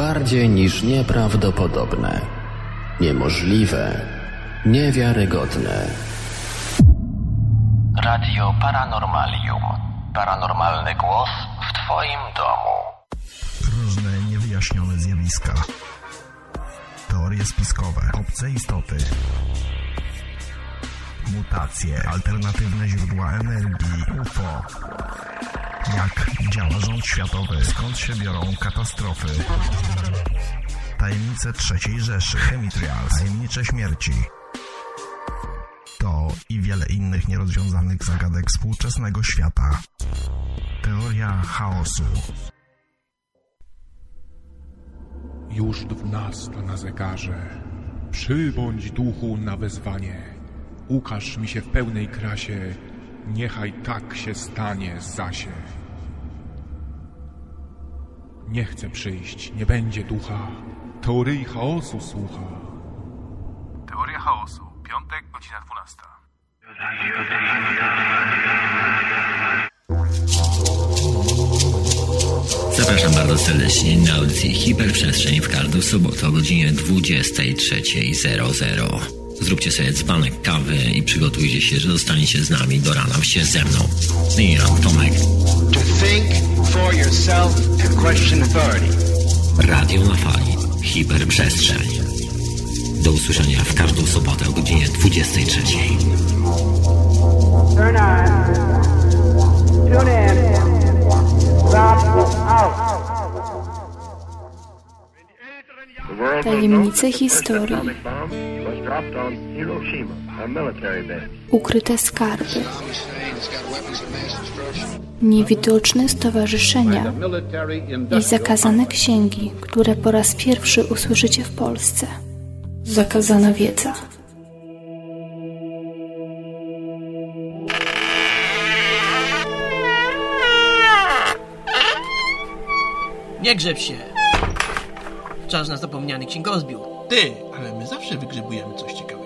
bardziej niż nieprawdopodobne, niemożliwe, niewiarygodne. Radio Paranormalium. Paranormalny głos w Twoim domu. Różne niewyjaśnione zjawiska. Teorie spiskowe, obce istoty. Mutacje, alternatywne źródła energii, UFO. Jak działa rząd światowy, skąd się biorą katastrofy. Tajemnice trzeciej Rzeszy, chemitrials, tajemnicze śmierci. To i wiele innych nierozwiązanych zagadek współczesnego świata. Teoria chaosu. Już dwunasta na zegarze. Przybądź duchu na wezwanie. Ukaż mi się w pełnej krasie. Niechaj tak się stanie, Zasie. Nie chcę przyjść, nie będzie ducha. Teorii chaosu słucha. Teoria chaosu. Piątek, godzina 12. Zapraszam bardzo serdecznie na audycję Hiperprzestrzeń w każdą sobotę o godzinie 23.00. Zróbcie sobie dzbanek kawy i przygotujcie się, że zostaniecie z nami do rana się ze mną. I ja, Tomek. To think for yourself and question authority. Radio na fali. Hiperprzestrzeń. Do usłyszenia w każdą sobotę o godzinie 23.00. Turn on. Tune in. Drop out. Tajemnice historii. Ukryte skarby. Niewidoczne stowarzyszenia i zakazane księgi, które po raz pierwszy usłyszycie w Polsce. Zakazana wiedza. Nie grzeb się. Czas na zapomniany księgozbiór. Ty, ale my zawsze wygrzebujemy coś ciekawego.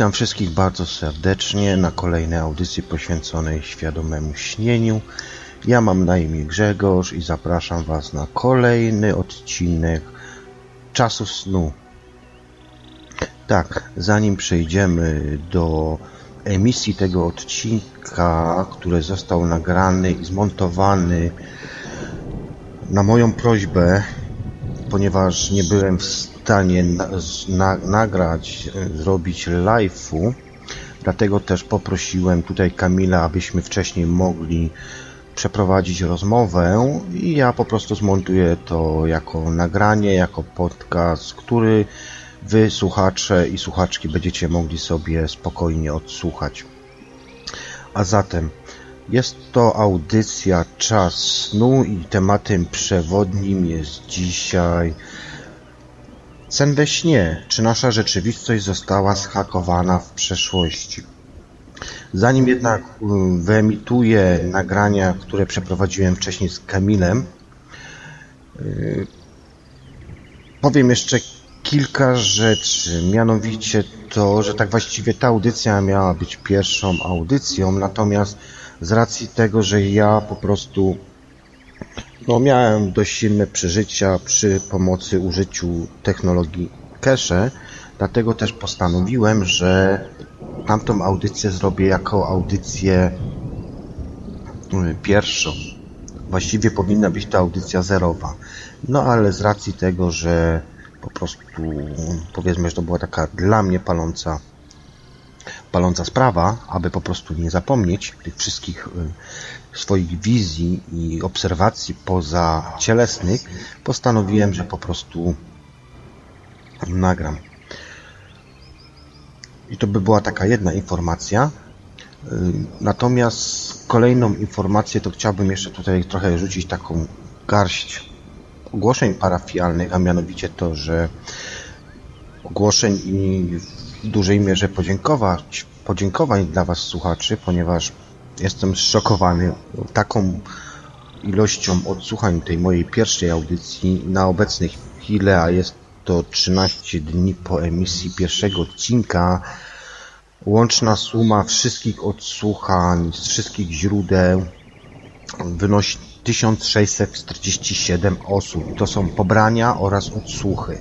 Witam wszystkich bardzo serdecznie na kolejnej audycji poświęconej świadomemu śnieniu. Ja mam na imię Grzegorz i zapraszam Was na kolejny odcinek Czasu Snu. Tak, zanim przejdziemy do emisji tego odcinka, który został nagrany i zmontowany na moją prośbę, ponieważ nie byłem w stanie na, na, nagrać, zrobić live'u, Dlatego też poprosiłem tutaj Kamila, abyśmy wcześniej mogli przeprowadzić rozmowę i ja po prostu zmontuję to jako nagranie, jako podcast, który wy słuchacze i słuchaczki będziecie mogli sobie spokojnie odsłuchać. A zatem jest to audycja Czas snu i tematem przewodnim jest dzisiaj Sen we śnie. Czy nasza rzeczywistość została zhakowana w przeszłości? Zanim jednak um, wyemituję nagrania, które przeprowadziłem wcześniej z Kamilem, yy, powiem jeszcze kilka rzeczy. Mianowicie to, że tak właściwie ta audycja miała być pierwszą audycją, natomiast z racji tego, że ja po prostu no, miałem dość silne przeżycia przy pomocy użyciu technologii cache, dlatego też postanowiłem, że tamtą audycję zrobię jako audycję y, pierwszą. Właściwie powinna być to audycja zerowa. No ale z racji tego, że po prostu powiedzmy, że to była taka dla mnie paląca paląca sprawa, aby po prostu nie zapomnieć tych wszystkich y, swoich wizji i obserwacji poza cielesnych, postanowiłem, że po prostu nagram. I to by była taka jedna informacja. Y, natomiast kolejną informację to chciałbym jeszcze tutaj trochę rzucić taką garść ogłoszeń parafialnych, a mianowicie to, że ogłoszeń i w dużej mierze podziękować, podziękowań dla Was słuchaczy, ponieważ jestem zszokowany taką ilością odsłuchań tej mojej pierwszej audycji na obecnej chwili, a jest to 13 dni po emisji pierwszego odcinka. Łączna suma wszystkich odsłuchań z wszystkich źródeł wynosi 1647 osób. To są pobrania oraz odsłuchy.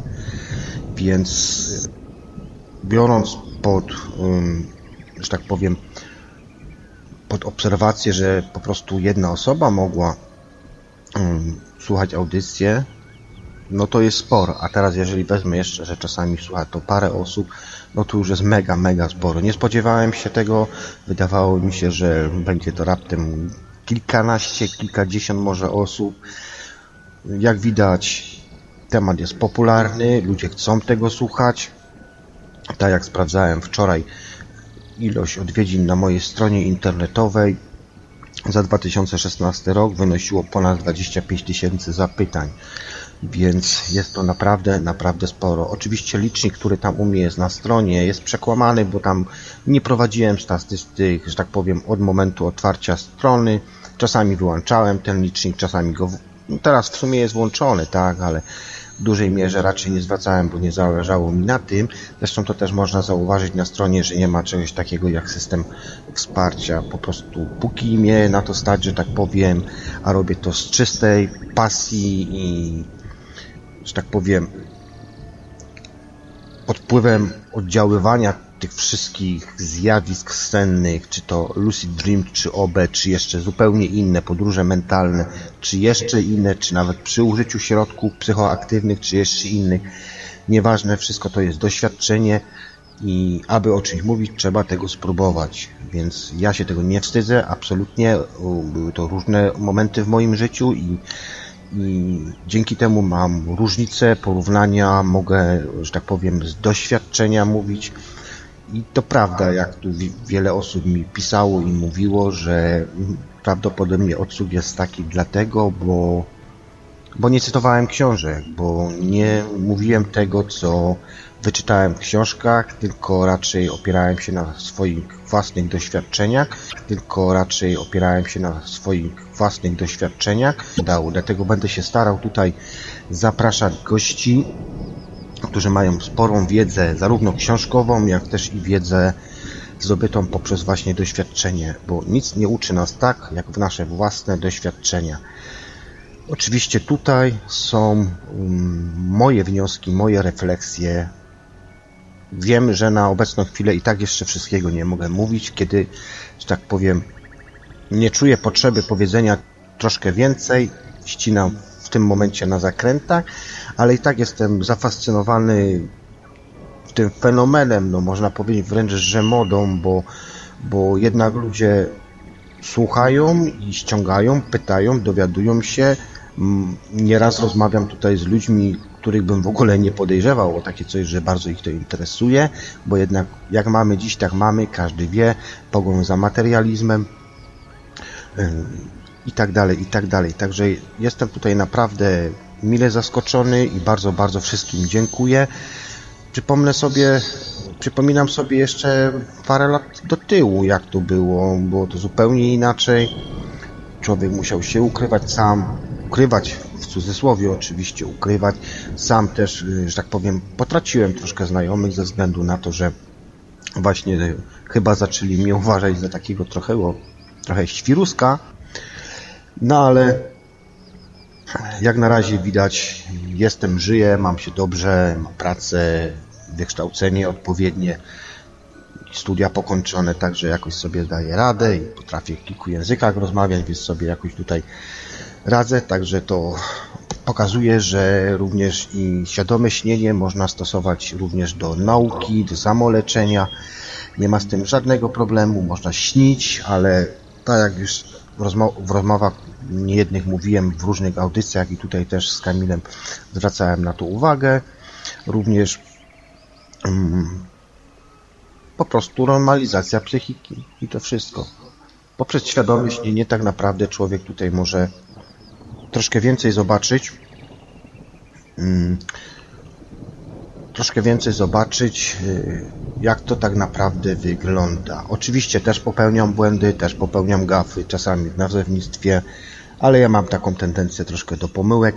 Więc biorąc pod, że tak powiem, pod obserwację, że po prostu jedna osoba mogła słuchać audycję, no to jest sporo. A teraz jeżeli wezmę jeszcze, że czasami słucha to parę osób, no to już jest mega, mega sporo. Nie spodziewałem się tego. Wydawało mi się, że będzie to raptem kilkanaście, kilkadziesiąt może osób. Jak widać, temat jest popularny, ludzie chcą tego słuchać. Tak jak sprawdzałem wczoraj, ilość odwiedzin na mojej stronie internetowej za 2016 rok wynosiło ponad 25 tysięcy zapytań więc jest to naprawdę, naprawdę sporo. Oczywiście licznik, który tam u mnie jest na stronie jest przekłamany, bo tam nie prowadziłem statystyk, że tak powiem, od momentu otwarcia strony. Czasami wyłączałem ten licznik, czasami go... No teraz w sumie jest włączony, tak, ale dużej mierze raczej nie zwracałem, bo nie zależało mi na tym. Zresztą to też można zauważyć na stronie, że nie ma czegoś takiego jak system wsparcia. Po prostu póki mnie na to stać, że tak powiem, a robię to z czystej pasji i że tak powiem, pod wpływem oddziaływania tych wszystkich zjawisk sennych, czy to lucid dream, czy OB, czy jeszcze zupełnie inne podróże mentalne, czy jeszcze inne, czy nawet przy użyciu środków psychoaktywnych, czy jeszcze innych. Nieważne, wszystko to jest doświadczenie i aby o czymś mówić, trzeba tego spróbować. Więc ja się tego nie wstydzę, absolutnie. Były to różne momenty w moim życiu i i dzięki temu mam różnice, porównania, mogę, że tak powiem, z doświadczenia mówić. I to prawda, jak tu wiele osób mi pisało i mówiło, że prawdopodobnie odsług jest taki dlatego, bo, bo nie cytowałem książek, bo nie mówiłem tego, co wyczytałem w książkach, tylko raczej opierałem się na swoich własnych doświadczeniach, tylko raczej opierałem się na swoich własnych doświadczeniach. Dlatego będę się starał tutaj zapraszać gości, którzy mają sporą wiedzę, zarówno książkową, jak też i wiedzę zdobytą poprzez właśnie doświadczenie, bo nic nie uczy nas tak, jak w nasze własne doświadczenia. Oczywiście tutaj są um, moje wnioski, moje refleksje Wiem, że na obecną chwilę i tak jeszcze wszystkiego nie mogę mówić, kiedy, że tak powiem, nie czuję potrzeby powiedzenia troszkę więcej, ścinam w tym momencie na zakrętach, ale i tak jestem zafascynowany tym fenomenem, no można powiedzieć wręcz, że modą, bo, bo jednak ludzie słuchają i ściągają, pytają, dowiadują się. Nieraz rozmawiam tutaj z ludźmi, których bym w ogóle nie podejrzewał o takie coś, że bardzo ich to interesuje, bo jednak jak mamy dziś, tak mamy, każdy wie, pogoń za materializmem ym, i tak dalej, i tak dalej. Także jestem tutaj naprawdę mile zaskoczony i bardzo, bardzo wszystkim dziękuję. Przypomnę sobie, przypominam sobie jeszcze parę lat do tyłu, jak to było. Było to zupełnie inaczej. Człowiek musiał się ukrywać sam, ukrywać w cudzysłowie oczywiście, ukrywać. Sam też, że tak powiem, potraciłem troszkę znajomych ze względu na to, że właśnie chyba zaczęli mnie uważać za takiego trochę, trochę świruska. No ale jak na razie widać, jestem, żyję, mam się dobrze, mam pracę, wykształcenie odpowiednie, studia pokończone, także jakoś sobie daję radę i potrafię w kilku językach rozmawiać, więc sobie jakoś tutaj radzę, także to pokazuje, że również i świadome śnienie można stosować również do nauki, do samoleczenia. Nie ma z tym żadnego problemu, można śnić, ale tak jak już w, rozmo w rozmowach niejednych mówiłem w różnych audycjach i tutaj też z Kamilem zwracałem na to uwagę. Również um, po prostu normalizacja psychiki i to wszystko. Poprzez świadome śnienie tak naprawdę człowiek tutaj może troszkę więcej zobaczyć um, troszkę więcej zobaczyć, jak to tak naprawdę wygląda. Oczywiście też popełniam błędy, też popełniam gafy, czasami w nazewnictwie, ale ja mam taką tendencję troszkę do pomyłek,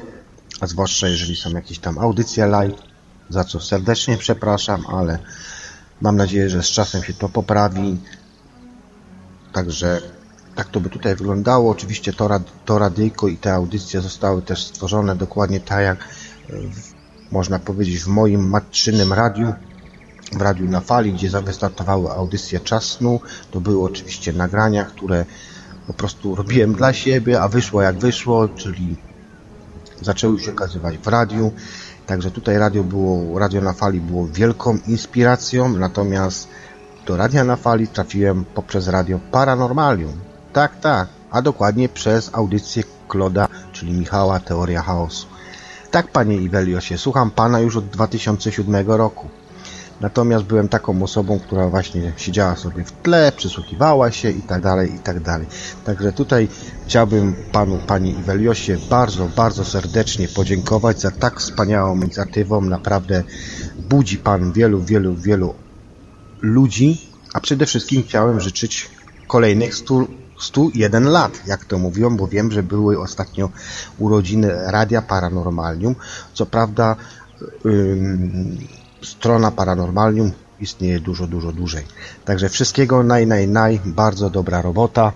a zwłaszcza jeżeli są jakieś tam audycje live, za co serdecznie przepraszam, ale mam nadzieję, że z czasem się to poprawi. Także tak to by tutaj wyglądało. Oczywiście to, to radyjko i te audycje zostały też stworzone dokładnie tak jak w można powiedzieć, w moim matczynym radiu, w radiu na fali, gdzie wystartowały audycje Czas Snu. To były oczywiście nagrania, które po prostu robiłem dla siebie, a wyszło jak wyszło, czyli zaczęły się okazywać w radiu. Także tutaj radio było, radio na fali było wielką inspiracją, natomiast do radia na fali trafiłem poprzez radio Paranormalium. Tak, tak, a dokładnie przez audycję Kloda, czyli Michała Teoria Chaosu. Tak, panie Iweliosie, słucham pana już od 2007 roku. Natomiast byłem taką osobą, która właśnie siedziała sobie w tle, przysłuchiwała się i tak dalej, i tak dalej. Także tutaj chciałbym panu, pani Iweliosie bardzo, bardzo serdecznie podziękować za tak wspaniałą inicjatywą. Naprawdę budzi pan wielu, wielu, wielu ludzi, a przede wszystkim chciałem życzyć kolejnych 100 101 lat, jak to mówią, bo wiem, że były ostatnio urodziny Radia Paranormalium. Co prawda ym, strona Paranormalium istnieje dużo, dużo dłużej. Także wszystkiego naj, naj, naj, bardzo dobra robota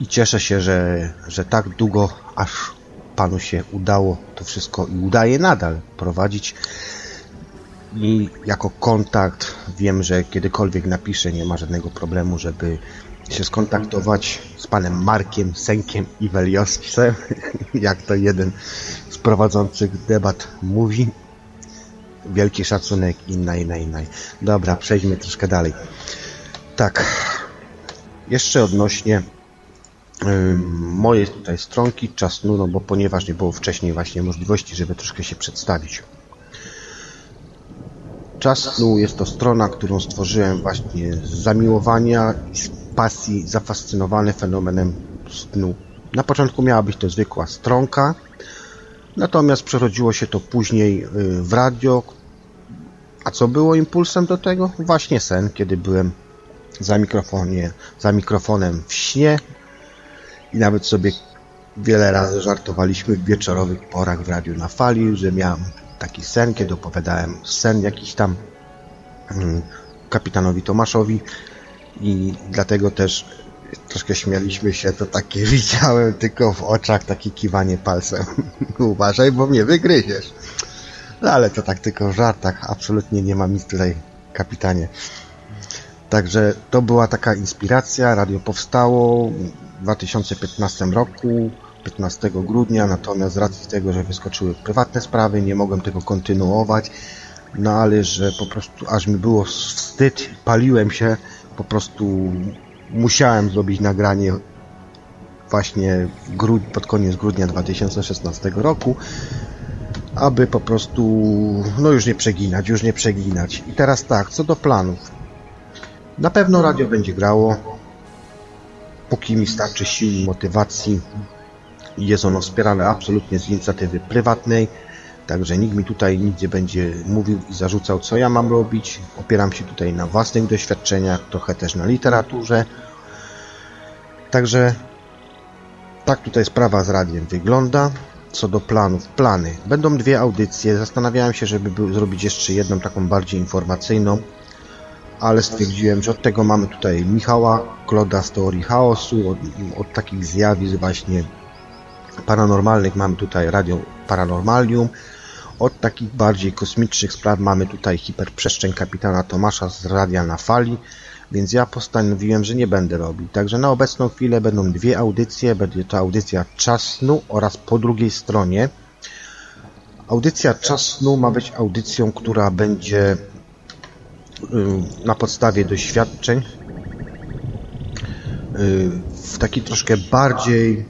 i cieszę się, że, że tak długo aż Panu się udało to wszystko i udaje nadal prowadzić i jako kontakt wiem, że kiedykolwiek napiszę, nie ma żadnego problemu, żeby się skontaktować z panem Markiem Senkiem i Weliosem, jak to jeden z prowadzących debat mówi. Wielki szacunek i naj, naj, naj. Dobra, przejdźmy troszkę dalej. Tak, jeszcze odnośnie mojej tutaj stronki czasnu, no bo ponieważ nie było wcześniej właśnie możliwości, żeby troszkę się przedstawić. Czas snu jest to strona, którą stworzyłem właśnie z zamiłowania i z pasji zafascynowany fenomenem snu. Na początku miała być to zwykła stronka, natomiast przerodziło się to później y, w radio. A co było impulsem do tego? Właśnie sen, kiedy byłem za, mikrofonie, za mikrofonem w śnie i nawet sobie wiele razy żartowaliśmy w wieczorowych porach w radiu na fali, że miałem taki sen, kiedy opowiadałem sen jakiś tam mm, kapitanowi Tomaszowi i dlatego też troszkę śmialiśmy się, to takie widziałem tylko w oczach takie kiwanie palcem. Uważaj, bo mnie wygryziesz. No ale to tak tylko w żartach, absolutnie nie mam nic tutaj, kapitanie. Także to była taka inspiracja, radio powstało w 2015 roku, 15 grudnia, natomiast z racji tego, że wyskoczyły prywatne sprawy, nie mogłem tego kontynuować, No ale że po prostu aż mi było wstyd, paliłem się, po prostu musiałem zrobić nagranie właśnie pod koniec grudnia 2016 roku, aby po prostu, no już nie przeginać, już nie przeginać. I teraz tak, co do planów. Na pewno radio będzie grało, póki mi starczy sił i motywacji. Jest ono wspierane absolutnie z inicjatywy prywatnej, także nikt mi tutaj nic nie będzie mówił i zarzucał, co ja mam robić. Opieram się tutaj na własnych doświadczeniach, trochę też na literaturze. Także tak tutaj sprawa z radiem wygląda. Co do planów, plany. Będą dwie audycje. Zastanawiałem się, żeby zrobić jeszcze jedną taką bardziej informacyjną, ale stwierdziłem, że od tego mamy tutaj Michała Kloda z teorii chaosu, od, od takich zjawisk właśnie paranormalnych mamy tutaj Radio Paranormalium, od takich bardziej kosmicznych spraw mamy tutaj hiperprzestrzeń kapitana Tomasza z Radia na Fali, więc ja postanowiłem, że nie będę robił. Także na obecną chwilę będą dwie audycje. Będzie to audycja Czas Snu oraz po drugiej stronie. Audycja Czas Snu ma być audycją, która będzie y, na podstawie doświadczeń y, w taki troszkę bardziej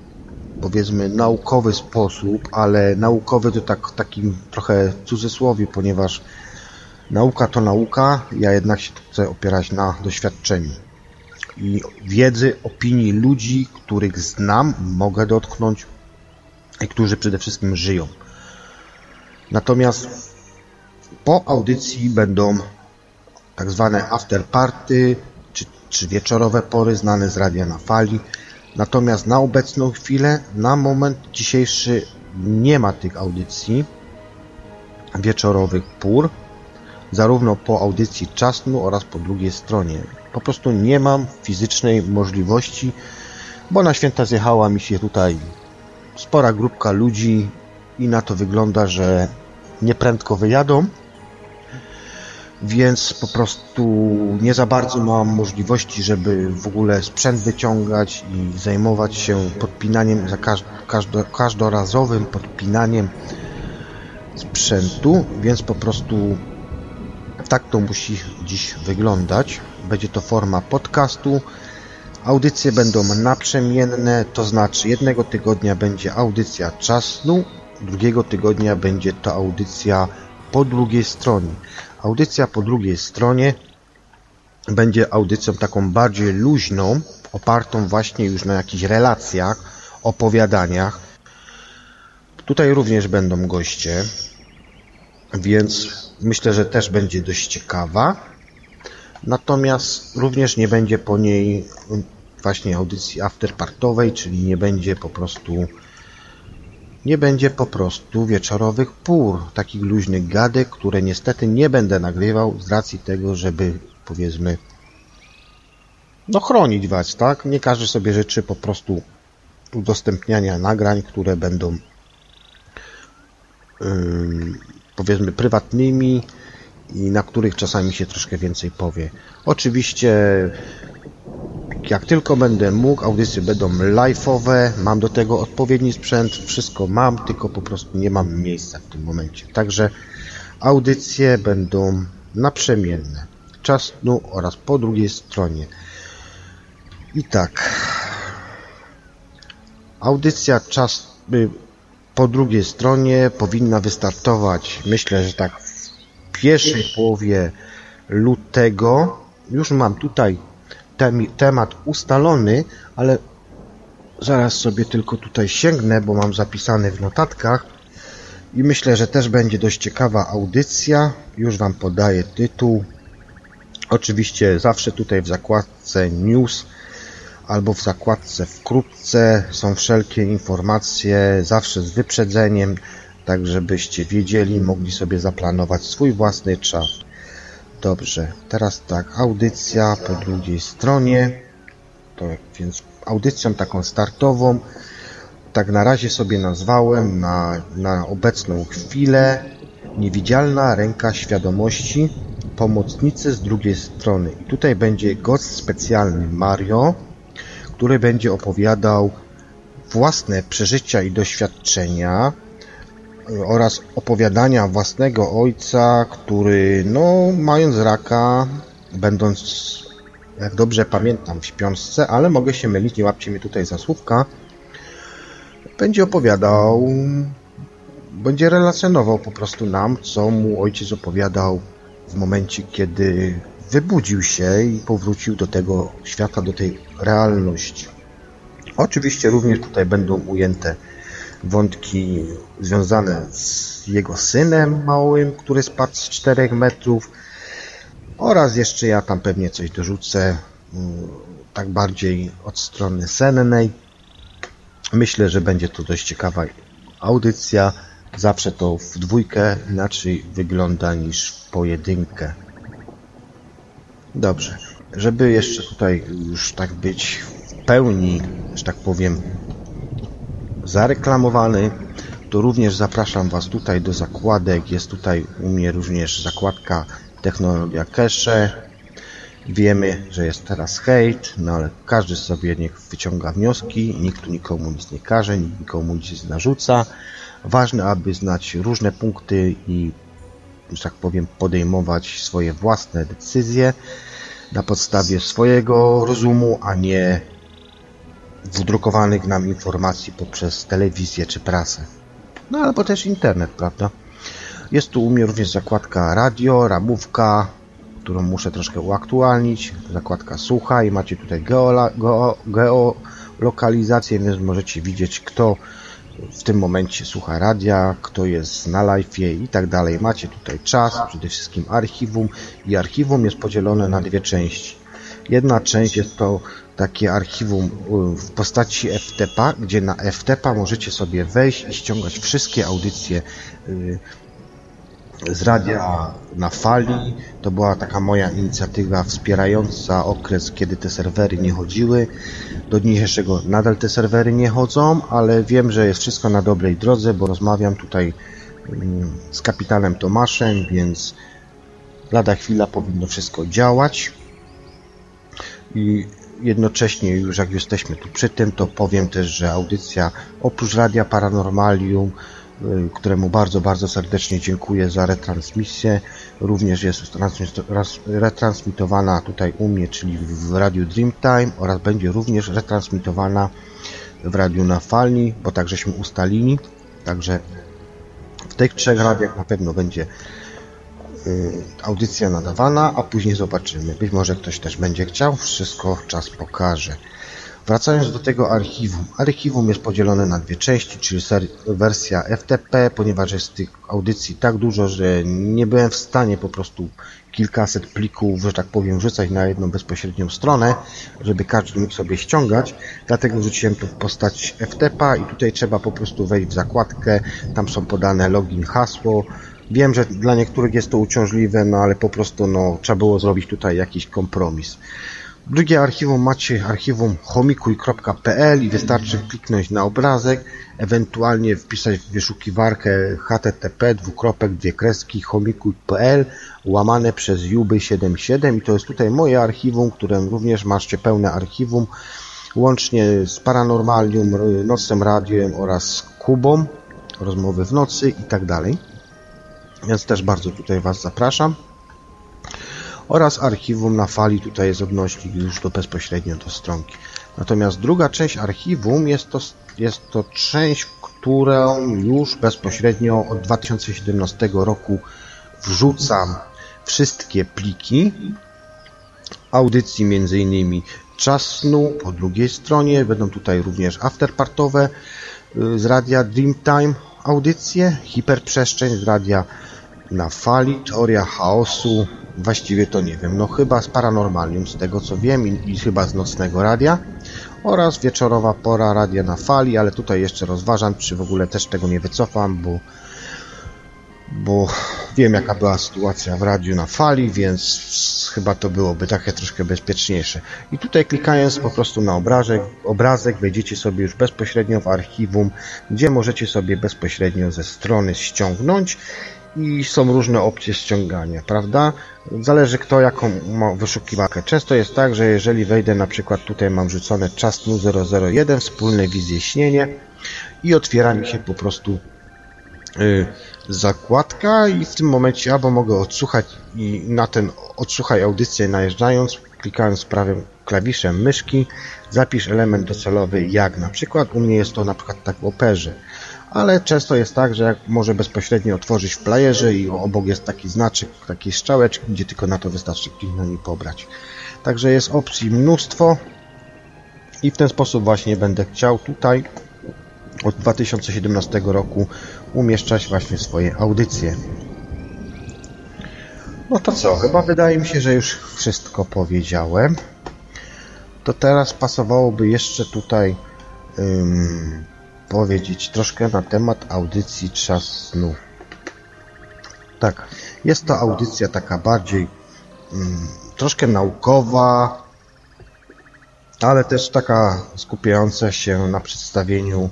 powiedzmy naukowy sposób, ale naukowy to tak w takim trochę cudzysłowie, ponieważ Nauka to nauka, ja jednak się chcę opierać na doświadczeniu i wiedzy, opinii ludzi, których znam, mogę dotknąć i którzy przede wszystkim żyją. Natomiast po audycji będą tak zwane afterparty, czy, czy wieczorowe pory znane z radia na fali. Natomiast na obecną chwilę, na moment dzisiejszy nie ma tych audycji wieczorowych pór, zarówno po audycji czasnu oraz po drugiej stronie. Po prostu nie mam fizycznej możliwości, bo na święta zjechała mi się tutaj spora grupka ludzi i na to wygląda, że nieprędko wyjadą, więc po prostu nie za bardzo mam możliwości, żeby w ogóle sprzęt wyciągać i zajmować się podpinaniem, za każdo, każdorazowym podpinaniem sprzętu, więc po prostu tak to musi dziś wyglądać. Będzie to forma podcastu. Audycje będą naprzemienne, to znaczy jednego tygodnia będzie audycja czasnu, drugiego tygodnia będzie to audycja po drugiej stronie. Audycja po drugiej stronie będzie audycją taką bardziej luźną, opartą właśnie już na jakichś relacjach, opowiadaniach. Tutaj również będą goście, więc myślę, że też będzie dość ciekawa. Natomiast również nie będzie po niej właśnie audycji afterpartowej, czyli nie będzie po prostu nie będzie po prostu wieczorowych pór, takich luźnych gadek, które niestety nie będę nagrywał z racji tego, żeby powiedzmy no chronić Was, tak? Nie każdy sobie życzy po prostu udostępniania nagrań, które będą powiedzmy prywatnymi i na których czasami się troszkę więcej powie. Oczywiście jak tylko będę mógł, audycje będą live'owe, mam do tego odpowiedni sprzęt, wszystko mam, tylko po prostu nie mam miejsca w tym momencie. Także audycje będą naprzemienne. Czas snu oraz po drugiej stronie. I tak. Audycja czas po drugiej stronie powinna wystartować, myślę, że tak w pierwszej połowie lutego. Już mam tutaj temat ustalony, ale zaraz sobie tylko tutaj sięgnę, bo mam zapisany w notatkach i myślę, że też będzie dość ciekawa audycja. Już Wam podaję tytuł. Oczywiście zawsze tutaj w zakładce news albo w zakładce wkrótce są wszelkie informacje, zawsze z wyprzedzeniem, tak żebyście wiedzieli, mogli sobie zaplanować swój własny czas. Dobrze, teraz tak, audycja po drugiej stronie, to więc audycją taką startową, tak na razie sobie nazwałem na, na obecną chwilę Niewidzialna ręka świadomości, pomocnicy z drugiej strony. I tutaj będzie gość specjalny Mario, który będzie opowiadał własne przeżycia i doświadczenia oraz opowiadania własnego ojca, który, no, mając raka, będąc, jak dobrze pamiętam, w śpiączce, ale mogę się mylić, nie łapcie mnie tutaj za słówka, będzie opowiadał, będzie relacjonował po prostu nam, co mu ojciec opowiadał w momencie, kiedy wybudził się i powrócił do tego świata, do tej realności. Oczywiście również tutaj będą ujęte wątki związane z jego synem małym, który spadł z 4 metrów oraz jeszcze ja tam pewnie coś dorzucę mm, tak bardziej od strony sennej. Myślę, że będzie to dość ciekawa audycja. Zawsze to w dwójkę inaczej wygląda niż w pojedynkę. Dobrze. Żeby jeszcze tutaj już tak być w pełni, że tak powiem, zareklamowany, to również zapraszam Was tutaj do zakładek. Jest tutaj u mnie również zakładka technologia cache. Wiemy, że jest teraz hejt, no ale każdy sobie niech wyciąga wnioski, nikt tu nikomu nic nie każe, nikt nikomu nic nie narzuca. Ważne, aby znać różne punkty i, że tak powiem, podejmować swoje własne decyzje na podstawie swojego rozumu, a nie wdrukowanych nam informacji poprzez telewizję czy prasę. No albo też internet, prawda? Jest tu u mnie również zakładka radio, ramówka, którą muszę troszkę uaktualnić. Zakładka słuchaj, macie tutaj geolokalizację, więc możecie widzieć kto w tym momencie słucha radia, kto jest na live i tak dalej. Macie tutaj czas, przede wszystkim archiwum i archiwum jest podzielone na dwie części. Jedna część jest to takie archiwum y, w postaci FTP, gdzie na FTP możecie sobie wejść i ściągać wszystkie audycje y, z radia na fali. To była taka moja inicjatywa wspierająca okres, kiedy te serwery nie chodziły. Do dzisiejszego nadal te serwery nie chodzą, ale wiem, że jest wszystko na dobrej drodze, bo rozmawiam tutaj mm, z kapitanem Tomaszem, więc lada chwila powinno wszystko działać. I jednocześnie już jak jesteśmy tu przy tym, to powiem też, że audycja oprócz Radia Paranormalium któremu bardzo, bardzo serdecznie dziękuję za retransmisję. Również jest retransmitowana tutaj u mnie, czyli w Radiu Dreamtime oraz będzie również retransmitowana w Radiu na Fali, bo tak żeśmy ustalili. Także w tych trzech radiach na pewno będzie y, audycja nadawana, a później zobaczymy. Być może ktoś też będzie chciał, wszystko czas pokaże. Wracając do tego archiwum. Archiwum jest podzielone na dwie części, czyli wersja FTP, ponieważ jest tych audycji tak dużo, że nie byłem w stanie po prostu kilkaset plików, że tak powiem, wrzucać na jedną bezpośrednią stronę, żeby każdy mógł sobie ściągać. Dlatego wrzuciłem to w postać FTP i tutaj trzeba po prostu wejść w zakładkę, tam są podane login, hasło. Wiem, że dla niektórych jest to uciążliwe, no ale po prostu no, trzeba było zrobić tutaj jakiś kompromis. Drugie archiwum macie archiwum homikuj.pl i wystarczy kliknąć na obrazek, ewentualnie wpisać w wyszukiwarkę http dwukropek dwie kreski łamane przez juby77 i to jest tutaj moje archiwum, które również macie pełne archiwum łącznie z Paranormalium, Nocem Radiem oraz Kubą, rozmowy w nocy i tak dalej. Więc też bardzo tutaj Was zapraszam oraz archiwum na fali, tutaj jest odnośnik już do bezpośrednio do stronki. Natomiast druga część archiwum jest to, jest to część, którą już bezpośrednio od 2017 roku wrzucam wszystkie pliki audycji, między innymi Czas Snu po drugiej stronie, będą tutaj również afterpartowe y, z radia Dreamtime audycje, hiperprzestrzeń z radia na fali, teoria chaosu, właściwie to nie wiem, no chyba z Paranormalium, z tego co wiem i, i chyba z Nocnego Radia oraz wieczorowa pora radia na fali, ale tutaj jeszcze rozważam, czy w ogóle też tego nie wycofam, bo bo wiem jaka była sytuacja w radiu na fali, więc chyba to byłoby takie troszkę bezpieczniejsze. I tutaj klikając po prostu na obrazek, obrazek wejdziecie sobie już bezpośrednio w archiwum, gdzie możecie sobie bezpośrednio ze strony ściągnąć i są różne opcje ściągania, prawda? Zależy kto jaką ma wyszukiwarkę. Często jest tak, że jeżeli wejdę na przykład tutaj mam rzucone czas 001, wspólne wizje śnienie i otwiera mi się po prostu y, zakładka i w tym momencie albo mogę odsłuchać i na ten odsłuchaj audycję najeżdżając, klikając prawym klawiszem myszki, zapisz element docelowy jak na przykład u mnie jest to na przykład tak w operze ale często jest tak, że jak może bezpośrednio otworzyć w playerze i obok jest taki znaczek, taki strzałeczki, gdzie tylko na to wystarczy kliknąć i pobrać. Także jest opcji mnóstwo i w ten sposób właśnie będę chciał tutaj od 2017 roku umieszczać właśnie swoje audycje. No to co, chyba wydaje mi się, że już wszystko powiedziałem. To teraz pasowałoby jeszcze tutaj um, powiedzieć troszkę na temat audycji Czas Snu. Tak, jest to audycja taka bardziej um, troszkę naukowa, ale też taka skupiająca się na przedstawieniu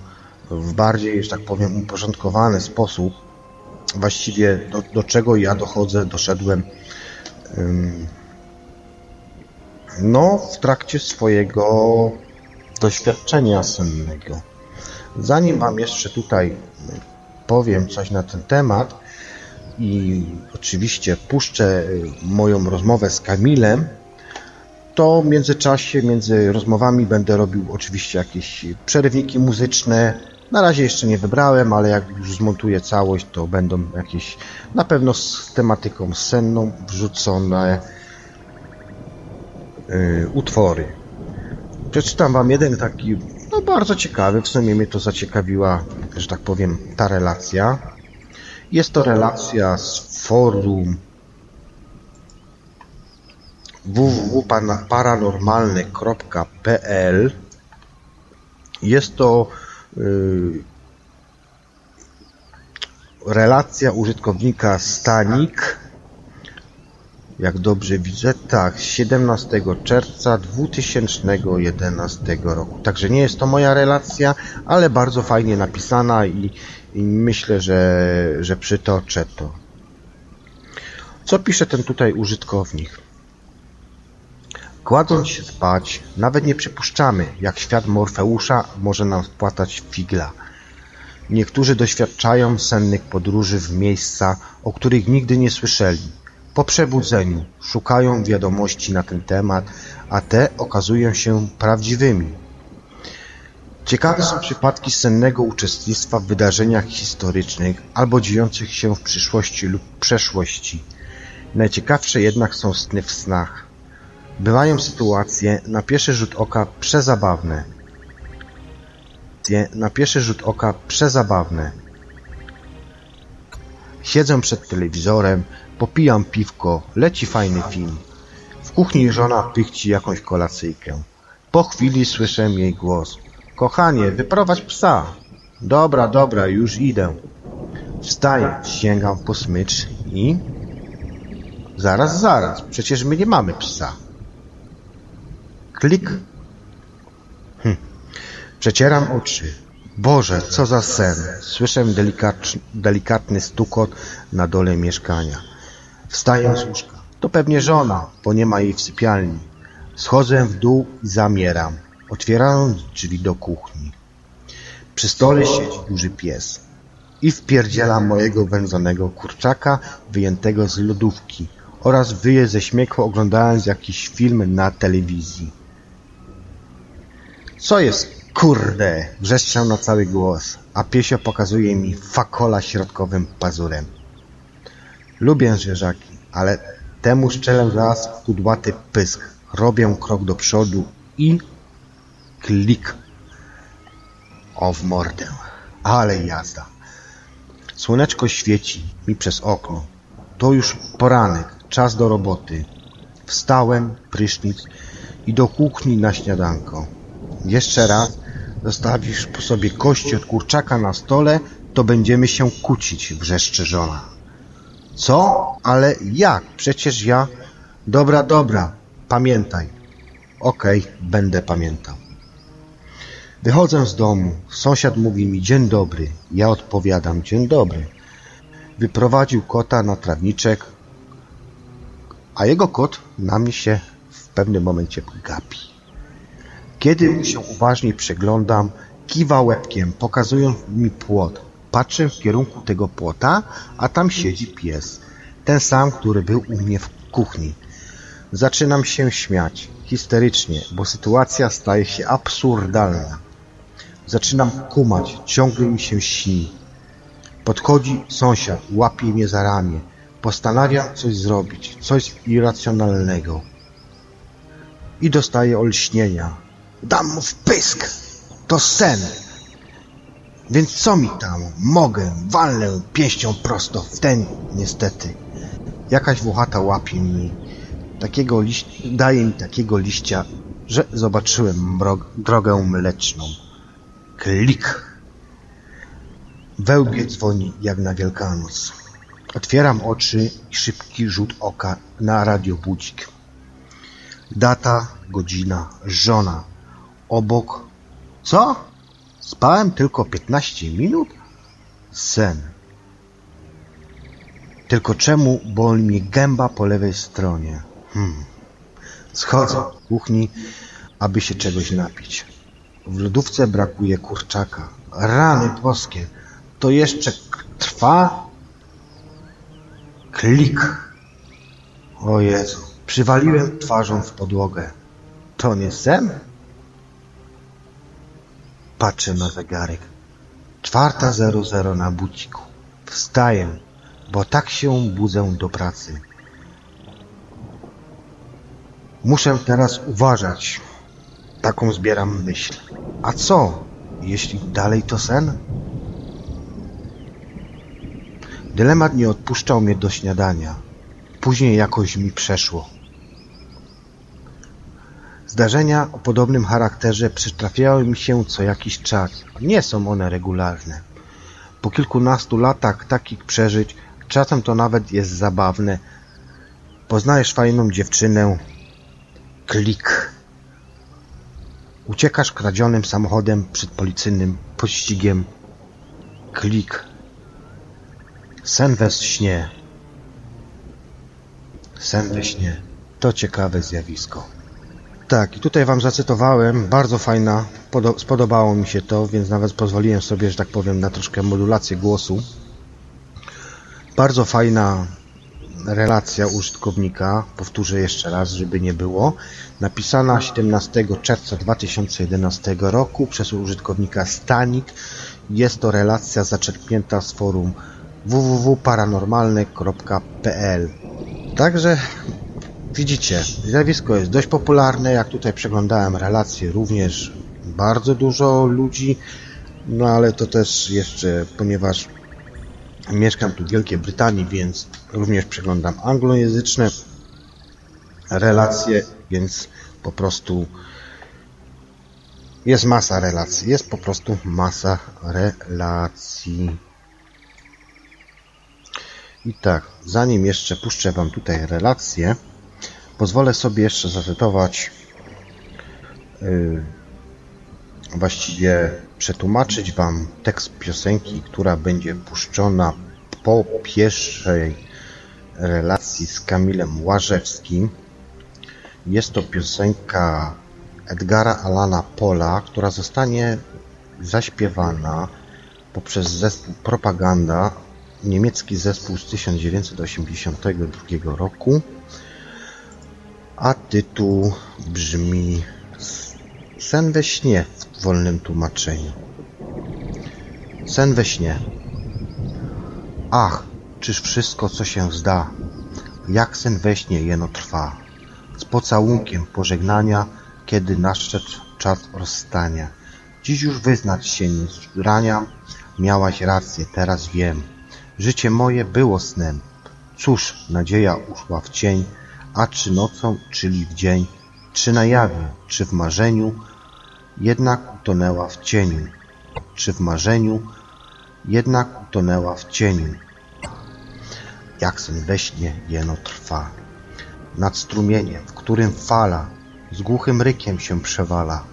w bardziej, że tak powiem, uporządkowany sposób właściwie do, do czego ja dochodzę, doszedłem um, no w trakcie swojego doświadczenia sennego. Zanim Wam jeszcze tutaj powiem coś na ten temat i oczywiście puszczę moją rozmowę z Kamilem, to w międzyczasie, między rozmowami będę robił oczywiście jakieś przerywniki muzyczne. Na razie jeszcze nie wybrałem, ale jak już zmontuję całość, to będą jakieś na pewno z tematyką senną wrzucone yy, utwory. Przeczytam Wam jeden taki bardzo ciekawy, w sumie mnie to zaciekawiła, że tak powiem, ta relacja. Jest to relacja z forum www.paranormalny.pl Jest to yy, relacja użytkownika Stanik jak dobrze widzę, tak, 17 czerwca 2011 roku. Także nie jest to moja relacja, ale bardzo fajnie napisana i, i myślę, że, że przytoczę to. Co pisze ten tutaj użytkownik? Kładąc się spać, nawet nie przypuszczamy, jak świat Morfeusza może nam spłatać figla. Niektórzy doświadczają sennych podróży w miejsca, o których nigdy nie słyszeli po przebudzeniu szukają wiadomości na ten temat, a te okazują się prawdziwymi. Ciekawe są przypadki sennego uczestnictwa w wydarzeniach historycznych albo dziejących się w przyszłości lub przeszłości. Najciekawsze jednak są sny w snach. Bywają sytuacje na pierwszy rzut oka przezabawne. Na pierwszy rzut oka przezabawne. Siedzę przed telewizorem, Popijam piwko, leci fajny film. W kuchni żona pychci jakąś kolacyjkę. Po chwili słyszę jej głos. Kochanie, wyprowadź psa. Dobra, dobra, już idę. Wstaję, sięgam po smycz i... Zaraz, zaraz, przecież my nie mamy psa. Klik. Hm. Przecieram oczy. Boże, co za sen. Słyszę delikatny stukot na dole mieszkania. Wstaję z łóżka. To pewnie żona, bo nie ma jej w sypialni. Schodzę w dół i zamieram, otwierając drzwi do kuchni. Przy stole siedzi duży pies i wpierdziela mojego wędzonego kurczaka wyjętego z lodówki oraz wyje ze śmiechu oglądając jakiś film na telewizji. Co jest, kurde? Wrzeszczę na cały głos, a piesio pokazuje mi fakola środkowym pazurem. Lubię zwierzaki, ale temu szczelę zaraz w kudłaty pysk. Robię krok do przodu i klik. O w mordę. Ale jazda. Słoneczko świeci mi przez okno. To już poranek, czas do roboty. Wstałem, prysznic i do kuchni na śniadanko. Jeszcze raz zostawisz po sobie kości od kurczaka na stole, to będziemy się kłócić, wrzeszczy żona. Co? Ale jak? Przecież ja... Dobra, dobra, pamiętaj. Okej, okay, będę pamiętał. Wychodzę z domu. Sąsiad mówi mi dzień dobry. Ja odpowiadam dzień dobry. Wyprowadził kota na trawniczek, a jego kot na mnie się w pewnym momencie gapi. Kiedy mu się uważniej przeglądam, kiwa łebkiem, pokazując mi płot. Patrzę w kierunku tego płota, a tam siedzi pies. Ten sam, który był u mnie w kuchni. Zaczynam się śmiać, histerycznie, bo sytuacja staje się absurdalna. Zaczynam kumać, ciągle mi się śni. Podchodzi sąsiad, łapie mnie za ramię. Postanawiam coś zrobić, coś irracjonalnego. I dostaję olśnienia. Dam mu w pysk! To sen! Więc co mi tam? Mogę, walnę pięścią prosto w ten, niestety. Jakaś włochata łapie mi takiego liść, daje mi takiego liścia, że zobaczyłem drogę mleczną. Klik! Wełbie dzwoni jak na Wielkanoc. Otwieram oczy i szybki rzut oka na radiobudzik. Data, godzina, żona. Obok. Co? Spałem tylko 15 minut? Sen. Tylko czemu boli mnie gęba po lewej stronie? Hmm. Schodzę do kuchni, aby się czegoś napić. W lodówce brakuje kurczaka. Rany boskie. To jeszcze trwa? Klik. O Jezu. Przywaliłem twarzą w podłogę. To nie sen? Patrzę na zegarek. Czwarta zero zero na buciku. Wstaję, bo tak się budzę do pracy. Muszę teraz uważać. Taką zbieram myśl. A co, jeśli dalej to sen? Dylemat nie odpuszczał mnie do śniadania. Później jakoś mi przeszło. Zdarzenia o podobnym charakterze przytrafiały mi się co jakiś czas. Nie są one regularne. Po kilkunastu latach takich przeżyć, czasem to nawet jest zabawne. Poznajesz fajną dziewczynę. Klik. Uciekasz kradzionym samochodem przed policyjnym pościgiem. Klik. Sen we śnie. Sen we śnie. To ciekawe zjawisko. Tak, i tutaj Wam zacytowałem, bardzo fajna, spodobało mi się to, więc nawet pozwoliłem sobie, że tak powiem, na troszkę modulację głosu. Bardzo fajna relacja użytkownika, powtórzę jeszcze raz, żeby nie było, napisana 17 czerwca 2011 roku przez użytkownika Stanik. Jest to relacja zaczerpnięta z forum www.paranormalne.pl Także Widzicie, zjawisko jest dość popularne, jak tutaj przeglądałem relacje, również bardzo dużo ludzi, no ale to też jeszcze, ponieważ mieszkam tu w Wielkiej Brytanii, więc również przeglądam anglojęzyczne relacje, więc po prostu jest masa relacji, jest po prostu masa relacji. I tak, zanim jeszcze puszczę Wam tutaj relacje, Pozwolę sobie jeszcze zacytować, yy, właściwie przetłumaczyć Wam tekst piosenki, która będzie puszczona po pierwszej relacji z Kamilem Łażewskim. Jest to piosenka Edgara Alana Pola, która zostanie zaśpiewana poprzez zespół Propaganda, niemiecki zespół z 1982 roku a tytuł brzmi Sen we śnie w wolnym tłumaczeniu. Sen we śnie. Ach, czyż wszystko, co się zda, jak sen we śnie jeno trwa, z pocałunkiem pożegnania, kiedy nadszedł czas rozstania. Dziś już wyznać się nie zrania, miałaś rację, teraz wiem. Życie moje było snem. Cóż, nadzieja uszła w cień, a czy nocą, czyli w dzień, czy na jawie, czy w marzeniu, jednak utonęła w cieniu, czy w marzeniu, jednak utonęła w cieniu. Jak sen we śnie jeno trwa, nad strumieniem, w którym fala z głuchym rykiem się przewala.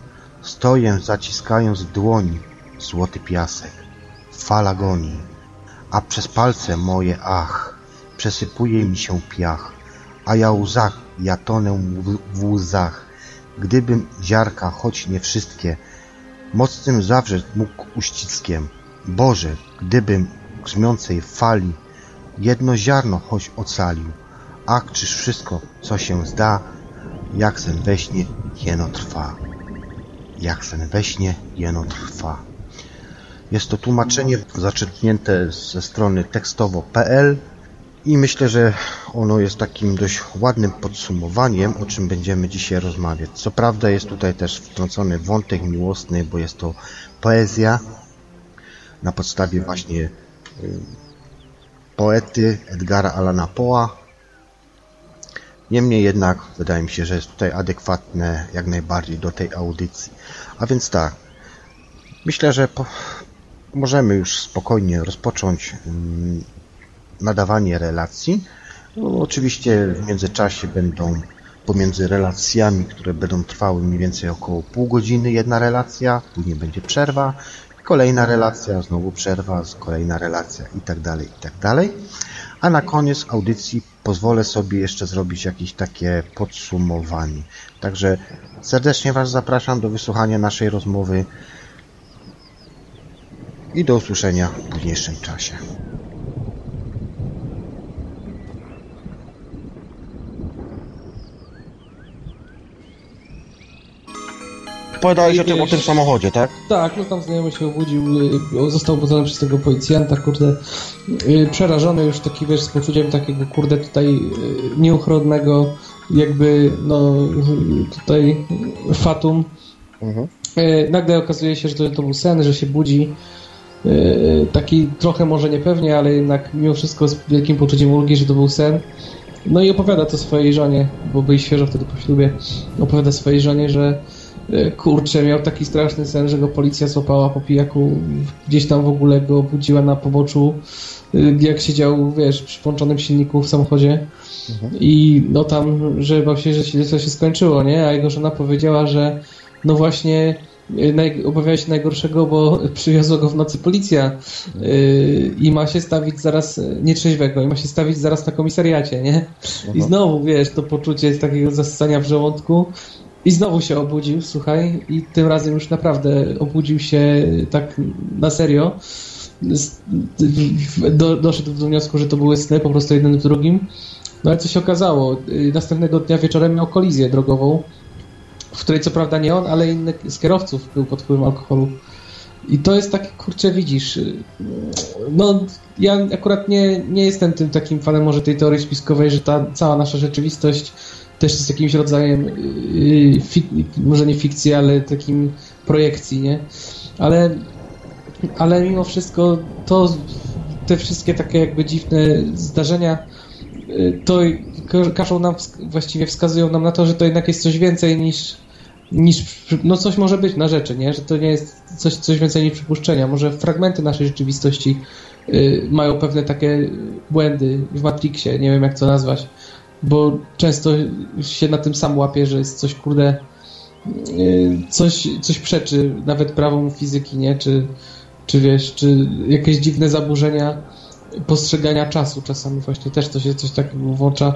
Stoję, zaciskając w dłoni złoty piasek, fala goni, a przez palce moje, ach, przesypuje mi się piach a ja łzach, ja tonę w łzach. Gdybym ziarka, choć nie wszystkie, mocnym zawrzeć mógł uściskiem, Boże, gdybym grzmiącej fali jedno ziarno choć ocalił, a czyż wszystko, co się zda, jak sen we śnie, jeno trwa. Jak sen we śnie, jeno trwa. Jest to tłumaczenie zaczerpnięte ze strony tekstowo.pl i myślę, że ono jest takim dość ładnym podsumowaniem, o czym będziemy dzisiaj rozmawiać. Co prawda jest tutaj też wtrącony wątek miłosny, bo jest to poezja na podstawie właśnie y, poety Edgara Allana Poe'a. Niemniej jednak wydaje mi się, że jest tutaj adekwatne jak najbardziej do tej audycji. A więc tak, myślę, że po, możemy już spokojnie rozpocząć mm, nadawanie relacji. No, oczywiście w międzyczasie będą pomiędzy relacjami, które będą trwały mniej więcej około pół godziny jedna relacja, później będzie przerwa, kolejna relacja, znowu przerwa, kolejna relacja i tak dalej, i tak dalej. A na koniec audycji pozwolę sobie jeszcze zrobić jakieś takie podsumowanie. Także serdecznie Was zapraszam do wysłuchania naszej rozmowy i do usłyszenia w późniejszym czasie. Opowiadałeś o tym, o tym samochodzie, tak? Tak, no tam znajomy się obudził, y, został obudzony przez tego policjanta, kurde, y, przerażony już taki, wiesz, z poczuciem takiego, kurde, tutaj y, nieuchronnego, jakby, no, tutaj fatum. Mhm. Nagle okazuje się, że to, to był sen, że się budzi, taki trochę może niepewnie, ale jednak mimo wszystko z wielkim poczuciem ulgi, że to był sen. No i opowiada to swojej żonie, bo byli świeżo wtedy po ślubie, opowiada swojej żonie, że kurczę, miał taki straszny sen, że go policja złapała po pijaku, gdzieś tam w ogóle go obudziła na poboczu, e, jak siedział, wiesz, przy włączonym silniku w samochodzie mhm. i no tam, że bał się, że śledztwo się skończyło, nie? A jego żona powiedziała, że no właśnie e, naj, obawiała się najgorszego, bo przywiozła go w nocy policja yy, i ma się stawić zaraz, nietrzeźwego, i ma się stawić zaraz na komisariacie, nie? I znowu, wiesz, to poczucie takiego zasania w żołądku i znowu się obudził, słuchaj, i tym razem już naprawdę obudził się tak na serio. Do, doszedł do wniosku, że to były sny, po prostu jeden w drugim. No ale co się okazało? Następnego dnia wieczorem miał kolizję drogową, w której co prawda nie on, ale inny z kierowców był pod wpływem alkoholu. I to jest takie, kurczę, widzisz, no ja akurat nie, nie jestem tym takim fanem może tej teorii spiskowej, że ta cała nasza rzeczywistość też jest jakimś rodzajem, yy, może nie fikcji, ale takim projekcji, nie? Ale, ale mimo wszystko to, te wszystkie takie jakby dziwne zdarzenia yy, to każą nam, właściwie wskazują nam na to, że to jednak jest coś więcej niż niż, no coś może być na rzeczy, nie? Że to nie jest coś, coś więcej niż przypuszczenia. Może fragmenty naszej rzeczywistości mają pewne takie błędy w Matrixie, nie wiem jak to nazwać bo często się na tym sam łapie, że jest coś, kurde, y, coś, coś przeczy nawet prawom fizyki, nie? Czy, czy wiesz, czy jakieś dziwne zaburzenia postrzegania czasu czasami właśnie też to się coś takiego włącza,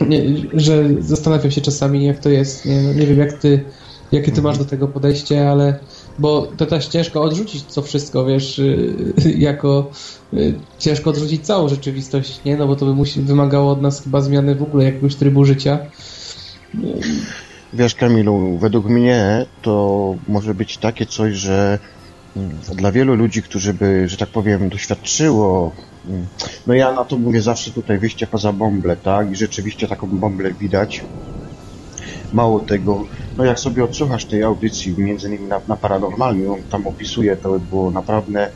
nie, że zastanawiam się czasami, jak to jest. Nie, no, nie wiem, jak ty, jakie ty masz do tego podejście, ale bo to też ciężko odrzucić to wszystko, wiesz, y, jako y, ciężko odrzucić całą rzeczywistość, nie? No bo to by musi, wymagało od nas chyba zmiany w ogóle jakiegoś trybu życia. Wiesz, Kamilu, według mnie to może być takie coś, że mm, dla wielu ludzi, którzy by, że tak powiem, doświadczyło, mm, no ja na to mówię zawsze tutaj wyjście poza bąble, tak? I rzeczywiście taką bąblę widać. Mało tego, no jak sobie odsłuchasz tej audycji, między innymi na, na Paranormalnie, on tam opisuje, to było naprawdę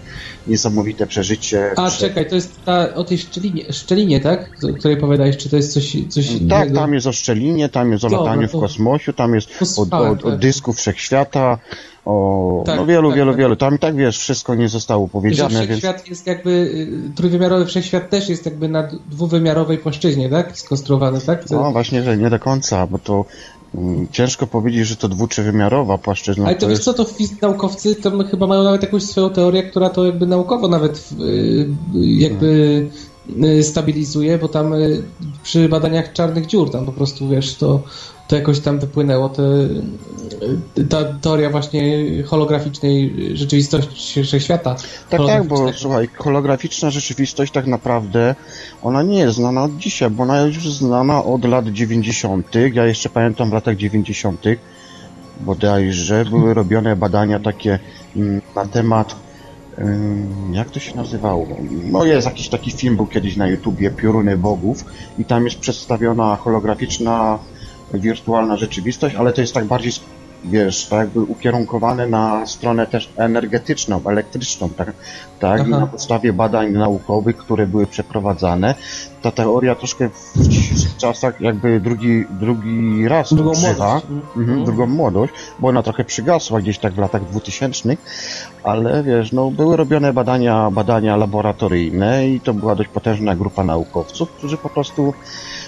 niesamowite przeżycie. A Prze... czekaj, to jest ta, o tej szczelinie, szczelinie tak? O której opowiadałeś, czy to jest coś, coś Tak, innego? tam jest o szczelinie, tam jest o lataniu w kosmosie, tam jest o, o, o tak. dysku wszechświata, o tak, no wielu, tak, wielu, tak. wielu. Tam i tak wiesz, wszystko nie zostało powiedziane. Że wszechświat więc... jest jakby, y, trójwymiarowy wszechświat też jest jakby na dwuwymiarowej płaszczyźnie, tak? Skonstruowany, tak? To... No właśnie, że nie do końca, bo to ciężko powiedzieć, że to dwu wymiarowa płaszczyzna. Ale to, to wiesz jest... co, to naukowcy to chyba mają nawet jakąś swoją teorię, która to jakby naukowo nawet y, jakby y, stabilizuje, bo tam y, przy badaniach czarnych dziur, tam po prostu, wiesz, to, to jakoś tam wypłynęło, te, y, ta teoria właśnie holograficznej rzeczywistości świata. Tak, tak, bo słuchaj, holograficzna rzeczywistość tak naprawdę, ona nie jest znana od dzisiaj, bo ona jest już znana od lat 90. Ja jeszcze pamiętam w latach 90. bodajże były robione badania takie mm, na temat jak to się nazywało? No jest jakiś taki film, był kiedyś na YouTubie, Pioruny Bogów i tam jest przedstawiona holograficzna, wirtualna rzeczywistość, ale to jest tak bardziej wiesz, tak jakby ukierunkowane na stronę też energetyczną, elektryczną, tak, tak? i na podstawie badań naukowych, które były przeprowadzane, ta teoria troszkę w dzisiejszych czasach jakby drugi, drugi raz drugą używa, młodość. mhm, Mhm. drugą młodość, bo ona trochę przygasła gdzieś tak w latach 2000, ale wiesz, no były robione badania, badania laboratoryjne i to była dość potężna grupa naukowców, którzy po prostu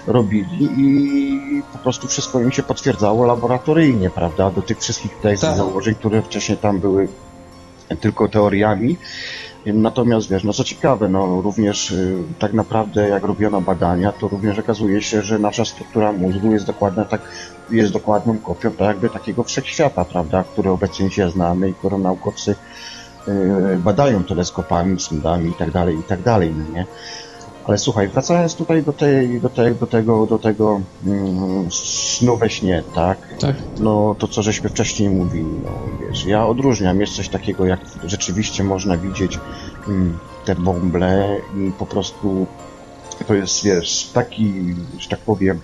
robili i po prostu wszystko im się potwierdzało laboratoryjnie, prawda, do tych wszystkich tez Tak. założeń, które wcześniej tam były tylko teoriami. Natomiast wiesz, no co ciekawe, no również y, tak naprawdę jak robiono badania, to również okazuje się, że nasza struktura mózgu jest dokładna tak, jest dokładną kopią tak jakby takiego wszechświata, prawda, który obecnie się znamy i którą naukowcy y, badają teleskopami, sondami i tak dalej, i tak dalej, no nie? Ale słuchaj, wracając tutaj do, tej, do, tej, do tego, do tego mm, snu we śnie, tak? Tak. No to co żeśmy wcześniej mówili, no wiesz, ja odróżniam, jest coś takiego, jak rzeczywiście można widzieć mm, te bąble i po prostu to jest, wiesz, taki, że tak powiem,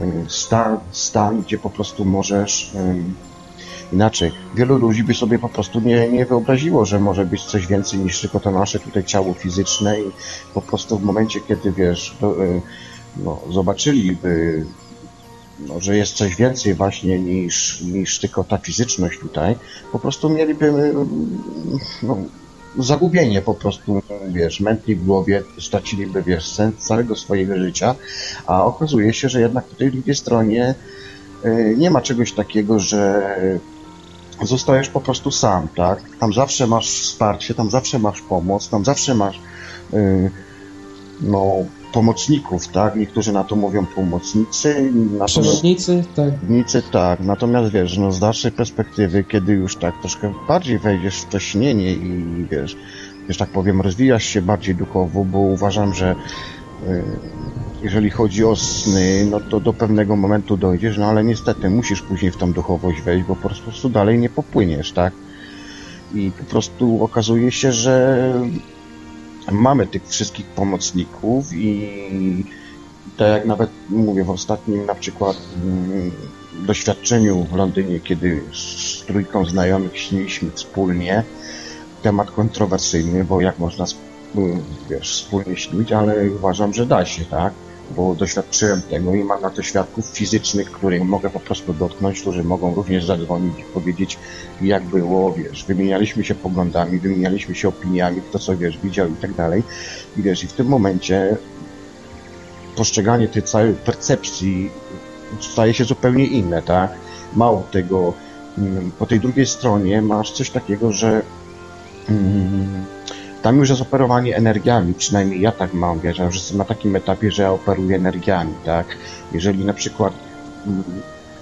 y, stan, stan gdzie po prostu możesz ym, inaczej. Wielu ludzi by sobie po prostu nie, nie wyobraziło, że może być coś więcej niż tylko to nasze tutaj ciało fizyczne i po prostu w momencie, kiedy wiesz, do, y, no, zobaczyliby, no, że jest coś więcej właśnie niż, niż tylko ta fizyczność tutaj, po prostu mieliby y, no, zagubienie po prostu, wiesz, mętli w głowie, straciliby, wiesz, sens całego swojego życia, a okazuje się, że jednak po tej drugiej stronie y, nie ma czegoś takiego, że zostajesz po prostu sam, tak? Tam zawsze masz wsparcie, tam zawsze masz pomoc, tam zawsze masz y, no, pomocników, tak? Niektórzy na to mówią pomocnicy, Przewodnicy, tak. Przewodnicy, tak. Natomiast wiesz, no z dalszej perspektywy, kiedy już tak troszkę bardziej wejdziesz w to śnienie i wiesz, wiesz tak powiem, rozwijasz się bardziej duchowo, bo uważam, że jeżeli chodzi o sny, no to do pewnego momentu dojdziesz, no ale niestety musisz później w tą duchowość wejść, bo po prostu dalej nie popłyniesz, tak? I po prostu okazuje się, że mamy tych wszystkich pomocników i tak jak nawet mówię w ostatnim na przykład mm, doświadczeniu w Londynie, kiedy z trójką znajomych śniliśmy wspólnie, temat kontrowersyjny, bo jak można wiesz, wspólnie śnić, ale uważam, że da się, tak? Bo doświadczyłem tego i mam na to świadków fizycznych, których mogę po prostu dotknąć, którzy mogą również zadzwonić i powiedzieć, jak było, wiesz, wymienialiśmy się poglądami, wymienialiśmy się opiniami, kto co, wiesz, widział i tak dalej. I wiesz, i w tym momencie postrzeganie tej całej percepcji staje się zupełnie inne, tak? Mało tego, mm, po tej drugiej stronie masz coś takiego, że mm, tam już jest operowanie energiami, przynajmniej ja tak mam, ja już jestem na takim etapie, że ja operuję energiami, tak? Jeżeli na przykład mm,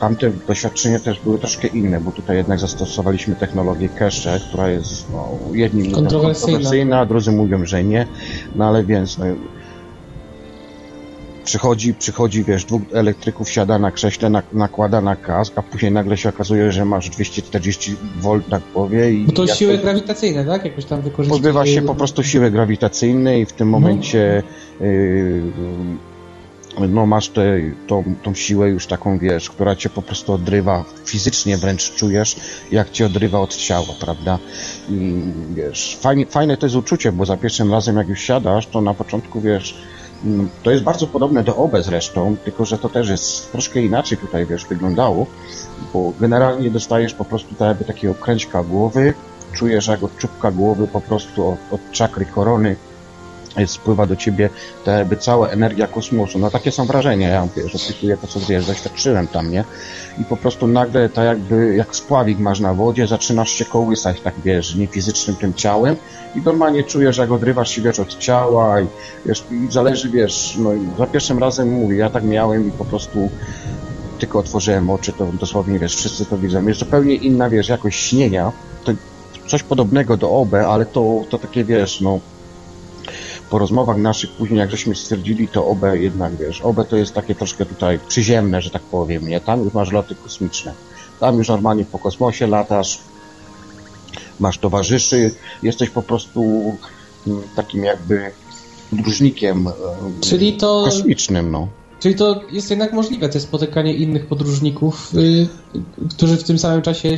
tamte doświadczenia też były troszkę inne, bo tutaj jednak zastosowaliśmy technologię cache, która jest, no, jedni mówią kontrowersyjna, a drudzy mówią, że nie, no ale więc, no, przychodzi, przychodzi, wiesz, dwóch elektryków siada na krześle, nak- nakłada na kask, a później nagle się okazuje, że masz 240 V na głowie i Bo to siły grawitacyjne, tak? Jakoś tam wykorzystuje. Pozbywa się po prostu siły grawitacyjnej i w tym momencie yy, no masz tę tą, tą siłę już taką, wiesz, która cię po prostu odrywa, fizycznie wręcz czujesz, jak cię odrywa od ciała, prawda? I wiesz, fajnie, fajne to jest uczucie, bo za pierwszym razem jak już siadasz, to na początku, wiesz, to jest bardzo podobne do OBE zresztą, tylko że to też jest troszkę inaczej tutaj, wiesz, wyglądało, bo generalnie dostajesz po prostu tak jakby takiego kręćka głowy, czujesz jak od czubka głowy po prostu od, od czakry korony spływa do ciebie ta jakby cała energia kosmosu. No takie są wrażenia, ja wiesz, opisuję to, co wiesz, doświadczyłem tam, nie? I po prostu nagle tak jakby, jak spławik masz na wodzie, zaczynasz się kołysać, tak wiesz, niefizycznym tym ciałem i normalnie czujesz, jak odrywasz się, wiesz, od ciała i wiesz, i zależy, wiesz, no za pierwszym razem mówię, ja tak miałem i po prostu tylko otworzyłem oczy, to dosłownie, wiesz, wszyscy to widzą. Jest zupełnie inna, wiesz, jakość śnienia, to coś podobnego do OB, ale to, to takie, wiesz, no po rozmowach naszych później, jak żeśmy stwierdzili, to OB jednak, wiesz, OB to jest takie troszkę tutaj przyziemne, że tak powiem, nie? Tam już masz loty kosmiczne. Tam już normalnie po kosmosie latasz, masz towarzyszy, jesteś po prostu mm, takim jakby podróżnikiem e, Czyli to... kosmicznym, no. Czyli to jest jednak możliwe, to spotykanie innych podróżników, yy, którzy w tym samym czasie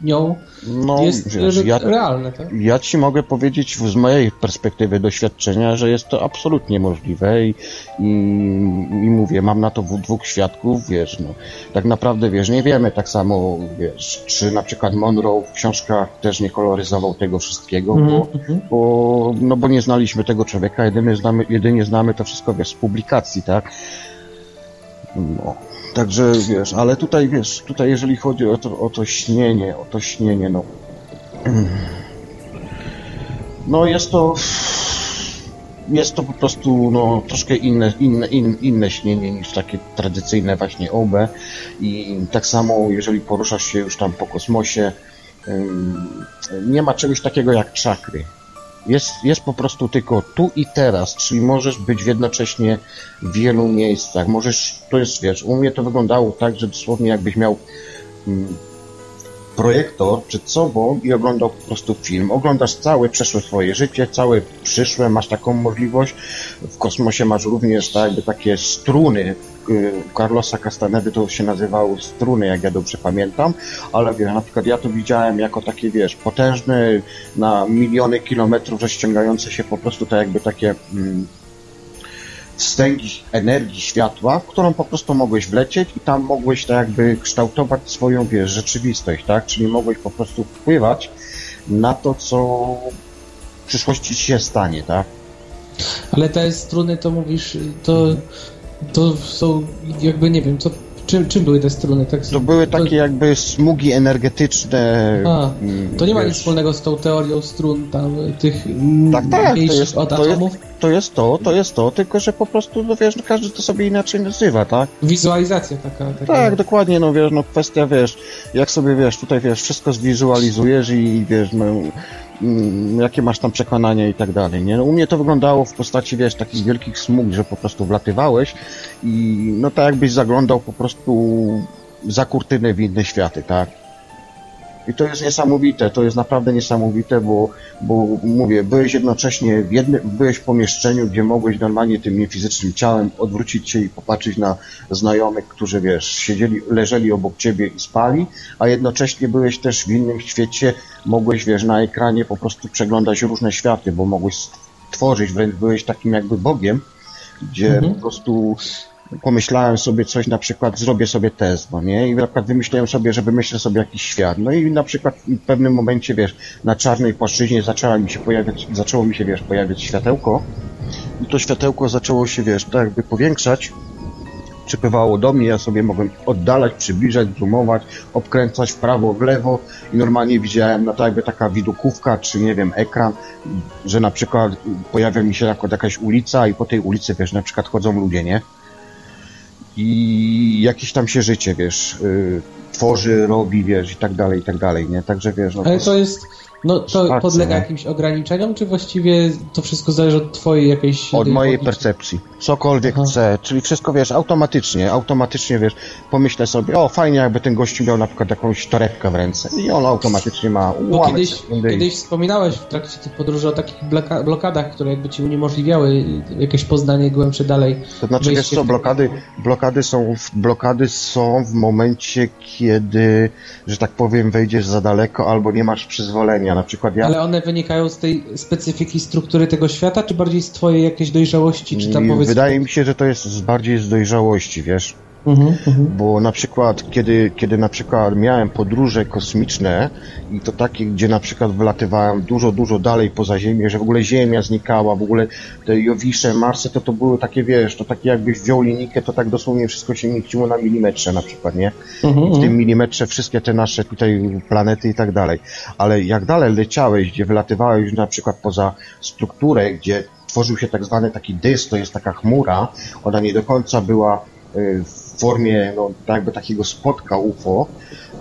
śnią, no, jest wiesz, ja, realne, tak? Ja ci mogę powiedzieć z mojej perspektywy doświadczenia, że jest to absolutnie możliwe i, i, i mówię, mam na to dwóch świadków, wiesz, no, tak naprawdę, wiesz, nie wiemy tak samo, wiesz, czy na przykład Monroe w książkach też nie koloryzował tego wszystkiego, Mhm, bo, mhm. bo, no bo nie znaliśmy tego człowieka, jedynie znamy, jedynie znamy to wszystko, wiesz, z publikacji, tak? No. Także wiesz, ale tutaj wiesz, tutaj jeżeli chodzi o to, o to śnienie, o to śnienie, no. No jest to. Jest to po prostu no, troszkę inne, inne, in, inne śnienie niż takie tradycyjne właśnie OB i tak samo jeżeli poruszasz się już tam po kosmosie, nie ma czegoś takiego jak czakry. Jest, jest po prostu tylko tu i teraz, czyli możesz być jednocześnie w wielu miejscach. Możesz, to jest, wiesz, u mnie to wyglądało tak, że dosłownie jakbyś miał mm, projektor przed sobą i oglądał po prostu film. Oglądasz całe przeszłe swoje życie, całe przyszłe, masz taką możliwość. W kosmosie masz również tak, takie struny. y, Carlosa Castanedy to się nazywały struny, jak ja dobrze pamiętam, ale wiesz, na przykład ja to widziałem jako takie, wiesz, potężne, na miliony kilometrów rozciągające się po prostu tak jakby takie mm, wstęgi energii światła, w którą po prostu mogłeś wlecieć i tam mogłeś tak jakby kształtować swoją, wiesz, rzeczywistość, tak? Czyli mogłeś po prostu wpływać na to, co w przyszłości ci się stanie, tak? Ale te struny, to mówisz, to, to są jakby, nie wiem, co, czym, czym były te struny? Tak, To były takie jakby smugi energetyczne. A, to nie ma wiesz. nic wspólnego z tą teorią strun tam, tych Tak, tak, to jest, od to, jest, atomów? to jest to, to jest to, tylko że po prostu, no wiesz, no każdy to sobie inaczej nazywa, tak? Wizualizacja taka. taka Tak, dokładnie, no wiesz, no kwestia, wiesz, jak sobie, wiesz, tutaj, wiesz, wszystko zwizualizujesz i, wiesz, no, jakie masz tam przekonania i tak dalej, nie? No, u mnie to wyglądało w postaci, wiesz, takich wielkich smug, że po prostu wlatywałeś i, no, tak jakbyś zaglądał po prostu za kurtynę w inne światy, tak? I to jest niesamowite, to jest naprawdę niesamowite, bo, bo mówię, byłeś jednocześnie w jednym, byłeś w pomieszczeniu, gdzie mogłeś normalnie tym niefizycznym ciałem odwrócić się i popatrzeć na znajomych, którzy wiesz, siedzieli, leżeli obok ciebie i spali, a jednocześnie byłeś też w innym świecie, mogłeś wiesz, na ekranie po prostu przeglądać różne światy, bo mogłeś tworzyć, wręcz byłeś takim jakby Bogiem, gdzie Mhm. po prostu pomyślałem sobie coś, na przykład zrobię sobie test, no nie? I na przykład wymyśliłem sobie, że wymyślę sobie jakiś świat. No i na przykład w pewnym momencie, wiesz, na czarnej płaszczyźnie zaczęła mi się pojawiać, zaczęło mi się, wiesz, pojawiać światełko. I to światełko zaczęło się, wiesz, tak jakby powiększać. Przypływało do mnie, ja sobie mogłem oddalać, przybliżać, zoomować, obkręcać w prawo, w lewo i normalnie widziałem, no tak jakby taka widokówka, czy nie wiem, ekran, że na przykład pojawia mi się jakaś ulica i po tej ulicy, wiesz, na przykład chodzą ludzie, nie? I jakieś tam się życie, wiesz, y, tworzy, robi, wiesz, i tak dalej, i tak dalej, nie? Także wiesz, no Ale to jest, no to Szlak, podlega jakimś ograniczeniom, czy właściwie to wszystko zależy od twojej jakiejś... od mojej percepcji. Cokolwiek chcę, czyli wszystko, wiesz, automatycznie, automatycznie, wiesz, pomyślę sobie, o, fajnie jakby ten gościu miał na przykład jakąś torebkę w ręce i on automatycznie ma Bo ułamek kiedyś, kiedyś wspominałeś w trakcie tych podróży o takich bloka- blokadach, które jakby ci uniemożliwiały jakieś poznanie głębsze dalej. To znaczy, wiesz co, blokady, blokady, są, w- blokady są w momencie, kiedy, że tak powiem, wejdziesz za daleko albo nie masz przyzwolenia. Na przykład ja... Ale one wynikają z tej specyfiki struktury tego świata, czy bardziej z twojej jakiejś dojrzałości, czy tam powiedzmy... Wydaje mi się, że to jest z bardziej z dojrzałości, wiesz. Mhm, mhm. Bo na przykład, kiedy, kiedy na przykład miałem podróże kosmiczne i to takie, gdzie na przykład wylatywałem dużo, dużo dalej poza Ziemię, że w ogóle Ziemia znikała, w ogóle te Jowisze, Marsy, to to były takie, wiesz, to takie jakbyś wziął linijkę, to tak dosłownie wszystko się mieściło na milimetrze na przykład, nie? Mhm, w tym mhm. milimetrze wszystkie te nasze tutaj planety i tak dalej. Ale jak dalej leciałeś, gdzie wylatywałeś na przykład poza strukturę, gdzie tworzył się tak zwany taki dysk, to jest taka chmura, ona nie do końca była y, w formie no, jakby takiego spotka UFO,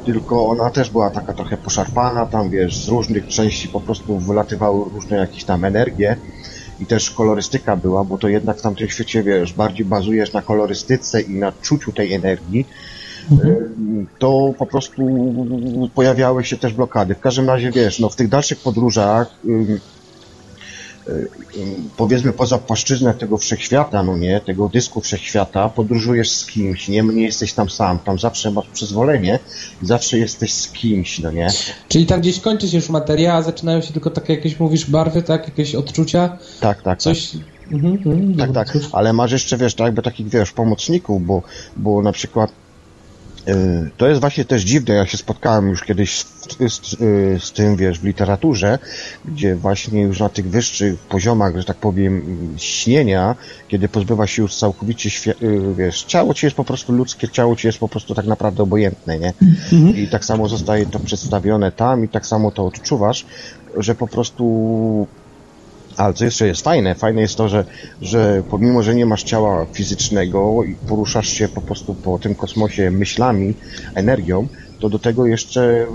tylko ona też była taka trochę poszarpana, tam wiesz, z różnych części po prostu wylatywały różne jakieś tam energie i też kolorystyka była, bo to jednak w tamtym świecie, wiesz, bardziej bazujesz na kolorystyce i na czuciu tej energii, y, to po prostu pojawiały się też blokady. W każdym razie, wiesz, no w tych dalszych podróżach powiedzmy poza płaszczyznę tego wszechświata, no nie, tego dysku wszechświata, podróżujesz z kimś, nie, nie jesteś tam sam, tam zawsze masz przyzwolenie zawsze jesteś z kimś, no nie. Czyli tam gdzieś kończy się już materia, a zaczynają się tylko takie jakieś, mówisz, barwy, tak? Jakieś odczucia? Tak, tak, Coś... Mhm, mhm, tak, tak, ale masz jeszcze, wiesz, tak jakby takich, wiesz, pomocników, bo, bo na przykład y, to jest właśnie też dziwne, ja się spotkałem już kiedyś z, z, y, z tym, wiesz, w literaturze, gdzie właśnie już na tych wyższych poziomach, że tak powiem, śnienia, kiedy pozbywa się już całkowicie, y, wiesz, ciało ci jest po prostu ludzkie, ciało ci jest po prostu tak naprawdę obojętne, nie? I tak samo zostaje to przedstawione tam i tak samo to odczuwasz, że po prostu ale co jeszcze jest fajne, fajne jest to, że, że pomimo, że nie masz ciała fizycznego i poruszasz się po prostu po tym kosmosie myślami, energią, to do tego jeszcze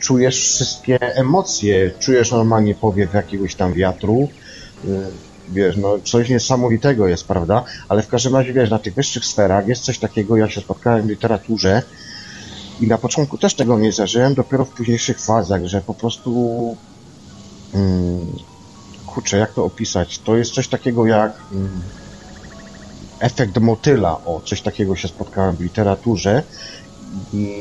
czujesz wszystkie emocje, czujesz normalnie powiew jakiegoś tam wiatru, y, wiesz, no coś niesamowitego jest, prawda? Ale w każdym razie, wiesz, na tych wyższych sferach jest coś takiego, ja się spotkałem w literaturze i na początku też tego nie zażyłem, dopiero w późniejszych fazach, że po prostu mm, kurczę, jak to opisać? To jest coś takiego jak mm, efekt motyla. O, coś takiego się spotkałem w literaturze. I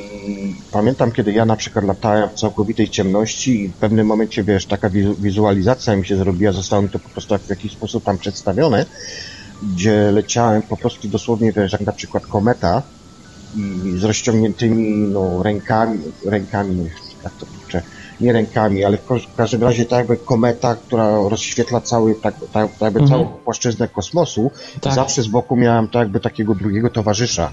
pamiętam, kiedy ja na przykład latałem w całkowitej ciemności i w pewnym momencie, wiesz, taka wizu- wizualizacja mi się zrobiła, zostało mi to po prostu w jakiś sposób tam przedstawione, gdzie leciałem po prostu dosłownie, wiesz, jak na przykład kometa i z rozciągniętymi, no, rękami, rękami, jak to nie rękami, ale w każ- w każdym razie tak jakby kometa, która rozświetla cały, tak, tak, tak jakby Mhm. całą płaszczyznę kosmosu, Tak. zawsze z boku miałem tak jakby takiego drugiego towarzysza.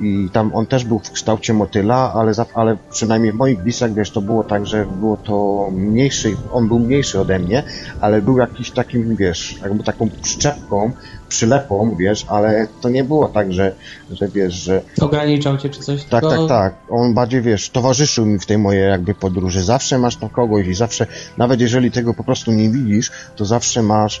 I tam on też był w kształcie motyla, ale, ale przynajmniej w moich blisach, wiesz, to było tak, że było to mniejszy, on był mniejszy ode mnie, ale był jakiś takim, wiesz, jakby taką przyczepką, przylepą, wiesz, ale to nie było tak, że, że wiesz, że Ograniczał cię czy coś? tak, tylko... tak, tak. On bardziej, wiesz, towarzyszył mi w tej mojej jakby podróży. Zawsze masz tam kogoś i zawsze, nawet jeżeli tego po prostu nie widzisz, to zawsze masz,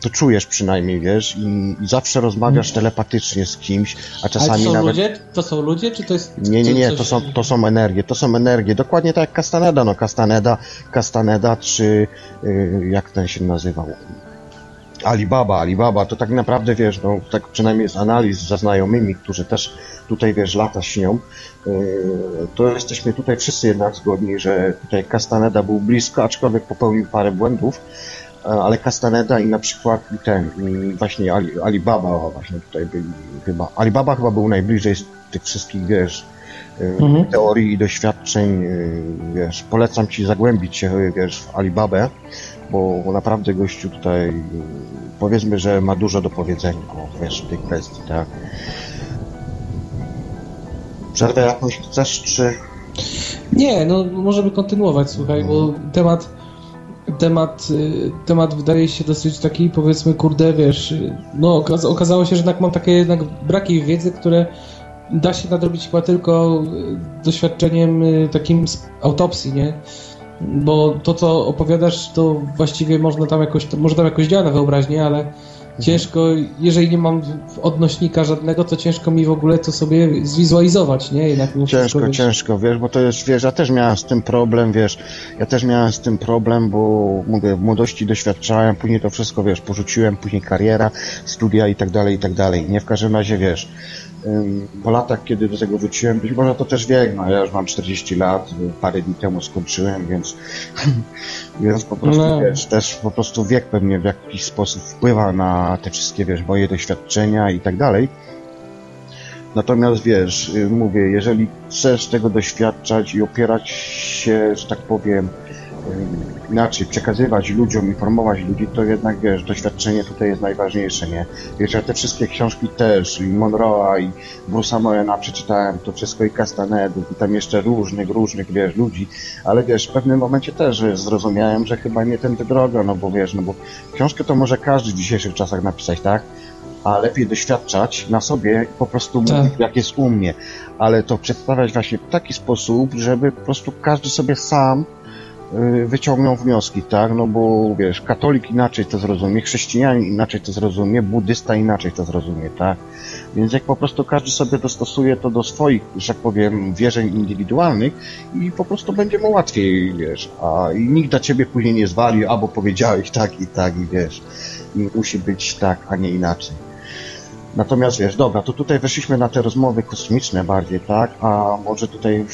to czujesz przynajmniej, wiesz, i, i zawsze rozmawiasz telepatycznie z kimś, a Ale to czasami są nawet... ludzie? To są ludzie, czy to jest... Nie, nie, nie, to są, to są energie, to są energie, dokładnie tak jak Castaneda, no Castaneda, Castaneda, czy y, jak ten się nazywał? Alibaba, Alibaba, to tak naprawdę, wiesz, no, tak przynajmniej z analiz za znajomymi, którzy też tutaj, wiesz, lata śnią, y, to jesteśmy tutaj wszyscy jednak zgodni, że tutaj Castaneda był blisko, aczkolwiek popełnił parę błędów, e, ale Castaneda i na przykład ten, właśnie Ali, Alibaba właśnie tutaj byli chyba, Alibaba chyba był najbliżej z tych wszystkich, wiesz, y, Mhm. teorii i doświadczeń, wiesz, polecam Ci zagłębić się, wiesz, w Alibabę, bo naprawdę gościu tutaj, powiedzmy, że ma dużo do powiedzenia, o, wiesz, tej kwestii, tak. Przerwę jakąś chcesz, czy... Nie, no możemy kontynuować, słuchaj, bo temat, temat, y, temat wydaje się dosyć taki, powiedzmy, kurde, wiesz, y, no okaz- okazało się, że jednak mam takie jednak braki wiedzy, które da się nadrobić chyba tylko y, doświadczeniem takim z autopsji, nie? Bo to, co opowiadasz, to właściwie można tam jakoś, może tam jakoś działa na wyobraźnię, ale ciężko, jeżeli nie mam odnośnika żadnego, to ciężko mi w ogóle to sobie zwizualizować, nie? Jednak Ciężko, ciężko, wiesz, bo to jest, wiesz, ja też miałem z tym problem, wiesz, ja też miałem z tym problem, bo mówię, w młodości doświadczałem, później to wszystko, wiesz, porzuciłem, później kariera, studia i tak dalej, i tak dalej. Nie w każdym razie, wiesz, po latach, kiedy do tego wróciłem, być może to też wiek, no ja już mam 40 lat, parę dni temu skończyłem, więc, więc po prostu, No. wiesz, też po prostu wiek pewnie w jakiś sposób wpływa na te wszystkie, wiesz, moje doświadczenia i tak dalej. Natomiast wiesz, y, mówię, jeżeli chcesz tego doświadczać i opierać się, że tak powiem, y, inaczej, przekazywać ludziom, informować ludzi, to jednak wiesz, doświadczenie tutaj jest najważniejsze, nie? Wiesz, ja te wszystkie książki też, i Monroe'a, i Bruce'a Moena przeczytałem, to wszystko i Castanedów, i tam jeszcze różnych, różnych, wiesz, ludzi, ale wiesz, w pewnym momencie też zrozumiałem, że chyba nie tędy droga, no bo wiesz, no bo książkę to może każdy w dzisiejszych czasach napisać, tak? a lepiej doświadczać na sobie po prostu tak. mówić, jak jest u mnie, ale to przedstawiać właśnie w taki sposób, żeby po prostu każdy sobie sam y, wyciągnął wnioski, tak? No bo wiesz, katolik inaczej to zrozumie, chrześcijanin inaczej to zrozumie, buddysta inaczej to zrozumie, tak? Więc jak po prostu każdy sobie dostosuje to do swoich, że tak powiem, wierzeń indywidualnych i po prostu będzie mu łatwiej, wiesz, a i nikt dla ciebie później nie zwalił, albo powiedziałeś tak i tak i wiesz, i musi być tak, a nie inaczej. Natomiast wiesz, dobra, to tutaj weszliśmy na te rozmowy kosmiczne bardziej, tak? A może tutaj, mm,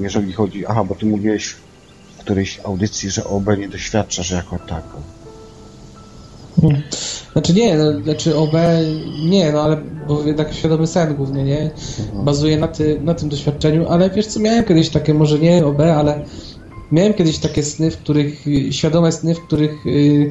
jeżeli chodzi, aha, bo ty mówiłeś w którejś audycji, że OB nie doświadczasz jako tako. Hmm. Znaczy nie, no, znaczy OB nie, no ale bo jednak świadomy sen głównie, nie? Mhm. Bazuje na, ty, na tym doświadczeniu, ale wiesz co, miałem kiedyś takie, może nie OB, ale miałem kiedyś takie sny, w których, świadome sny, w których yy,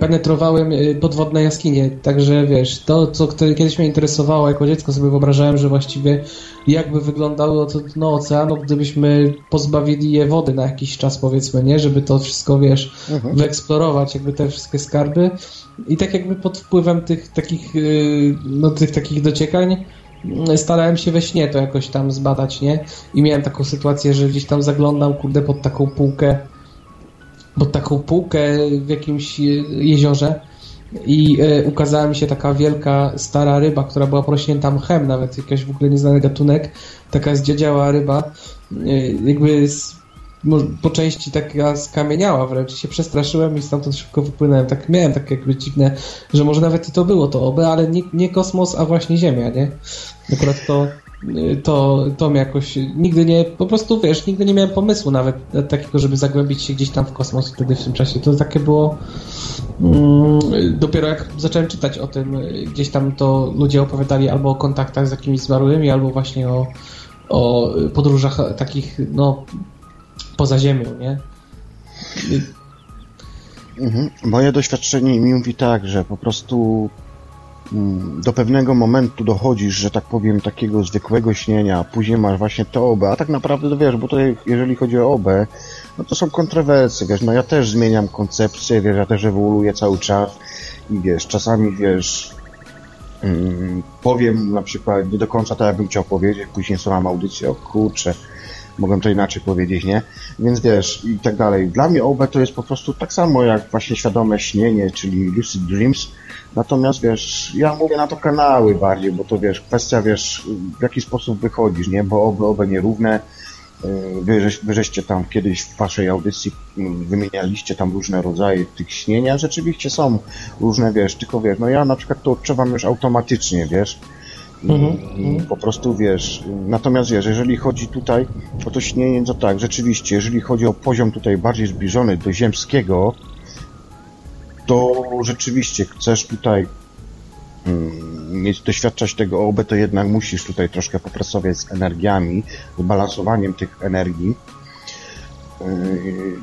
penetrowałem y, podwodne jaskinie, także wiesz, to co kiedyś mnie interesowało jako dziecko, sobie wyobrażałem, że właściwie jakby wyglądało to dno oceanu, gdybyśmy pozbawili je wody na jakiś czas powiedzmy, nie, żeby to wszystko, wiesz, mhm. wyeksplorować, jakby te wszystkie skarby. I tak jakby pod wpływem tych takich, y, no tych takich dociekań starałem się we śnie to jakoś tam zbadać, nie, i miałem taką sytuację, że gdzieś tam zaglądam, kurde, pod taką półkę pod taką półkę w jakimś jeziorze i e, ukazała mi się taka wielka, stara ryba, która była porośnięta mchem, nawet jakiś w ogóle nieznany gatunek, taka zdziedziała ryba, e, jakby z, po części taka skamieniała wręcz, się przestraszyłem i stamtąd szybko wypłynąłem. Tak miałem takie jakby dziwne, że może nawet i to było to oby, ale nie, nie kosmos, a właśnie Ziemia, nie? Akurat to to, to mnie jakoś nigdy nie, po prostu wiesz, nigdy nie miałem pomysłu nawet takiego, żeby zagłębić się gdzieś tam w kosmos wtedy w tym czasie. To takie było mm, dopiero jak zacząłem czytać o tym, gdzieś tam to ludzie opowiadali albo o kontaktach z jakimiś zmarłymi, albo właśnie o, o podróżach takich, no, poza Ziemią, nie? Mhm. Moje doświadczenie mi mówi tak, że po prostu Mm, do pewnego momentu dochodzisz, że tak powiem, takiego zwykłego śnienia, a później masz właśnie to OB, a tak naprawdę, wiesz, bo to jeżeli chodzi o OB, no to są kontrowersje, wiesz, no ja też zmieniam koncepcję, wiesz, ja też ewoluuję cały czas i wiesz, czasami, wiesz, mm, powiem na przykład nie do końca tak, jakbym chciał powiedzieć, później słucham audycję, o kurczę, mogłem to inaczej powiedzieć, nie? Więc wiesz, i tak dalej. Dla mnie OB to jest po prostu tak samo jak właśnie świadome śnienie, czyli lucid dreams, Natomiast wiesz, ja mówię na to kanały bardziej, bo to wiesz, kwestia wiesz, w jaki sposób wychodzisz, nie? Bo oby, oby nierówne. Y, wy, wy żeście tam kiedyś w waszej audycji mm, wymienialiście tam różne rodzaje tych śnienia. Rzeczywiście są różne, wiesz, tylko wiesz, no ja na przykład to odczuwam już automatycznie, wiesz. Mhm. Po prostu wiesz. Natomiast wiesz, jeżeli chodzi tutaj o to śnienie, to tak, rzeczywiście, jeżeli chodzi o poziom tutaj bardziej zbliżony do ziemskiego, to rzeczywiście chcesz tutaj mm, mieć, doświadczać tego OB, to jednak musisz tutaj troszkę popracować z energiami, z balansowaniem tych energii. Yy,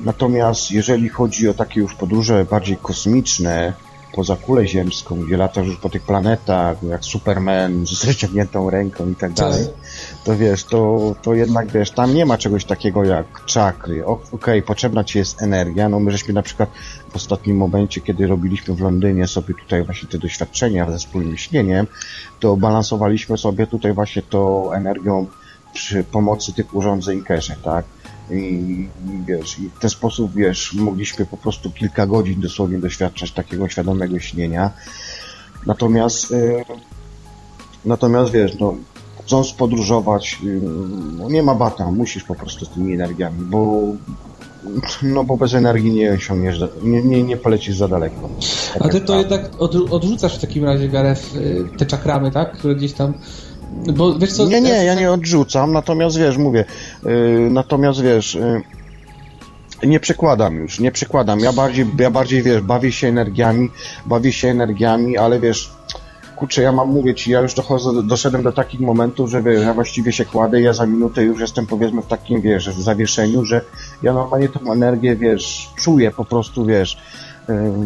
natomiast jeżeli chodzi o takie już podróże bardziej kosmiczne, poza kulę ziemską, gdzie latasz już po tych planetach, jak Superman z wyciągniętą ręką i tak dalej, tak. to wiesz, to, to jednak wiesz, tam nie ma czegoś takiego jak czakry. Okej, okay, potrzebna ci jest energia. No my żeśmy na przykład w ostatnim momencie, kiedy robiliśmy w Londynie sobie tutaj właśnie te doświadczenia ze wspólnym śnieniem, to balansowaliśmy sobie tutaj właśnie to energią przy pomocy tych urządzeń Cache, tak? I, wiesz, i w ten sposób, wiesz, mogliśmy po prostu kilka godzin dosłownie doświadczać takiego świadomego śnienia. Natomiast, yy, natomiast wiesz, no, chcąc podróżować, yy, no, nie ma bata, musisz po prostu z tymi energiami, bo no bo bez energii nie osiągniesz, nie, nie, nie polecisz za daleko. Tak A ty to jednak odrzucasz w takim razie, Gareth, y, te czakramy, tak? Które gdzieś tam bo, wiesz co, nie, nie, ja nie odrzucam, natomiast wiesz, mówię, yy, natomiast wiesz, yy, nie przekładam już, nie przekładam. Ja bardziej, ja bardziej, wiesz, bawię się energiami, bawię się energiami, ale wiesz, kurczę, ja mam mówić, ja już dochodzę, doszedłem do takich momentów, że wiesz, ja właściwie się kładę, ja za minutę już jestem powiedzmy w takim, wiesz, w zawieszeniu, że ja normalnie tą energię, wiesz, czuję po prostu, wiesz,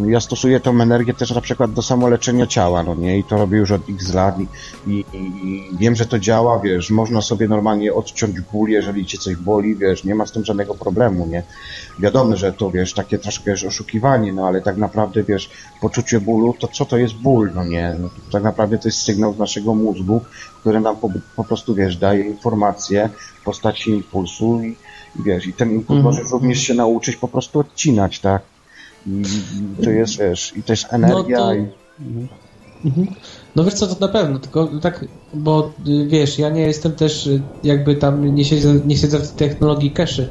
ja stosuję tą energię też na przykład do samoleczenia ciała, no nie? I to robię już od x lat i, i, i, wiem, że to działa, wiesz, można sobie normalnie odciąć ból, jeżeli cię coś boli, wiesz, nie ma z tym żadnego problemu, nie? Wiadomo, że to, wiesz, takie troszkę jest oszukiwanie, no ale tak naprawdę, wiesz, poczucie bólu, to co to jest ból, no nie? No, tak naprawdę to jest sygnał z naszego mózgu, który nam po, po prostu, wiesz, daje informacje w postaci impulsu i, wiesz, i ten impuls mm. możesz również się nauczyć po prostu odcinać, tak? I to jest, wiesz, i jest energia no to... i... Mhm. No wiesz co, to na pewno, tylko tak, bo y, wiesz, ja nie jestem też y, jakby tam, nie siedzę, nie siedzę w technologii cache.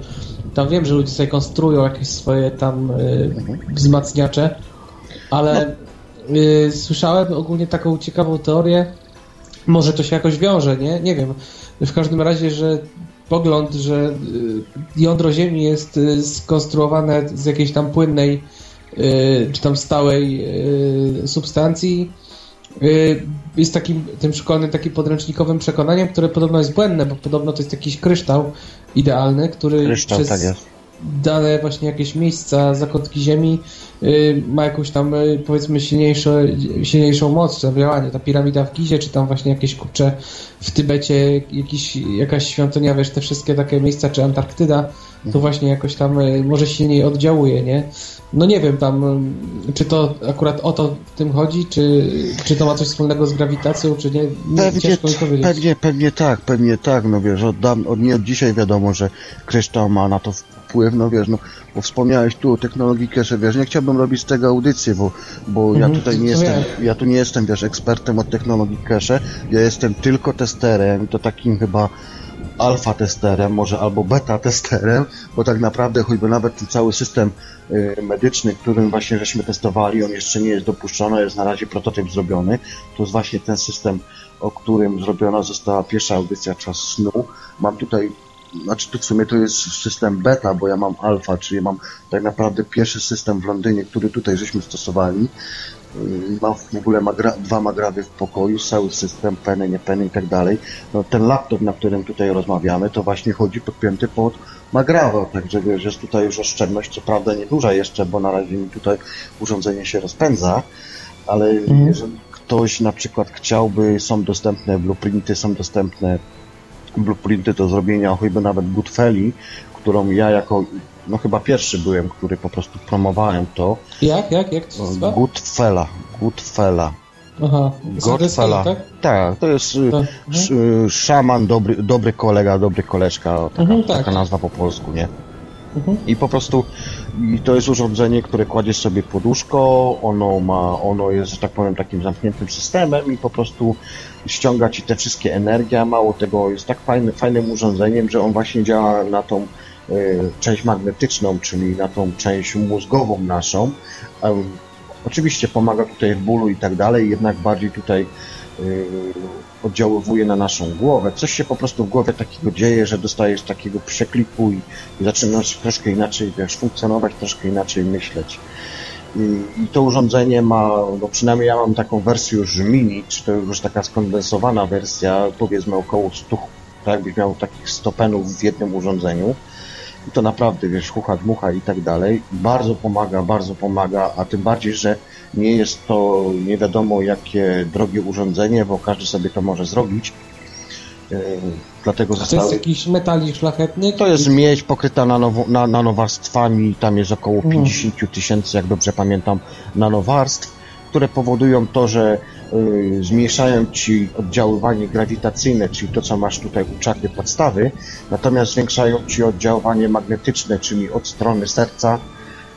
Tam wiem, że ludzie sobie konstruują jakieś swoje tam y, wzmacniacze, ale no. y, słyszałem ogólnie taką ciekawą teorię, może to się jakoś wiąże, nie? Nie wiem. W każdym razie, że pogląd, że jądro Ziemi jest skonstruowane z jakiejś tam płynnej Y, czy tam stałej y, substancji. Y, jest takim tym szkolnym, takim podręcznikowym przekonaniem, które podobno jest błędne, bo podobno to jest jakiś kryształ idealny, który kryształ, przez tak dane właśnie jakieś miejsca, zakątki ziemi ma jakąś tam powiedzmy silniejszą, silniejszą moc, czy działanie. Ta piramida w Gizie, czy tam właśnie jakieś kurcze w Tybecie, jakiś, jakaś świątynia, wiesz, te wszystkie takie miejsca, czy Antarktyda, to mhm. właśnie jakoś tam może silniej oddziałuje, nie? No nie wiem tam, czy to akurat o to w tym chodzi, czy, czy to ma coś wspólnego z grawitacją, czy nie, nie pewnie, ciężko mi powiedzieć. Pewnie, pewnie tak, pewnie tak, no wiesz, od, od, nie od dzisiaj wiadomo, że kryształ ma na to wpływ, no wiesz, no, bo wspomniałeś tu o technologii cache, wiesz, nie chciałbym robić z tego audycji, bo, bo mhm, ja tutaj nie jestem, ja tu nie jestem, wiesz, ekspertem od technologii cache, ja jestem tylko testerem, to takim chyba alfa testerem, może albo beta testerem, bo tak naprawdę choćby nawet ten cały system y, medyczny, którym właśnie żeśmy testowali, on jeszcze nie jest dopuszczony, jest na razie prototyp zrobiony. To jest właśnie ten system, o którym zrobiona została pierwsza audycja Czas Snu. Mam tutaj znaczy to w sumie to jest system beta, bo ja mam alfa, czyli mam tak naprawdę pierwszy system w Londynie, który tutaj żeśmy stosowali. Y, mam w ogóle magra, dwa magrawy w pokoju, cały system, peny, nie peny i tak dalej. No, ten laptop, na którym tutaj rozmawiamy, to właśnie chodzi podpięty pod magrawę, także wiesz, jest tutaj już oszczędność, co prawda nieduża jeszcze, bo na razie mi tutaj urządzenie się rozpędza, ale mhm. jeżeli ktoś na przykład chciałby, są dostępne blueprinty, są dostępne blueprinty do zrobienia choćby nawet Goodfelli, którą ja jako no chyba pierwszy byłem, który po prostu promowałem to. Jak, jak, jak to? Goodfella, Goodfella. Aha, Godfella. Tak? tak, to jest tak. Mhm. szaman, dobry, dobry kolega, dobry koleżka, taka, mhm, tak. taka nazwa po polsku, nie? Mhm. I po prostu i to jest urządzenie, które kładziesz sobie poduszko, ono ma, ono jest, że tak powiem, takim zamkniętym systemem i po prostu ściąga ci te wszystkie energie, a mało tego jest tak fajny, fajnym urządzeniem, że on właśnie działa na tą Y, część magnetyczną, czyli na tą część mózgową naszą. Oczywiście pomaga tutaj w bólu i tak dalej, jednak bardziej tutaj y, oddziaływuje na naszą głowę. Coś się po prostu w głowie takiego dzieje, że dostajesz takiego przekliku i, i zaczynasz troszkę inaczej wiesz, funkcjonować, troszkę inaczej myśleć. I, I, to urządzenie ma, no przynajmniej ja mam taką wersję już mini, czy to już taka skondensowana wersja, powiedzmy około 100, tak jakbyś miał takich 100 penów w jednym urządzeniu. I to naprawdę, wiesz, hucha, dmucha i tak dalej. Bardzo pomaga, bardzo pomaga, a tym bardziej, że nie jest to nie wiadomo jakie drogie urządzenie, bo każdy sobie to może zrobić. Yy, dlatego zostały... To jest jakiś metalik szlachetny? To jest miedź pokryta nanowarstwami, tam jest około 50 mhm. tysięcy, jak dobrze pamiętam, nanowarstw, które powodują to, że Y, zmniejszają ci oddziaływanie grawitacyjne, czyli to, co masz tutaj u czarnej podstawy, natomiast zwiększają ci oddziaływanie magnetyczne, czyli od strony serca,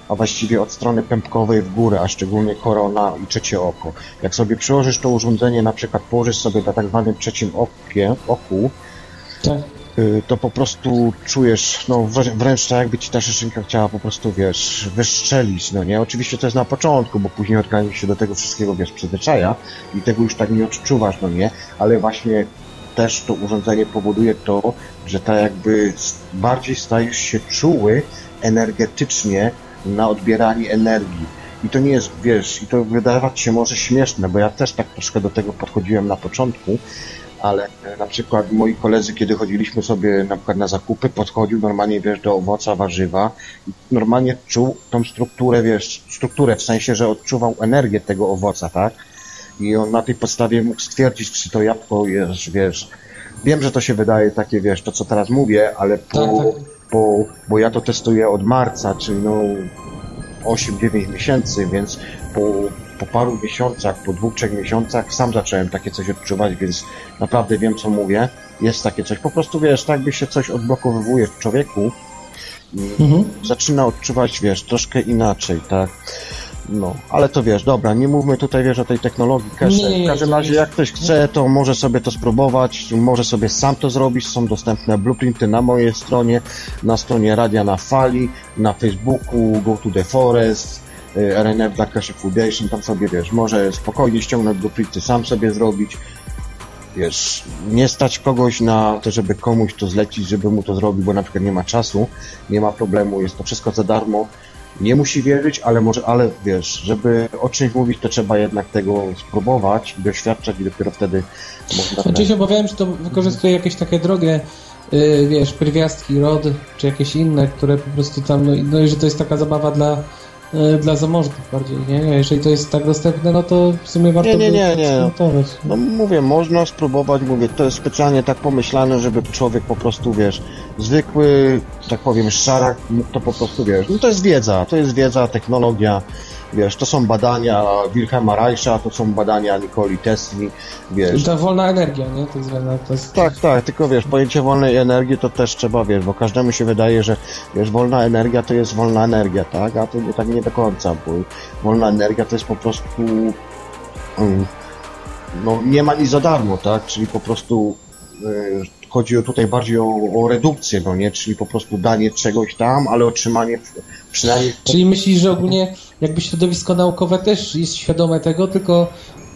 a właściwie od strony pępkowej w górę, a szczególnie korona i trzecie oko. Jak sobie przyłożysz to urządzenie, na przykład położysz sobie na tak zwanym trzecim okie, oku, tak. Y, to po prostu czujesz, no wręcz tak jakby ci ta szyszynka chciała po prostu, wiesz, wyszczelić, no nie? Oczywiście to jest na początku, bo później organizm się do tego wszystkiego, wiesz, przyzwyczaja i tego już tak nie odczuwasz, no nie? Ale właśnie też to urządzenie powoduje to, że tak jakby bardziej stajesz się czuły energetycznie na odbieranie energii. I to nie jest, wiesz, i to wydawać się może śmieszne, bo ja też tak troszkę do tego podchodziłem na początku, ale na przykład moi koledzy, kiedy chodziliśmy sobie na przykład na zakupy, podchodził normalnie, wiesz, do owoca, warzywa i normalnie czuł tą strukturę, wiesz, strukturę, w sensie, że odczuwał energię tego owoca, tak? I on na tej podstawie mógł stwierdzić, czy to jabłko jest, wiesz, wiem, że to się wydaje takie, wiesz, to co teraz mówię, ale po, Tak, tak. Po bo ja to testuję od marca, czyli no 8-9 miesięcy, więc po, po paru miesiącach, po dwóch, trzech miesiącach sam zacząłem takie coś odczuwać, więc naprawdę wiem, co mówię. Jest takie coś. Po prostu, wiesz, tak by się coś odblokowywuje w człowieku Mhm. zaczyna odczuwać, wiesz, troszkę inaczej, tak? No, ale to wiesz, dobra, nie mówmy tutaj, wiesz, o tej technologii cache. Nie, W każdym razie, jak ktoś chce, to może sobie to spróbować, może sobie sam to zrobić. Są dostępne blueprinty na mojej stronie, na stronie Radia na Fali, na Facebooku, Go to the Forest, y, RNF dla Cache Foundation, tam sobie, wiesz, może spokojnie ściągnąć blueprinty, sam sobie zrobić. Wiesz, nie stać kogoś na to, żeby komuś to zlecić, żeby mu to zrobił, bo na przykład nie ma czasu, nie ma problemu, jest to wszystko za darmo. Nie musi wierzyć, ale może, ale wiesz, żeby o czymś mówić, to trzeba jednak tego spróbować, doświadczać i dopiero wtedy można... Znaczy się obawiałem, że to wykorzystuje jakieś takie drogie, yy, wiesz, pierwiastki, rod, czy jakieś inne, które po prostu tam, no, i- no i że to jest taka zabawa dla, dla zamożnych bardziej, nie? Jeżeli to jest tak dostępne, no to w sumie warto Nie, nie, nie, nie. eksperymentować. No mówię, można spróbować, mówię, to jest specjalnie tak pomyślane, żeby człowiek po prostu, wiesz, zwykły, tak powiem, szarak, to po prostu, wiesz, no to jest wiedza, to jest wiedza, technologia, wiesz, to są badania Wilhelma Reicha, to są badania Nikoli Tesli, wiesz. Ta wolna energia, nie? To jest, to jest... Tak, tak, tylko wiesz, pojęcie wolnej energii to też trzeba, wiesz, bo każdemu się wydaje, że wiesz, wolna energia to jest wolna energia, tak, a to nie, tak nie do końca, bo wolna energia to jest po prostu mm, no nie ma nic za darmo, tak, czyli po prostu y, chodzi o tutaj bardziej o, o redukcję, no nie, czyli po prostu danie czegoś tam, ale otrzymanie przynajmniej Czyli myślisz, że ogólnie jakby środowisko naukowe też jest świadome tego, tylko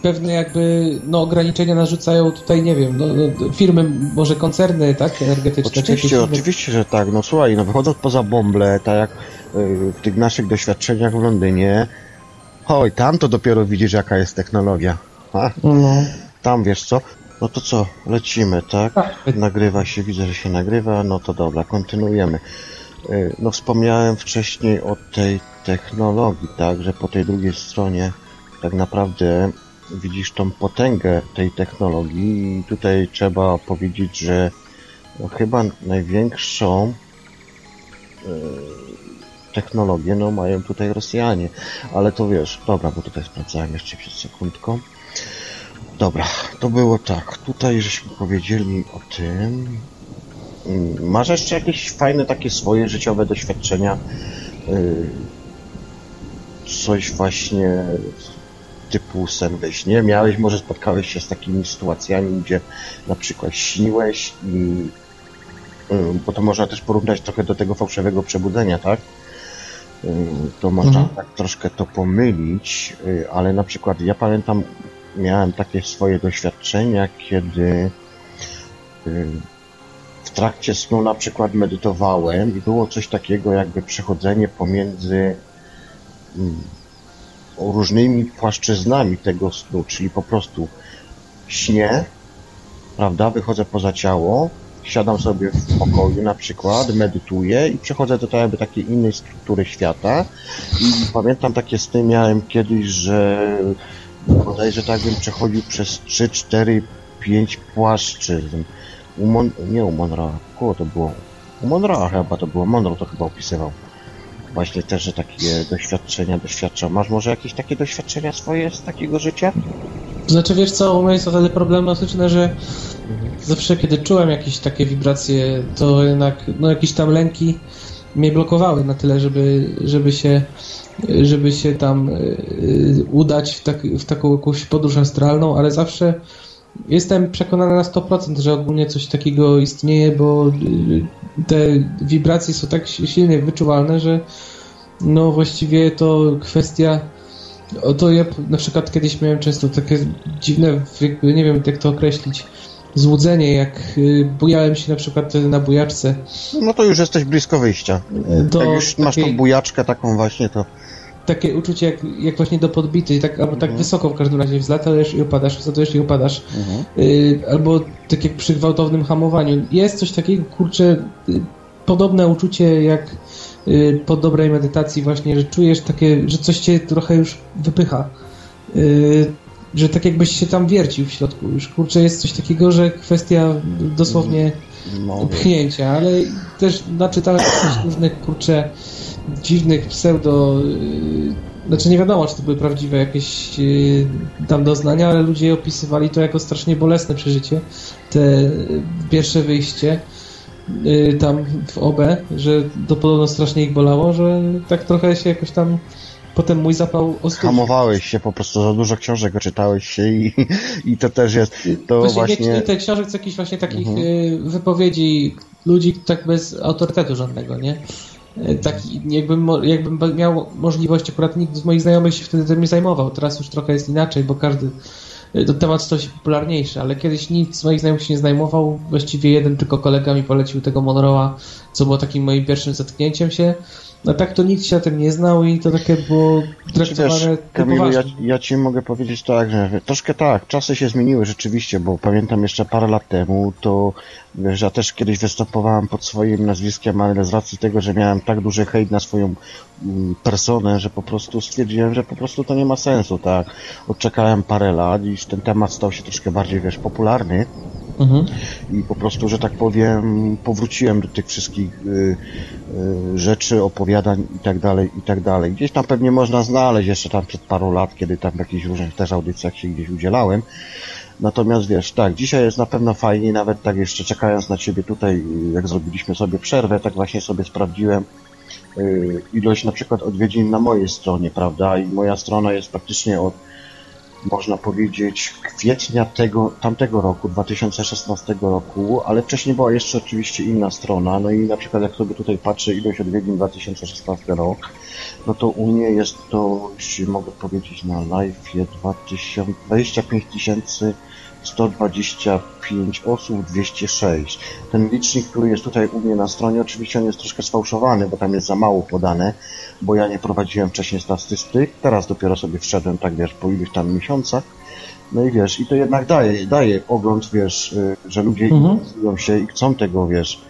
pewne jakby no, ograniczenia narzucają tutaj, nie wiem, no, no, firmy, może koncerny, tak, energetyczne. Oczywiście, inne- oczywiście, że tak. No słuchaj, no wychodząc poza bąble, tak jak y, w tych naszych doświadczeniach w Londynie, oj, tam to dopiero widzisz, jaka jest technologia. Ha? No. Tam wiesz co? No to co, lecimy, tak? Nagrywa się, widzę, że się nagrywa, no to dobra, kontynuujemy. Y, No wspomniałem wcześniej o tej technologii, tak, że po tej drugiej stronie tak naprawdę widzisz tą potęgę tej technologii i tutaj trzeba powiedzieć, że no, chyba największą y, technologię no, mają tutaj Rosjanie, ale to wiesz, dobra, bo tutaj sprawdzałem jeszcze przed sekundką. Dobra, to było tak. Tutaj żeśmy powiedzieli o tym. Mm, Masz jeszcze jakieś fajne takie swoje życiowe doświadczenia? Yy, Coś właśnie typu sen we śnie? Miałeś, może spotkałeś się z takimi sytuacjami, gdzie na przykład śniłeś i yy, bo to można też porównać trochę do tego fałszywego przebudzenia, tak? Yy, To można Mhm. tak troszkę to pomylić, ale na przykład ja pamiętam, miałem takie swoje doświadczenia, kiedy yy, w trakcie snu na przykład medytowałem i było coś takiego jakby przechodzenie pomiędzy mm, różnymi płaszczyznami tego snu, czyli po prostu śnię, prawda, wychodzę poza ciało, siadam sobie w pokoju na przykład, medytuję i przechodzę do jakby takiej innej struktury świata. I pamiętam takie sny miałem kiedyś, że bodajże tak bym przechodził przez 3, 4, 5 płaszczyzn. U Mon... nie u Monroe, koło to było? U Monroe chyba to było, Monroe to chyba opisywał. Właśnie też, że takie doświadczenia doświadczał. Masz może jakieś takie doświadczenia swoje z takiego życia? Znaczy wiesz co, u mnie jest o tyle problematyczne, że zawsze kiedy czułem jakieś takie wibracje, to jednak no jakieś tam lęki mnie blokowały na tyle, żeby, żeby się żeby się tam y, udać w, tak, w taką jakąś podróż astralną, ale zawsze jestem przekonany na 100%, że ogólnie coś takiego istnieje, bo y, te wibracje są tak silnie wyczuwalne, że no właściwie to kwestia o to ja na przykład kiedyś miałem często takie dziwne, jakby nie wiem jak to określić, złudzenie, jak y, bujałem się na przykład na bujaczce. No to już jesteś blisko wyjścia. Do Jak już masz tą bujaczkę taką właśnie, to takie uczucie jak, jak właśnie do podbity, tak, albo tak Mhm. wysoko w każdym razie wzlatujesz i upadasz, wzlatujesz i upadasz. Mhm. Y, albo tak jak przy gwałtownym hamowaniu. Jest coś takiego, kurczę, y, podobne uczucie jak y, po dobrej medytacji właśnie, że czujesz takie, że coś cię trochę już wypycha. Y, że tak jakbyś się tam wiercił w środku. Już kurczę, jest coś takiego, że kwestia dosłownie No, pchnięcia, ale też naczytałem różnych, kurczę, dziwnych pseudo... Yy, znaczy nie wiadomo, czy to były prawdziwe jakieś yy, tam doznania, ale ludzie opisywali to jako strasznie bolesne przeżycie. Te pierwsze wyjście yy, tam w OB, że to podobno strasznie ich bolało, że tak trochę się jakoś tam potem mój zapał ostudził. Hamowałeś się po prostu, za dużo książek czytałeś się i, i to też jest to właśnie, właśnie... nie, te książek, co jakichś właśnie takich Mhm. y, wypowiedzi ludzi tak bez autorytetu żadnego, nie? Y, Taki, jakbym, jakbym miał możliwość, akurat nikt z moich znajomych się wtedy tym nie zajmował. Teraz już trochę jest inaczej, bo każdy y, to temat stał się popularniejszy, ale kiedyś nikt z moich znajomych się nie zajmował. Właściwie jeden tylko kolega mi polecił tego Monroe'a, co było takim moim pierwszym zetknięciem się. No tak to nikt się na tym nie znał i to takie było traktowane Wiesz, Kamilu, ja, ja ci mogę powiedzieć tak, że troszkę tak, czasy się zmieniły rzeczywiście, bo pamiętam jeszcze parę lat temu, to wiesz, ja też kiedyś występowałem pod swoim nazwiskiem, ale z racji tego, że miałem tak duży hejt na swoją mm, personę, że po prostu stwierdziłem, że po prostu to nie ma sensu, tak. Odczekałem parę lat i ten temat stał się troszkę bardziej, wiesz, popularny. Mhm. I po prostu, że tak powiem, powróciłem do tych wszystkich y, y, rzeczy, opowiadań i tak dalej, i tak dalej. Gdzieś tam pewnie można znaleźć jeszcze tam przed paru lat, kiedy tam w jakichś różnych też audycjach się gdzieś udzielałem. Natomiast wiesz, tak, dzisiaj jest na pewno fajnie, nawet tak jeszcze czekając na Ciebie tutaj, jak zrobiliśmy sobie przerwę, tak właśnie sobie sprawdziłem y, ilość na przykład odwiedzin na mojej stronie, prawda? I moja strona jest praktycznie od można powiedzieć, kwietnia tego, tamtego roku, 2016 roku, ale wcześniej była jeszcze oczywiście inna strona, no i na przykład jak sobie tutaj patrzę ilość odwiedzin 2016 rok, no to u mnie jest to, mogę powiedzieć na live, 2000, 25 125 osób, 206. Ten licznik, który jest tutaj u mnie na stronie, oczywiście on jest troszkę sfałszowany, bo tam jest za mało podane, bo ja nie prowadziłem wcześniej statystyk, teraz dopiero sobie wszedłem, tak wiesz, po iluś tam miesiącach. No i wiesz, i to jednak daje, daje ogląd, wiesz, y, że ludzie Mhm. interesują się i chcą tego, wiesz.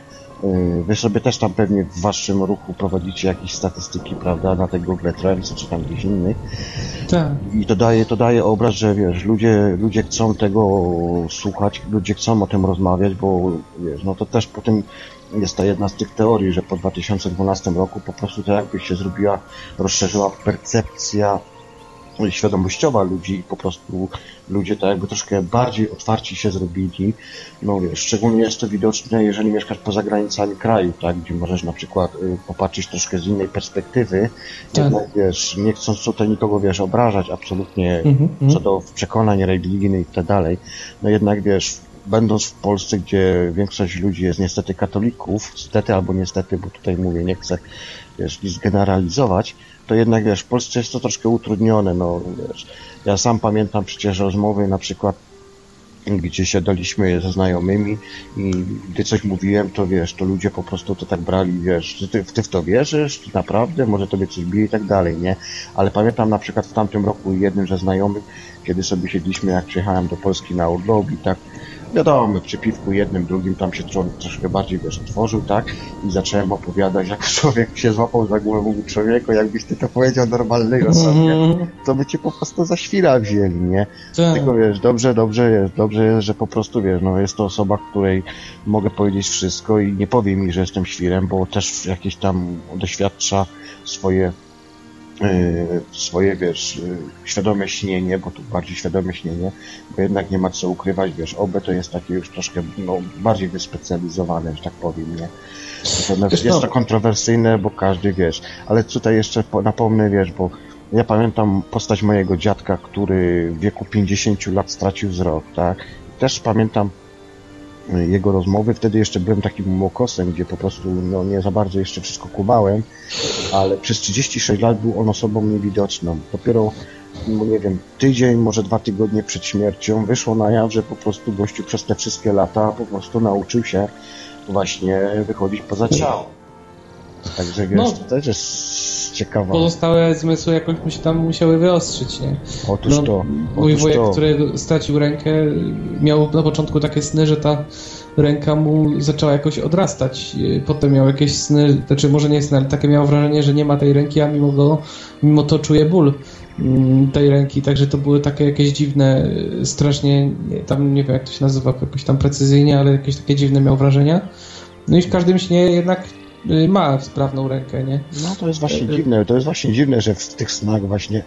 Y, Wy sobie też tam pewnie w waszym ruchu prowadzicie jakieś statystyki, prawda, na te Google Trends czy tam gdzieś innych. Tak. I to daje, to daje obraz, że wiesz, ludzie, ludzie chcą tego słuchać, ludzie chcą o tym rozmawiać, bo wiesz, no to też po tym jest ta jedna z tych teorii, że po 2012 roku po prostu to jakby się zrobiła, rozszerzyła percepcja świadomościowa ludzi i po prostu ludzie tak jakby troszkę bardziej otwarci się zrobili. No wiesz, szczególnie jest to widoczne, jeżeli mieszkasz poza granicami kraju, tak, gdzie możesz na przykład y, popatrzeć troszkę z innej perspektywy. Tak. Jednak wiesz, nie chcąc tutaj nikogo wiesz obrażać absolutnie Mhm, co mhm. do przekonań religijnych i tak dalej, no jednak wiesz, będąc w Polsce, gdzie większość ludzi jest niestety katolików, niestety albo niestety, bo tutaj mówię, nie chcę wiesz, nic generalizować, to jednak wiesz, w Polsce jest to troszkę utrudnione, no wiesz, ja sam pamiętam przecież rozmowy na przykład gdzie siadaliśmy ze znajomymi i gdy coś mówiłem, to wiesz, to ludzie po prostu to tak brali, wiesz, ty, ty w to wierzysz, ty naprawdę, może tobie coś bije i tak dalej, nie? Ale pamiętam na przykład w tamtym roku jednym ze znajomych, kiedy sobie siedliśmy, jak przyjechałem do Polski na urlop i tak, wiadomo, przy piwku jednym, drugim tam się tro, troszkę bardziej, wiesz, otworzył, tak? I zacząłem opowiadać, jak człowiek się złapał za głowę, mówił człowieku, jakbyś ty to powiedział normalnej osobie, Mhm. to by cię po prostu za świra wzięli, nie? Tak. Tylko wiesz, dobrze, dobrze jest, dobrze jest, że po prostu wiesz, no jest to osoba, której mogę powiedzieć wszystko i nie powie mi, że jestem świrem, bo też jakieś tam doświadcza swoje swoje, wiesz, yy, świadome śnienie, bo tu bardziej świadome śnienie, bo jednak nie ma co ukrywać, wiesz, OB to jest takie już troszkę, no, bardziej wyspecjalizowane, że tak powiem, nie? Natomiast jest to kontrowersyjne, bo każdy, wiesz, ale tutaj jeszcze po- napomnę, wiesz, bo ja pamiętam postać mojego dziadka, który w wieku 50 lat stracił wzrok, tak? Też pamiętam y, jego rozmowy, wtedy jeszcze byłem takim młokosem, gdzie po prostu no, nie za bardzo jeszcze wszystko kumałem, ale przez 36 lat był on osobą niewidoczną. Dopiero, no nie wiem, tydzień, może dwa tygodnie przed śmiercią wyszło na jaw, że po prostu gościu przez te wszystkie lata po prostu nauczył się właśnie wychodzić poza ciało. Także wiesz, No. to też jest ciekawa. pozostałe zmysły jakoś mu się tam musiały wyostrzyć, nie? Otóż no, to. Mój Otóż wujek, to. który stracił rękę, miał na początku takie sny, że ta ręka mu zaczęła jakoś odrastać. Potem miał jakieś sny, znaczy może nie sny, ale takie miał wrażenie, że nie ma tej ręki, a mimo, go, mimo to czuje ból mm, tej ręki, także to były takie jakieś dziwne, strasznie, nie, tam nie wiem jak to się nazywa jakoś tam precyzyjnie, ale jakieś takie dziwne miał wrażenia. No i w każdym śnie jednak ma sprawną rękę, nie? No to jest właśnie dziwne, to jest właśnie dziwne, że w tych snach właśnie,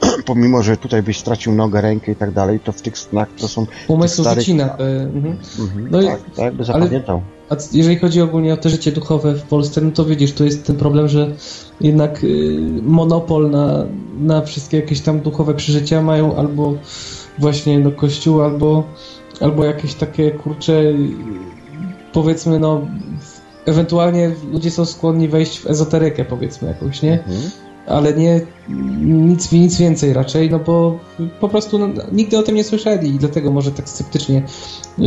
pomimo, że tutaj byś stracił nogę, rękę i tak dalej, to w tych snach to są... Umysł starych- wycina. mhm. Mhm, No i- tak, tak, by ale- zapamiętał. A jeżeli chodzi ogólnie o te życie duchowe w Polsce, no to widzisz, tu jest ten problem, że jednak y, monopol na, na wszystkie jakieś tam duchowe przeżycia mają albo właśnie no, kościół, albo, albo jakieś takie kurcze, y, powiedzmy, no ewentualnie ludzie są skłonni wejść w ezoterykę, powiedzmy jakąś, nie? Mhm. Ale nie nic, nic więcej raczej, no bo po prostu no, nigdy o tym nie słyszeli i dlatego może tak sceptycznie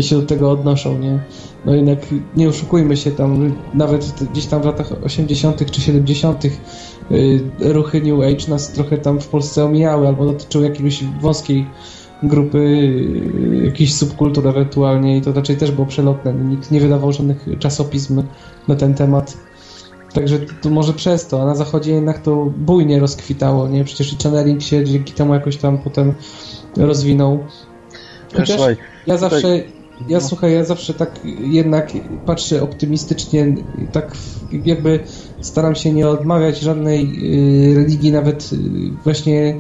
się do tego odnoszą, nie? No jednak nie oszukujmy się tam, nawet gdzieś tam w latach 80. czy 70. y, ruchy New Age nas trochę tam w Polsce omijały albo dotyczyły jakiejś wąskiej grupy, y, jakichś subkultur ewentualnie i to raczej też było przelotne. Nikt nie wydawał żadnych czasopism na ten temat. Także to, to może przez to, a na zachodzie jednak to bujnie rozkwitało, nie? Przecież i channeling się dzięki temu jakoś tam potem rozwinął. Chociaż słuchaj, ja tutaj- zawsze, ja no. słuchaj, ja zawsze tak jednak patrzę optymistycznie, tak jakby staram się nie odmawiać żadnej y, religii, nawet y, właśnie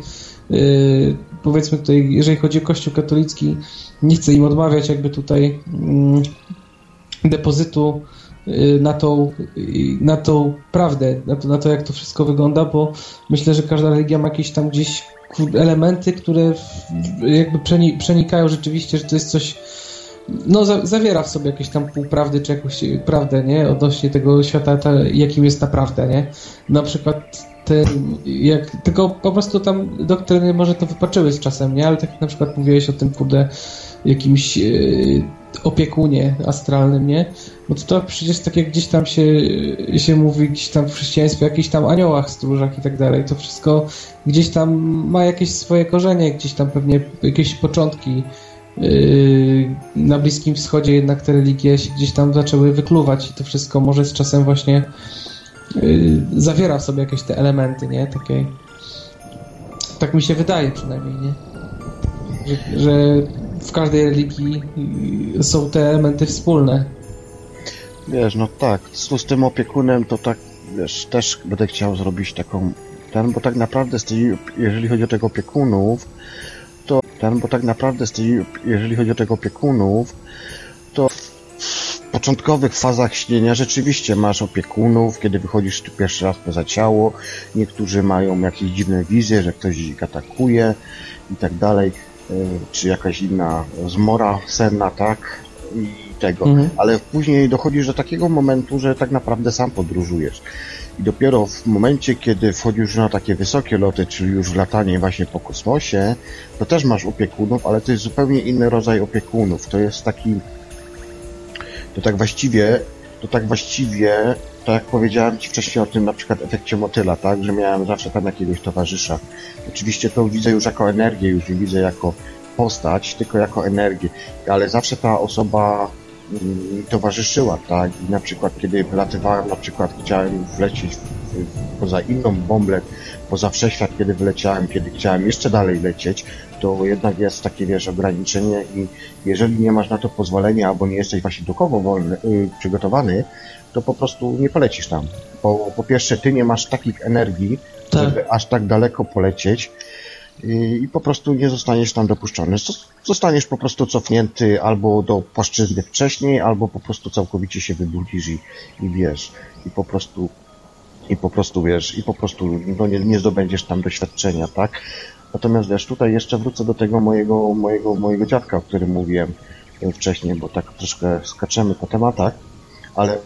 y, powiedzmy tutaj, jeżeli chodzi o Kościół katolicki, nie chcę im odmawiać jakby tutaj mm, depozytu y, na tą, na tą prawdę, na to, na to, jak to wszystko wygląda, bo myślę, że każda religia ma jakieś tam gdzieś elementy, które jakby przeni- przenikają rzeczywiście, że to jest coś no za, zawiera w sobie jakieś tam półprawdy, czy jakąś prawdę, nie? Odnośnie tego świata, ta, jakim jest naprawdę, nie? Na przykład te, jak, tylko po prostu tam doktryny może to wypaczyły z czasem, nie? Ale tak jak na przykład mówiłeś o tym, kurde, jakimś e, opiekunie astralnym, nie? No to, to przecież tak jak gdzieś tam się, się mówi, gdzieś tam w chrześcijaństwie, jakichś tam aniołach, stróżach i tak dalej, to wszystko gdzieś tam ma jakieś swoje korzenie, gdzieś tam pewnie jakieś początki Yy, na Bliskim Wschodzie jednak te religie się gdzieś tam zaczęły wykluwać i to wszystko może z czasem właśnie yy, zawiera w sobie jakieś te elementy, nie? Tak mi się wydaje przynajmniej, nie? Że, że w każdej religii yy, są te elementy wspólne. Wiesz, no tak, z, z tym opiekunem to tak, wiesz, też będę chciał zrobić taką, ten, bo tak naprawdę z tej, jeżeli chodzi o tego opiekunów, to ten, bo tak naprawdę z tej, jeżeli chodzi o tego opiekunów, to początkowych fazach śnienia rzeczywiście masz opiekunów, kiedy wychodzisz tu pierwszy raz poza ciało, niektórzy mają jakieś dziwne wizje, że ktoś ich atakuje i tak dalej, y, czy jakaś inna zmora senna, tak, i tego, Mhm. ale później dochodzisz do takiego momentu, że tak naprawdę sam podróżujesz. I dopiero w momencie, kiedy wchodzisz na takie wysokie loty, czyli już latanie właśnie po kosmosie, to też masz opiekunów, ale to jest zupełnie inny rodzaj opiekunów. To jest taki, to tak właściwie, to tak właściwie, tak jak powiedziałem Ci wcześniej o tym na przykład efekcie motyla, tak, że miałem zawsze tam jakiegoś towarzysza. Oczywiście to widzę już jako energię, już nie widzę jako postać, tylko jako energię, ale zawsze ta osoba mi towarzyszyła, tak? I na przykład kiedy wylatywałem, na przykład chciałem wlecieć poza inną bombę, poza wszechświat, kiedy wyleciałem, kiedy chciałem jeszcze dalej lecieć, to jednak jest takie, wiesz, ograniczenie i jeżeli nie masz na to pozwolenia, albo nie jesteś właśnie duchowo wolny, y, przygotowany, to po prostu nie polecisz tam. Po, po pierwsze, ty nie masz takich energii, Tak. żeby aż tak daleko polecieć, i i po prostu nie zostaniesz tam dopuszczony. Zos- Zostaniesz po prostu cofnięty albo do płaszczyzny wcześniej, albo po prostu całkowicie się wybudzisz i, i wiesz, i po prostu i po prostu wiesz, i po prostu no, nie, nie zdobędziesz tam doświadczenia, tak? Natomiast wiesz, tutaj jeszcze wrócę do tego mojego, mojego, mojego dziadka, o którym mówiłem e, wcześniej, bo tak troszkę skaczemy po tematach, ale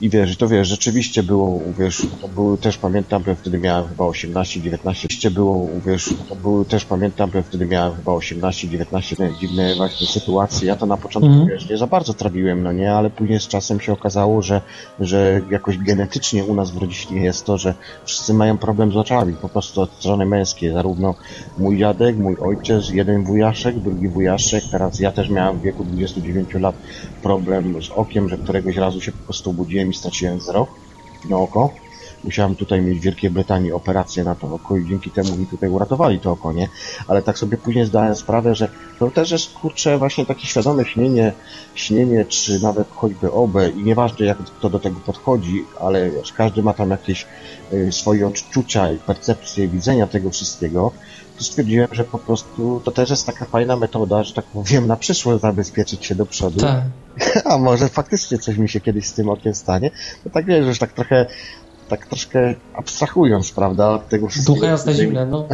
I wiesz, to wiesz, rzeczywiście było, wiesz, to były też, pamiętam, że wtedy miałem chyba 18, 19, rzeczywiście było, wiesz, to były też, pamiętam, że wtedy miałem chyba 18, 19, dziwne właśnie sytuacje. Ja to na początku, Mhm. wiesz, nie za bardzo trawiłem, no nie, ale później z czasem się okazało, że, że jakoś genetycznie u nas w rodzinie jest to, że wszyscy mają problem z oczami, po prostu od strony męskiej, zarówno mój dziadek, mój ojciec, jeden wujaszek, drugi wujaszek, teraz ja też miałem w wieku 29 lat problem z okiem, że któregoś razu się po prostu budziłem i straciłem wzrok na oko. Musiałem tutaj mieć w Wielkiej Brytanii operację na to oko i dzięki temu mi tutaj uratowali to oko, nie? Ale tak sobie później zdałem sprawę, że to też jest, kurczę, właśnie takie świadome śnienie, śnienie, czy nawet choćby obę i nieważne jak kto do tego podchodzi, ale wiesz, każdy ma tam jakieś y, swoje odczucia i percepcje widzenia tego wszystkiego, to stwierdziłem, że po prostu to też jest taka fajna metoda, że tak powiem, na przyszłość zabezpieczyć się do przodu. Tak. A może faktycznie coś mi się kiedyś z tym okiem stanie. To tak wiesz, już tak trochę, tak troszkę abstrahując, prawda, od tego wszystkiego. Ducha jasne zimne, no.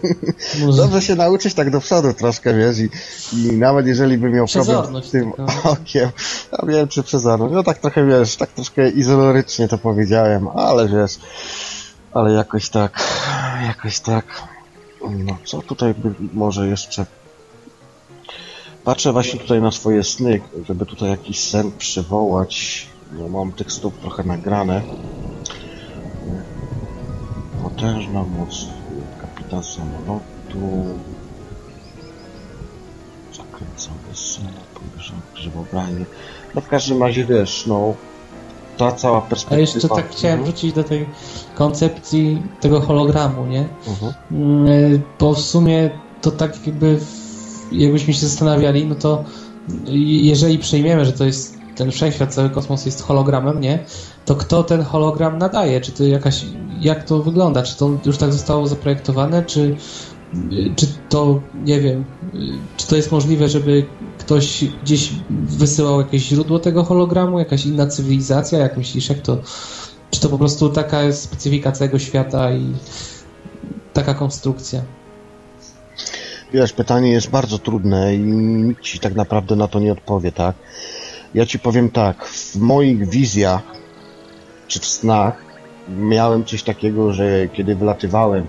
Dobrze się nauczyć tak do przodu troszkę, wiesz, i, i nawet jeżeli bym miał problem z tym tylko. okiem, ja wiem, czy przezorność, no tak trochę, wiesz, tak troszkę izorycznie to powiedziałem, ale wiesz, ale jakoś tak, jakoś tak, no co tutaj by może jeszcze Patrzę właśnie tutaj na swoje sny, żeby tutaj jakiś sen przywołać. No, mam tych stóp trochę nagrane. Potężna moc. Kapitan samolotu. Zakręcony sen. Podejrzewam grzybobranie. No w każdym razie wiesz, no ta cała A perspektywa. jeszcze tak chciałem Mhm. wrócić do tej koncepcji tego hologramu, nie? Mhm. Mm, Bo w sumie to tak jakby, jakbyśmy się zastanawiali, no to jeżeli przyjmiemy, że to jest ten wszechświat, cały kosmos jest hologramem, nie? To kto ten hologram nadaje? Czy to jakaś, jak to wygląda? Czy to już tak zostało zaprojektowane? Czy, czy to, nie wiem, czy to jest możliwe, żeby ktoś gdzieś wysyłał jakieś źródło tego hologramu, jakaś inna cywilizacja? Jak myślisz, jak to, czy to po prostu taka jest specyfika całego świata i taka konstrukcja? Wiesz, pytanie jest bardzo trudne i nikt ci tak naprawdę na to nie odpowie, tak? Ja ci powiem tak, w moich wizjach czy w snach miałem coś takiego, że kiedy wylatywałem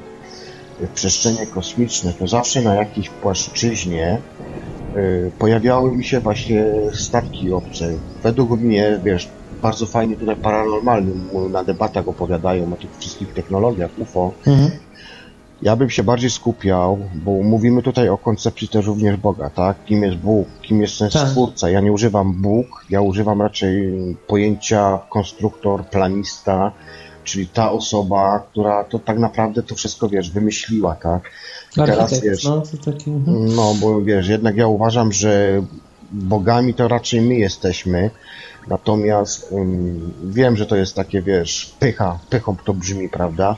przestrzenie kosmiczne, to zawsze na jakiejś płaszczyźnie y, pojawiały mi się właśnie statki obce. Według mnie, wiesz, bardzo fajnie tutaj paranormalnie na debatach opowiadają o tych wszystkich technologiach UFO. Ja bym się bardziej skupiał, bo mówimy tutaj o koncepcji też również Boga, tak? Kim jest Bóg, kim jest ten Tak. stwórca. Ja nie używam Bóg, ja używam raczej pojęcia konstruktor, planista, czyli ta osoba, która to tak naprawdę to wszystko, wiesz, wymyśliła, tak? I Architekt, no to taki... mhm. no, bo wiesz, jednak ja uważam, że bogami to raczej my jesteśmy, natomiast ym, wiem, że to jest takie, wiesz, pycha, pychą to brzmi, prawda?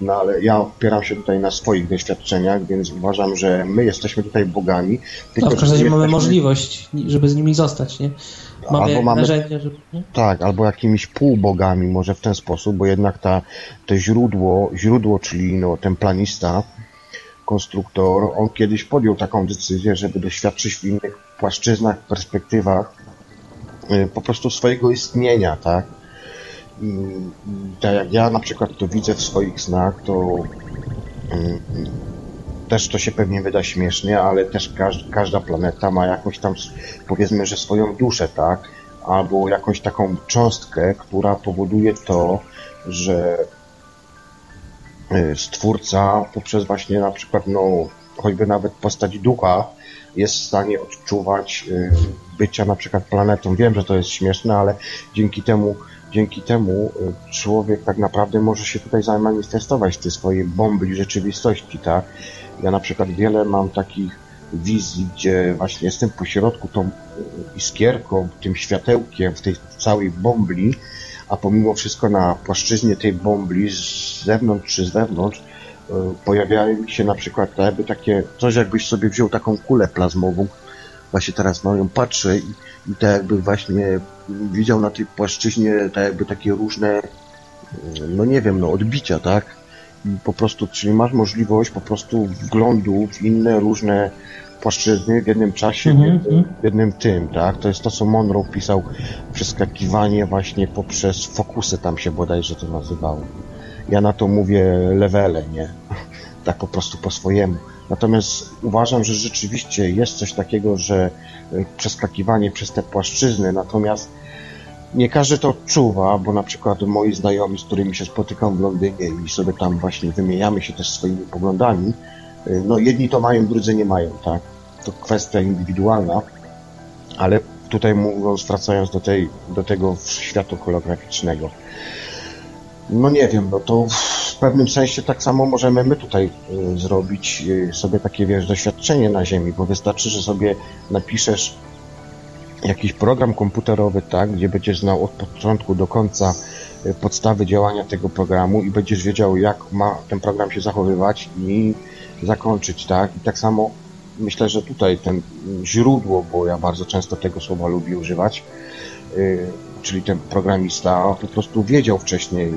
No ale ja opieram się tutaj na swoich doświadczeniach, więc uważam, że my jesteśmy tutaj bogami. No, w każdym razie my mamy możliwość, żeby z nimi zostać, nie? Mamy, Albo mamy- narzędzia, żeby... Nie? Tak, albo jakimiś półbogami, może w ten sposób, bo jednak ta, to źródło, źródło, czyli no, ten planista, konstruktor, on kiedyś podjął taką decyzję, żeby doświadczyć w innych płaszczyznach, perspektywach y, po prostu swojego istnienia, tak? I, tak jak ja na przykład to widzę w swoich snach, to y, też to się pewnie wyda śmiesznie, ale też każ, każda planeta ma jakąś tam, powiedzmy, że swoją duszę, tak? Albo jakąś taką cząstkę, która powoduje to, że y, stwórca poprzez właśnie na przykład, no, choćby nawet postać ducha jest w stanie odczuwać y, bycia na przykład planetą. Wiem, że to jest śmieszne, ale dzięki temu, dzięki temu y, człowiek tak naprawdę może się tutaj zamanifestować w tej swojej bombli rzeczywistości, tak? Ja na przykład wiele mam takich wizji, gdzie właśnie jestem pośrodku tą iskierką, tym światełkiem w tej całej bombli, a pomimo wszystko na płaszczyźnie tej bombli z zewnątrz czy z wewnątrz y, pojawiają się na przykład jakby takie, coś jakbyś sobie wziął taką kulę plazmową, właśnie teraz na nią patrzę i, i tak jakby właśnie widział na tej płaszczyźnie tak jakby takie różne, y, no nie wiem, no odbicia, tak? Po prostu, czyli masz możliwość po prostu wglądu w inne różne płaszczyzny w jednym czasie, w, Mhm, jednym, w jednym tym, tak? To jest to, co Monroe pisał, przeskakiwanie właśnie poprzez fokusy, tam się bodajże to nazywało. Ja na to mówię levele, nie? Tak po prostu po swojemu. Natomiast uważam, że rzeczywiście jest coś takiego, że y, przeskakiwanie przez te płaszczyzny, natomiast nie każdy to odczuwa, bo na przykład moi znajomi, z którymi się spotykam w Londynie i sobie tam właśnie wymieniamy się też swoimi poglądami, y, no jedni to mają, drudzy nie mają, tak? To kwestia indywidualna, ale tutaj mówiąc, wracając do, tej, do tego światu holograficznego, no nie wiem, no to w pewnym sensie tak samo możemy my tutaj y, zrobić y, sobie takie, wiesz, doświadczenie na Ziemi, bo wystarczy, że sobie napiszesz jakiś program komputerowy, tak, gdzie będziesz znał od początku do końca y, podstawy działania tego programu i będziesz wiedział, jak ma ten program się zachowywać i zakończyć, tak, i tak samo myślę, że tutaj ten źródło, bo ja bardzo często tego słowa lubię używać, y, czyli ten programista po prostu wiedział wcześniej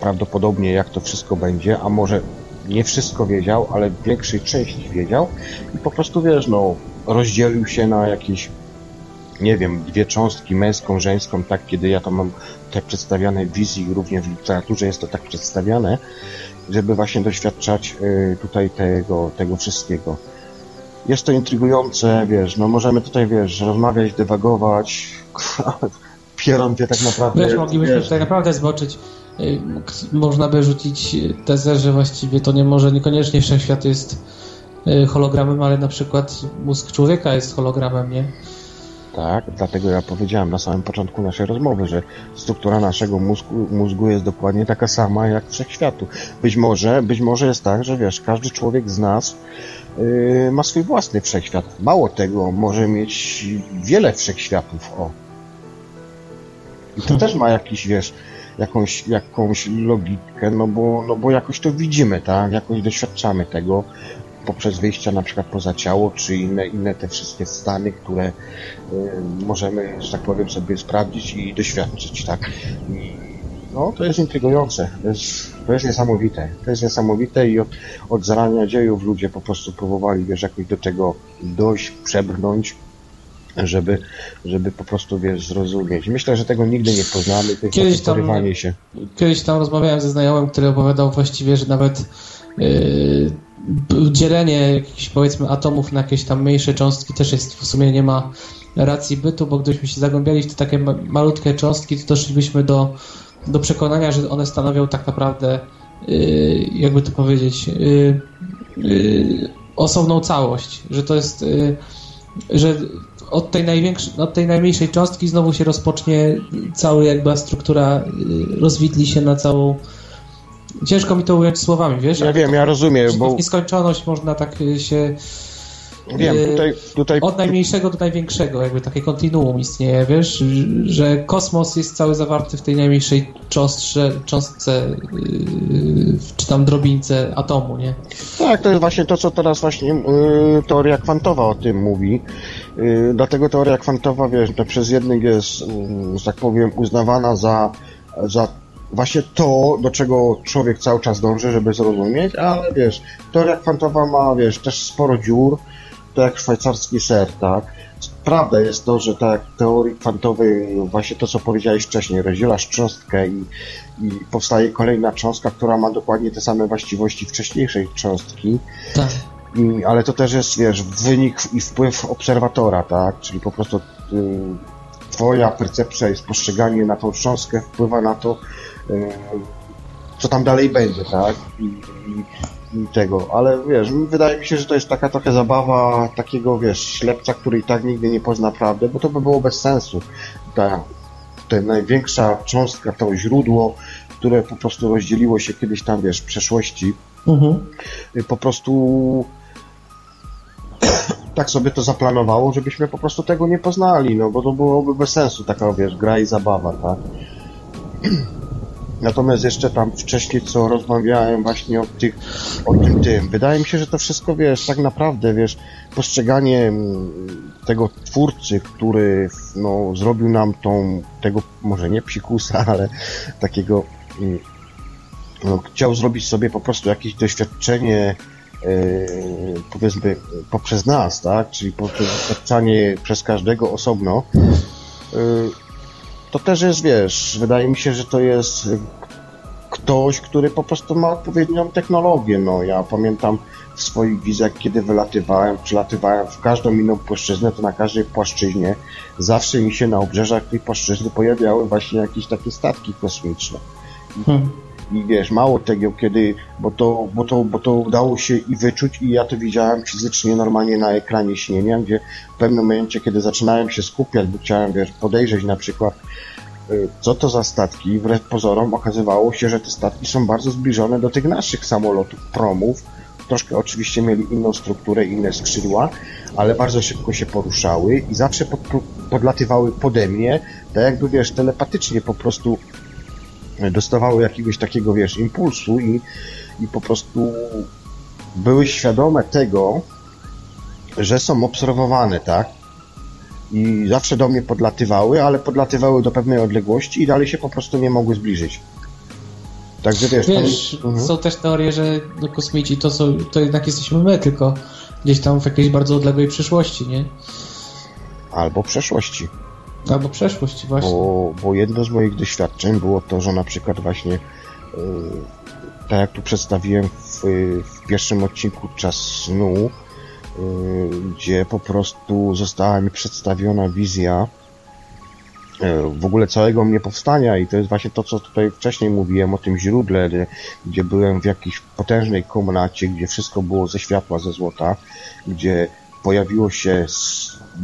prawdopodobnie jak to wszystko będzie, a może nie wszystko wiedział, ale większej części wiedział i po prostu wiesz, no rozdzielił się na jakieś nie wiem, dwie cząstki, męską, żeńską, tak, kiedy ja to mam tak przedstawiane wizji, również w literaturze jest to tak przedstawiane, żeby właśnie doświadczać y, tutaj tego, tego wszystkiego. Jest to intrygujące, wiesz, no możemy tutaj, wiesz, rozmawiać, dywagować, pieron wie tak naprawdę... Wiesz, moglibyśmy wiesz, tutaj naprawdę zboczyć. y, Można by rzucić tezę, że właściwie to nie może niekoniecznie wszechświat jest y, hologramem, ale na przykład mózg człowieka jest hologramem, nie? Tak, dlatego ja powiedziałem na samym początku naszej rozmowy, że struktura naszego mózgu, mózgu jest dokładnie taka sama jak wszechświatu. Być może, być może jest tak, że wiesz, każdy człowiek z nas yy, ma swój własny wszechświat. Mało tego, może mieć wiele wszechświatów, o. I to też ma jakiś, wiesz, jakąś, jakąś logikę, no bo, no bo jakoś to widzimy, tak? Jakoś doświadczamy tego poprzez wyjścia na przykład poza ciało, czy inne, inne te wszystkie stany, które y, możemy, że tak powiem, sobie sprawdzić i doświadczyć, tak? I, no, to jest intrygujące, to jest, to jest niesamowite, to jest niesamowite i od, od zarania dziejów ludzie po prostu próbowali, wiesz, jakoś do tego dojść, przebrnąć, żeby, żeby po prostu, wiesz, zrozumieć. Myślę, że tego nigdy nie poznamy, jest Kiedyś tam- się. Kiedyś tam rozmawiałem ze znajomym, który opowiadał właściwie, że nawet dzielenie jakichś powiedzmy atomów na jakieś tam mniejsze cząstki też jest w sumie nie ma racji bytu, bo gdybyśmy się zagłębiali w te takie ma- malutkie cząstki, to doszlibyśmy do, do przekonania, że one stanowią tak naprawdę yy, jakby to powiedzieć yy, yy, osobną całość, że to jest yy, że od tej, największej, od tej najmniejszej cząstki znowu się rozpocznie cała jakby struktura, rozwidli się na całą... Ciężko mi to ująć słowami, wiesz? Ja wiem, ja rozumiem, bo W nieskończoność można tak y, się... wiem, y, tutaj, tutaj Od najmniejszego do największego, jakby takie kontinuum istnieje, wiesz? Że- kosmos jest cały zawarty w tej najmniejszej cząstce, cząstce yy, czy tam drobince atomu, nie? Tak, to jest właśnie to, co teraz właśnie y, teoria kwantowa o tym mówi. Y, dlatego teoria kwantowa, wiesz, to przez jednych jest, y, że tak powiem, uznawana za, za właśnie to, do czego człowiek cały czas dąży, żeby zrozumieć, ale wiesz, teoria kwantowa ma, wiesz, też sporo dziur, to jak szwajcarski ser, tak? Prawda jest to, że tak teorii kwantowej, właśnie to, co powiedziałeś wcześniej, rozdzielasz cząstkę i, i powstaje kolejna cząstka, która ma dokładnie te same właściwości wcześniejszej cząstki, Tak. ale to też jest, wiesz, wynik i wpływ obserwatora, tak? Czyli po prostu y, twoja percepcja i spostrzeganie na tą cząstkę wpływa na to, co tam dalej będzie, tak? I, i, i tego, ale wiesz, wydaje mi się, że to jest taka trochę zabawa takiego, wiesz, ślepca, który i tak nigdy nie pozna prawdy, bo to by było bez sensu. Ta, ta największa cząstka, to źródło, które po prostu rozdzieliło się kiedyś tam, wiesz, w przeszłości, Mhm. po prostu tak sobie to zaplanowało, żebyśmy po prostu tego nie poznali, no bo to byłoby bez sensu, taka wiesz, gra i zabawa, tak? Natomiast jeszcze tam wcześniej, co rozmawiałem właśnie o tych, o tym tym, wydaje mi się, że to wszystko, wiesz, tak naprawdę, wiesz, postrzeganie mm, tego twórcy, który, no, zrobił nam tą, tego, może nie psikusa, ale takiego mm, no, chciał zrobić sobie po prostu jakieś doświadczenie powiedzmy poprzez nas, tak? Czyli poprzez doświadczanie przez każdego osobno, to też jest, wiesz, wydaje mi się, że to jest ktoś, który po prostu ma odpowiednią technologię. No, ja pamiętam w swoich wizjach, kiedy wylatywałem, przylatywałem w każdą inną płaszczyznę, to na każdej płaszczyźnie zawsze mi się na obrzeżach tej płaszczyzny pojawiały właśnie jakieś takie statki kosmiczne. Hmm. I wiesz, mało tego, kiedy, bo to, bo, to, bo to udało się i wyczuć, i ja to widziałem fizycznie normalnie na ekranie śnienia, gdzie w pewnym momencie, kiedy zaczynałem się skupiać, bo chciałem, wiesz, podejrzeć na przykład, y, co to za statki, wbrew pozorom okazywało się, że te statki są bardzo zbliżone do tych naszych samolotów, promów, troszkę oczywiście mieli inną strukturę, inne skrzydła, ale bardzo szybko się poruszały i zawsze pod, podlatywały pode mnie, tak jakby, wiesz, telepatycznie po prostu dostawały jakiegoś takiego, wiesz, impulsu i, i po prostu były świadome tego, że są obserwowane, tak? I zawsze do mnie podlatywały, ale podlatywały do pewnej odległości i dalej się po prostu nie mogły zbliżyć. Także wiesz, wiesz tam... Mhm. są też teorie, że no, kosmici to, są, to jednak jesteśmy my, tylko gdzieś tam w jakiejś bardzo odległej przyszłości, nie? Albo przeszłości. Albo przeszłości, właśnie. Bo, bo jedno z moich doświadczeń było to, że na przykład właśnie yy, tak jak tu przedstawiłem w, w pierwszym odcinku Czas Snu, yy, gdzie po prostu została mi przedstawiona wizja yy, w ogóle całego mnie powstania i to jest właśnie to, co tutaj wcześniej mówiłem o tym źródle, gdzie byłem w jakiejś potężnej komnacie, gdzie wszystko było ze światła, ze złota, gdzie pojawiło się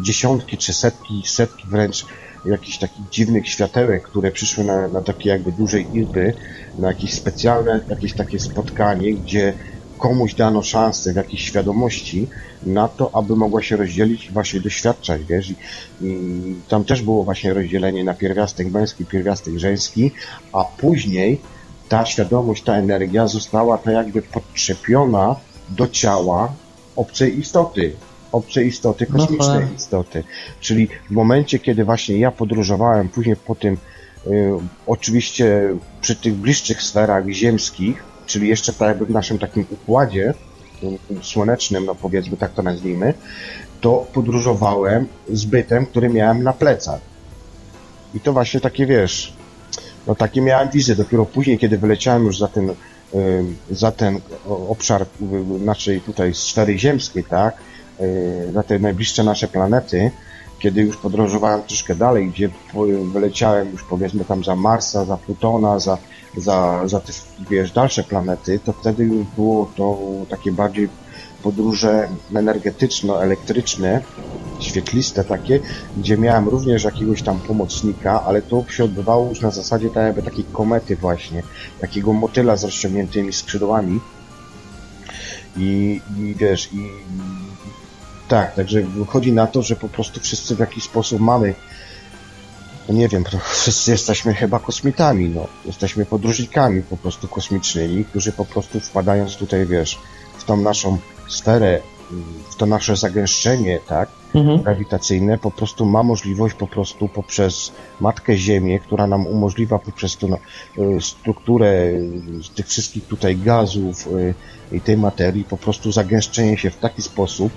dziesiątki czy setki, setki wręcz jakichś takich dziwnych światełek, które przyszły na, na takie jakby duże izby, na jakieś specjalne, jakieś takie spotkanie, gdzie komuś dano szansę w jakiejś świadomości na to, aby mogła się rozdzielić i właśnie doświadczać, wiesz, I, i tam też było właśnie rozdzielenie na pierwiastek męski, pierwiastek żeński, a później ta świadomość, ta energia została tak jakby podczepiona do ciała obcej istoty, obce istoty, no kosmiczne no istoty. Czyli w momencie, kiedy właśnie ja podróżowałem później po tym, y, oczywiście przy tych bliższych sferach ziemskich, czyli jeszcze tak jakby w naszym takim układzie y, słonecznym, no powiedzmy tak to nazwijmy, to podróżowałem z bytem, który miałem na plecach. I to właśnie takie, wiesz, no takie miałem wizje. Dopiero później, kiedy wyleciałem już za ten, y, za ten obszar naszej tutaj sfery ziemskiej, tak, na te najbliższe nasze planety, kiedy już podróżowałem troszkę dalej, gdzie wyleciałem już powiedzmy tam za Marsa, za Plutona, za, za, za te wiesz, dalsze planety, to wtedy już było to takie bardziej podróże energetyczno-elektryczne, świetliste takie, gdzie miałem również jakiegoś tam pomocnika, ale to się odbywało już na zasadzie tak jakby takiej komety właśnie, takiego motyla z rozciągniętymi skrzydłami. I, i wiesz, i tak, także wychodzi na to, że po prostu wszyscy w jakiś sposób mamy no nie wiem, wszyscy jesteśmy chyba kosmitami, no. Jesteśmy podróżnikami po prostu kosmicznymi, którzy po prostu wpadając tutaj, wiesz, w tą naszą sferę, w to nasze zagęszczenie, tak, mhm. grawitacyjne, po prostu ma możliwość po prostu poprzez Matkę Ziemię, która nam umożliwia poprzez tą e, strukturę tych wszystkich tutaj gazów e, i tej materii, po prostu zagęszczenie się w taki sposób,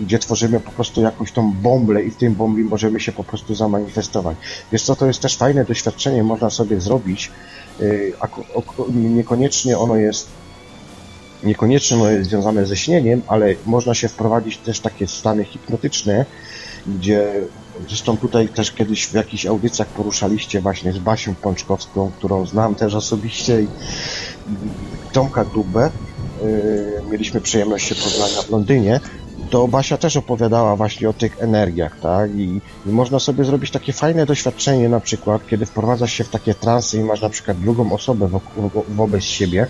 gdzie tworzymy po prostu jakąś tą bąblę i w tym bombie możemy się po prostu zamanifestować. Wiesz co, to jest też fajne doświadczenie, można sobie zrobić, y, niekoniecznie ono jest niekoniecznie ono jest związane ze śnieniem, ale można się wprowadzić też takie stany hipnotyczne, gdzie zresztą tutaj też kiedyś w jakichś audycjach poruszaliście właśnie z Basią Pączkowską, którą znam też osobiście i Tomka Dubę, Y, mieliśmy przyjemność się poznać w Londynie, to Basia też opowiadała właśnie o tych energiach, tak? I, I, można sobie zrobić takie fajne doświadczenie na przykład, kiedy wprowadzasz się w takie transy i masz na przykład drugą osobę wo wo wobec siebie,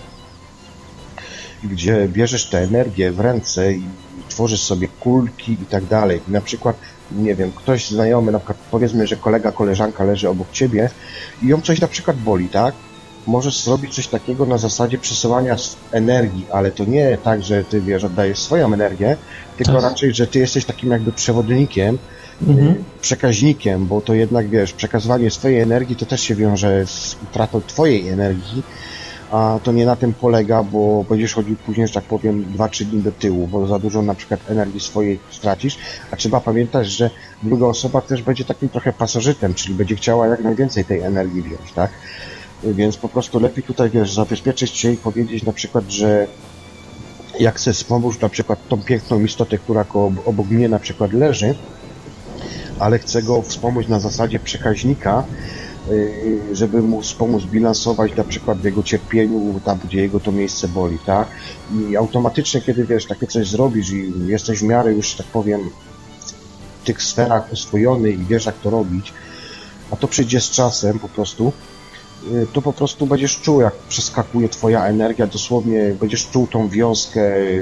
gdzie bierzesz tę energię w ręce i tworzysz sobie kulki i tak dalej. I na przykład, nie wiem, ktoś znajomy, na przykład powiedzmy, że kolega, koleżanka leży obok ciebie i ją coś na przykład boli, tak? Możesz zrobić coś takiego na zasadzie przesyłania energii, ale to nie tak, że ty wiesz, oddajesz swoją energię, tylko tak. raczej, że ty jesteś takim jakby przewodnikiem, mhm. Y, przekaźnikiem, bo to jednak wiesz, przekazywanie swojej energii to też się wiąże z utratą twojej energii, a to nie na tym polega, bo będziesz chodził później, że tak powiem, 2-3 dni do tyłu, bo za dużo na przykład energii swojej stracisz, a trzeba pamiętać, że druga osoba też będzie takim trochę pasożytem, czyli będzie chciała jak najwięcej tej energii wziąć, tak? Więc po prostu lepiej tutaj, wiesz, zabezpieczyć się i powiedzieć na przykład, że jak chcę wspomóc na przykład tą piękną istotę, która obok mnie na przykład leży, ale chcę go wspomóc na zasadzie przekaźnika, y, żeby mu wspomóc bilansować na przykład w jego cierpieniu, tam gdzie jego to miejsce boli, tak? I automatycznie, kiedy wiesz, takie coś zrobisz i jesteś w miarę już, tak powiem, w tych sferach oswojony i wiesz, jak to robić, a to przyjdzie z czasem po prostu, to po prostu będziesz czuł, jak przeskakuje twoja energia, dosłownie będziesz czuł tą wiązkę,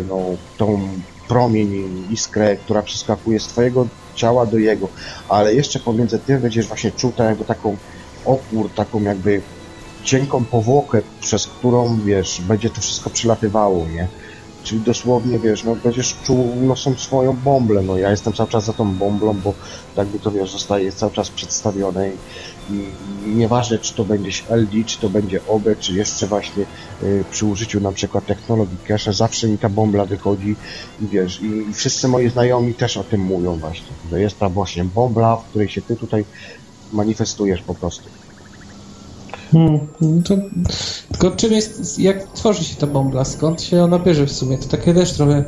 no, tą promień, iskrę, która przeskakuje z twojego ciała do jego, ale jeszcze pomiędzy tym będziesz właśnie czuł tak jakby taką opór, taką jakby cienką powłokę, przez którą, wiesz, będzie to wszystko przylatywało, nie? Czyli dosłownie, wiesz, no będziesz czuł nosą swoją bąblę, no ja jestem cały czas za tą bąblą, bo tak by to, wiesz, zostaje cały czas przedstawione i, i, nieważne, czy to będzie LD, czy to będzie OB, czy jeszcze właśnie y, przy użyciu na przykład technologii cache, zawsze mi ta bąbla wychodzi i wiesz, i, i wszyscy moi znajomi też o tym mówią właśnie, że jest ta właśnie bąbla, w której się ty tutaj manifestujesz po prostu. Hmm, to, tylko czym jest, jak tworzy się ta bąbla, skąd się ona bierze w sumie? To takie też trochę,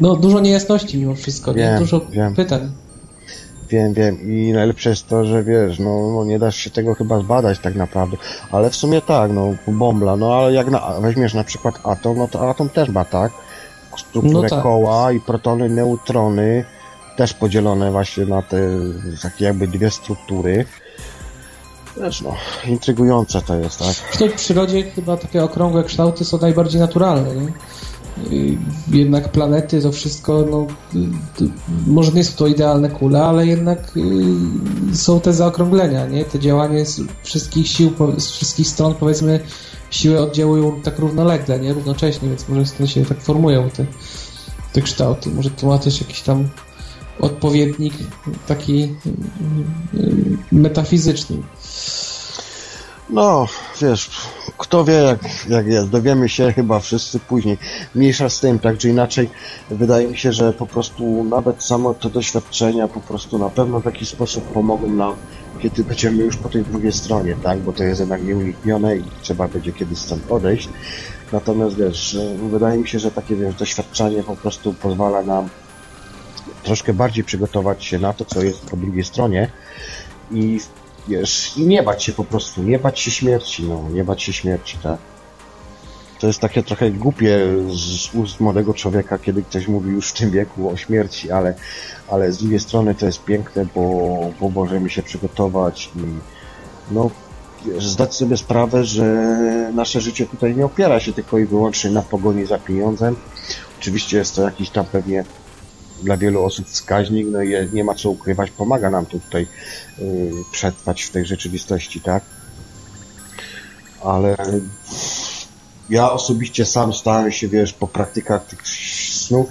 no dużo niejasności mimo wszystko, wiem, nie? dużo wiem. pytań. Wiem, wiem i najlepsze jest to, że wiesz, no, no nie dasz się tego chyba zbadać tak naprawdę, ale w sumie tak, no bąbla, no ale jak na, weźmiesz na przykład atom, no to atom też ma tak, strukturę No tak. koła i protony, neutrony, też podzielone właśnie na te takie jakby dwie struktury. Wiesz, no, intrygujące to jest, tak? W przyrodzie chyba takie okrągłe kształty są najbardziej naturalne, nie? Y, Jednak planety, to wszystko, no, y, y, może nie są to idealne kule, ale jednak są te zaokrąglenia, nie? Te działanie z wszystkich sił, z wszystkich stron, powiedzmy, siły oddziałują tak równolegle, nie? Równocześnie, więc może stąd się tak formują te, te kształty. Może to ma też jakiś tam odpowiednik taki metafizyczny. No, wiesz, kto wie jak, jak jest, dowiemy się chyba wszyscy później. Mniejsza z tym, tak czy inaczej, wydaje mi się, że po prostu nawet samo te doświadczenia po prostu na pewno w jakiś sposób pomogą nam, kiedy będziemy już po tej drugiej stronie, tak, bo to jest jednak nieuniknione i trzeba będzie kiedyś stąd odejść. Natomiast wiesz, wydaje mi się, że takie wiesz, doświadczenie po prostu pozwala nam troszkę bardziej przygotować się na to, co jest po drugiej stronie i wiesz, i nie bać się po prostu, nie bać się śmierci, no, nie bać się śmierci, tak. To jest takie trochę głupie z ust młodego człowieka, kiedy ktoś mówi już w tym wieku o śmierci, ale, ale z drugiej strony to jest piękne, bo, bo możemy się przygotować i no, zdać sobie sprawę, że nasze życie tutaj nie opiera się tylko i wyłącznie na pogoni za pieniądzem. Oczywiście jest to jakiś tam pewnie dla wielu osób wskaźnik, no i nie ma co ukrywać, pomaga nam to tutaj y, przetrwać w tej rzeczywistości, tak? Ale ja osobiście sam stałem się, wiesz, po praktykach tych snów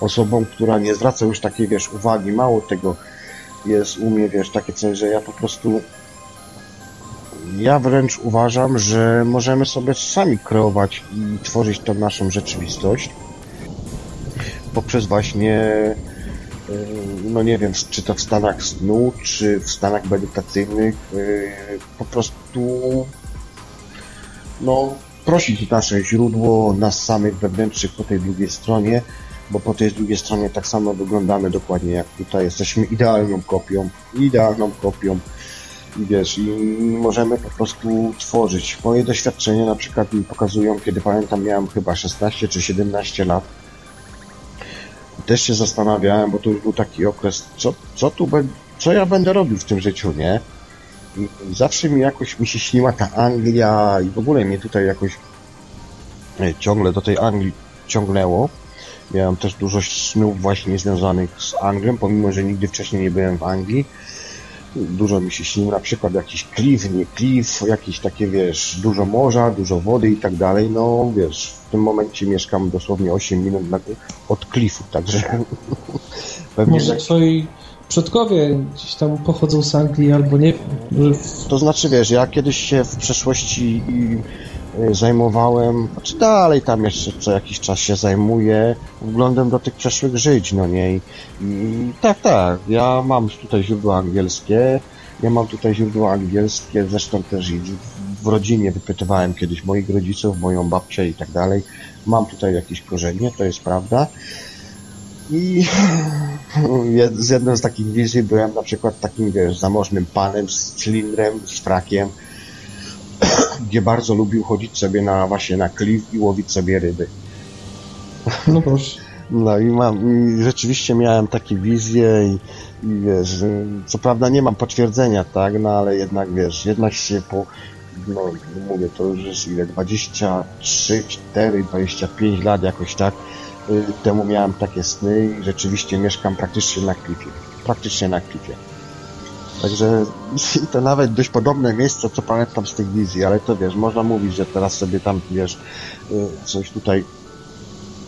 osobą, która nie zwraca już takiej, wiesz, uwagi. Mało tego jest u mnie, wiesz, takie coś, że ja po prostu ja wręcz uważam, że możemy sobie sami kreować i tworzyć tą naszą rzeczywistość poprzez właśnie y, no nie wiem, czy to w stanach snu, czy w stanach medytacyjnych y, po prostu no prosić nasze źródło, nas samych wewnętrznych po tej drugiej stronie, bo po tej drugiej stronie tak samo wyglądamy dokładnie jak tutaj. Jesteśmy idealną kopią, idealną kopią i wiesz, i możemy po prostu tworzyć. Moje doświadczenia na przykład mi pokazują, kiedy pamiętam miałem chyba 16 czy 17 lat, też się zastanawiałem, bo to już był taki okres, co, co tu be, co ja będę robił w tym życiu, nie? Zawsze mi jakoś mi się śniła ta Anglia i w ogóle mnie tutaj jakoś e, ciągle do tej Anglii ciągnęło. Miałem też dużo snów właśnie związanych z Anglią, pomimo, że nigdy wcześniej nie byłem w Anglii. Dużo mi się śnił na przykład jakiś klif, nie klif, jakieś takie, wiesz, dużo morza, dużo wody i tak dalej. No, wiesz, w tym momencie mieszkam dosłownie 8 minut od klifu, także pewnie... Może twoi przodkowie gdzieś tam pochodzą z Anglii albo nie. To znaczy, wiesz, ja kiedyś się w przeszłości i zajmowałem, czy dalej tam jeszcze co jakiś czas się zajmuję, wglądem do tych przeszłych żyć, no nie? I, i tak, tak, ja mam tutaj źródła angielskie, ja mam tutaj źródła angielskie, zresztą też i w rodzinie wypytywałem kiedyś moich rodziców, moją babcię i tak dalej. Mam tutaj jakieś korzenie, to jest prawda. I z jedną z takich wizji byłem na przykład takim, wiesz, zamożnym panem z cylindrem, z frakiem, gdzie bardzo lubił chodzić sobie na właśnie na klif i łowić sobie ryby. No proszę. No i mam, i rzeczywiście miałem takie wizje i, i wiesz, co prawda nie mam potwierdzenia, tak, no ale jednak wiesz, jednak się po, no mówię, to już jest ile, 23, 4, 25 lat jakoś tak, y, temu miałem takie sny i rzeczywiście mieszkam praktycznie na klifie, praktycznie na klifie. Także to nawet dość podobne miejsce, co pamiętam z tych wizji, ale to wiesz, można mówić, że teraz sobie tam, wiesz, y, coś tutaj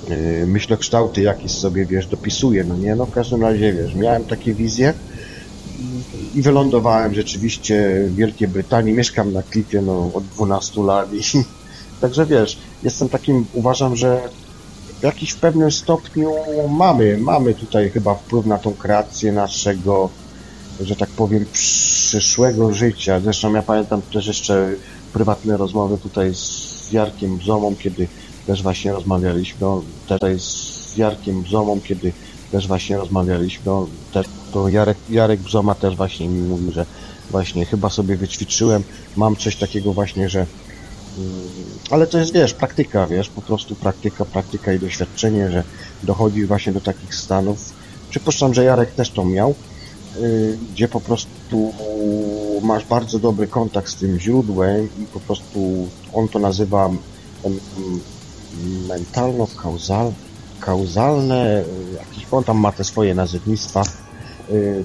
yy, myślokształty jakieś sobie, wiesz, dopisuję, no nie, no w każdym razie, wiesz, miałem takie wizje i wylądowałem rzeczywiście w Wielkiej Brytanii, mieszkam na klifie, no, od 12 lat i także, wiesz, jestem takim, uważam, że w jakiś pewnym stopniu mamy, mamy tutaj chyba wpływ na tą kreację naszego że tak powiem, przyszłego życia. Zresztą ja pamiętam też jeszcze prywatne rozmowy tutaj z Jarkiem Bzomą, kiedy też właśnie rozmawialiśmy, no, tutaj z Jarkiem Bzomą, kiedy też właśnie rozmawialiśmy, no, też, to Jarek, Jarek Bzoma też właśnie mi mówił, że właśnie chyba sobie wyćwiczyłem, mam coś takiego właśnie, że mm, ale to jest, wiesz, praktyka, wiesz, po prostu praktyka, praktyka i doświadczenie, że dochodzi właśnie do takich stanów. Przypuszczam, że Jarek też to miał, gdzie po prostu masz bardzo dobry kontakt z tym źródłem i po prostu on to nazywa mentalno-kauzalne, kauzalne, jakiś on tam ma te swoje nazewnictwa, y,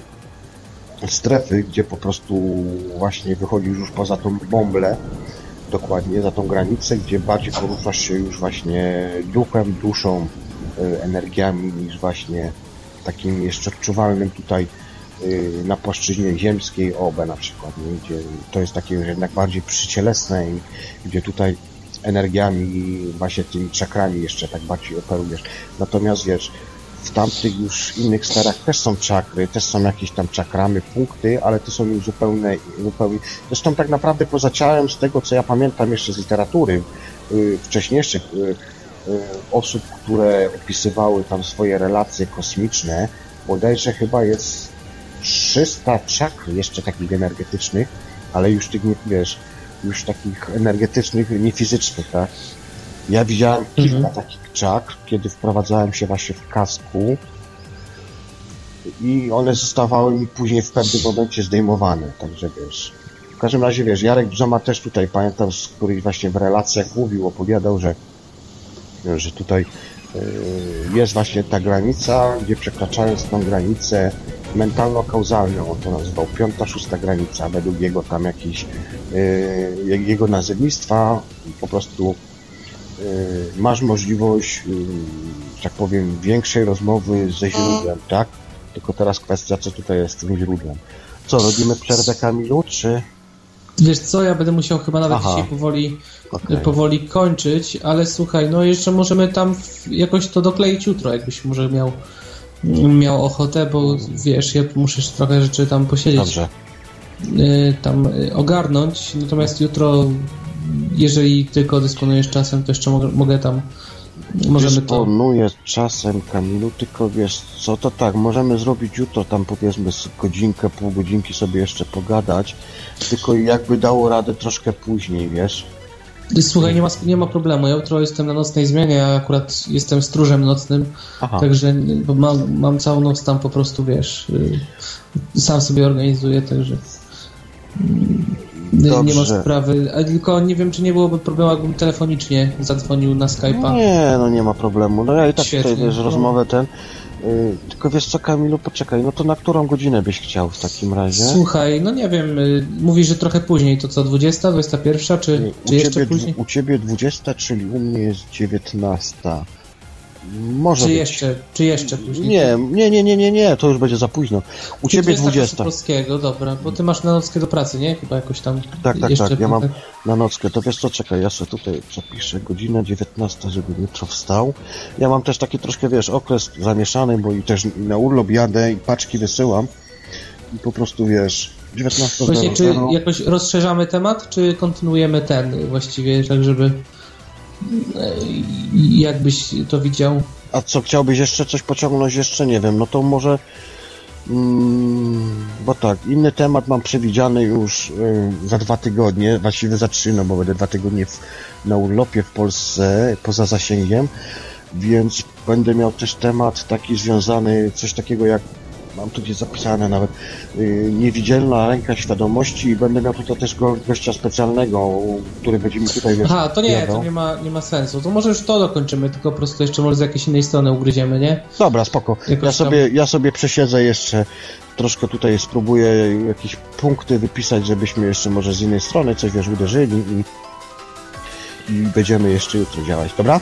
strefy, gdzie po prostu właśnie wychodzisz już poza tą bąblę, dokładnie, za tą granicę, gdzie bardziej poruszasz się już właśnie duchem, duszą, y, energiami niż właśnie takim jeszcze odczuwalnym tutaj Y, na płaszczyźnie ziemskiej OB na przykład, nie? gdzie to jest takie już jednak bardziej przycielesne i gdzie tutaj energiami właśnie tymi czakrami jeszcze tak bardziej operujesz. Natomiast wiesz, w tamtych już innych sferach też są czakry, też są jakieś tam czakramy, punkty, ale to są już zupełnie, zupełnie... Zresztą tak naprawdę poza ciałem, z tego co ja pamiętam jeszcze z literatury yy, wcześniejszych yy, yy, osób, które opisywały tam swoje relacje kosmiczne, bodajże chyba jest 300 czakr jeszcze takich energetycznych, ale już tych, nie, wiesz, już takich energetycznych, nie fizycznych, tak? Ja widziałem kilka mhm. takich czakr, kiedy wprowadzałem się właśnie w kasku i one zostawały mi później w pewnym momencie zdejmowane, także wiesz. W każdym razie, wiesz, Jarek Bzoma też tutaj, pamiętam, z których właśnie w relacjach mówił, opowiadał, że, że tutaj yy, jest właśnie ta granica, gdzie przekraczając tą granicę mentalno-kauzalną, on to nazywał, piąta, szósta granica, według jego tam jakiś, yy, jego nazewnictwa, po prostu yy, masz możliwość, yy, tak powiem, większej rozmowy ze źródłem, tak? Tylko teraz kwestia, co tutaj jest tym źródłem. Co, robimy przerwę Kamilu, czy... Wiesz co, ja będę musiał chyba nawet Aha. dzisiaj powoli, okay. powoli kończyć, ale słuchaj, no jeszcze możemy tam jakoś to dokleić jutro, jakbyś może miał miał ochotę, bo wiesz, ja muszę trochę rzeczy tam posiedzieć. Dobrze. Y, tam y, ogarnąć, natomiast jutro, jeżeli tylko dysponujesz czasem, to jeszcze mogę, mogę tam Możemy Dysponuję to... czasem, Kamilu, tylko wiesz co, to tak, możemy zrobić jutro tam powiedzmy godzinkę, pół godzinki sobie jeszcze pogadać, tylko jakby dało radę troszkę później, wiesz? Słuchaj, nie ma, nie ma problemu. Ja jutro jestem na nocnej zmianie, ja akurat jestem stróżem nocnym, Aha. także mam, mam całą noc tam po prostu, wiesz, y, sam sobie organizuję, także Dobrze. nie ma sprawy. A tylko nie wiem, czy nie byłoby problemu, jakbym telefonicznie zadzwonił na Skype'a. Nie, no nie ma problemu. No ja i tak Świetnie. tutaj, wiesz, rozmowę ten Tylko wiesz co, Kamilu, poczekaj, no to na którą godzinę byś chciał w takim razie? Słuchaj, no nie wiem, y, mówisz, że trochę później, to co, 20, 21, czy, czy jeszcze później? U ciebie 20, czyli u mnie jest 19. Może czy być. jeszcze, czy jeszcze później? Nie, nie, nie, nie, nie, nie, to już będzie za późno. U ciebie 20. Polskiego, dobra, bo ty masz na nockę do pracy, nie? Chyba jakoś tam. Tak, tak, tak, ja mam tak. na nockę. To wiesz co, czekaj, ja sobie tutaj zapiszę godzina 19, żeby jutro wstał. Ja mam też taki troszkę, wiesz, okres zamieszany, bo i też na urlop jadę i paczki wysyłam. I po prostu, wiesz, 19 Właśnie, czy jakoś rozszerzamy temat, czy kontynuujemy ten właściwie, tak żeby jakbyś to widział? A co, chciałbyś jeszcze coś pociągnąć? Jeszcze nie wiem, no to może... Mm, bo tak, inny temat mam przewidziany już y, za dwa tygodnie, właściwie za trzy, no bo będę dwa tygodnie w, na urlopie w Polsce, poza zasięgiem, więc będę miał też temat taki związany, coś takiego jak, mam tu gdzieś zapisane nawet, y, niewidzialna ręka świadomości i będę miał tutaj też go, gościa specjalnego, który będzie mi tutaj, wiesz, Aha, to nie, to nie ma, nie ma sensu. To może już to dokończymy, tylko po prostu jeszcze może z jakiejś innej strony ugryziemy, nie? Dobra, spoko. Jakoś Ja tam- sobie, ja sobie przesiedzę jeszcze, troszkę tutaj spróbuję jakieś punkty wypisać, żebyśmy jeszcze może z innej strony coś, wiesz, uderzyli i, i będziemy jeszcze jutro działać, dobra?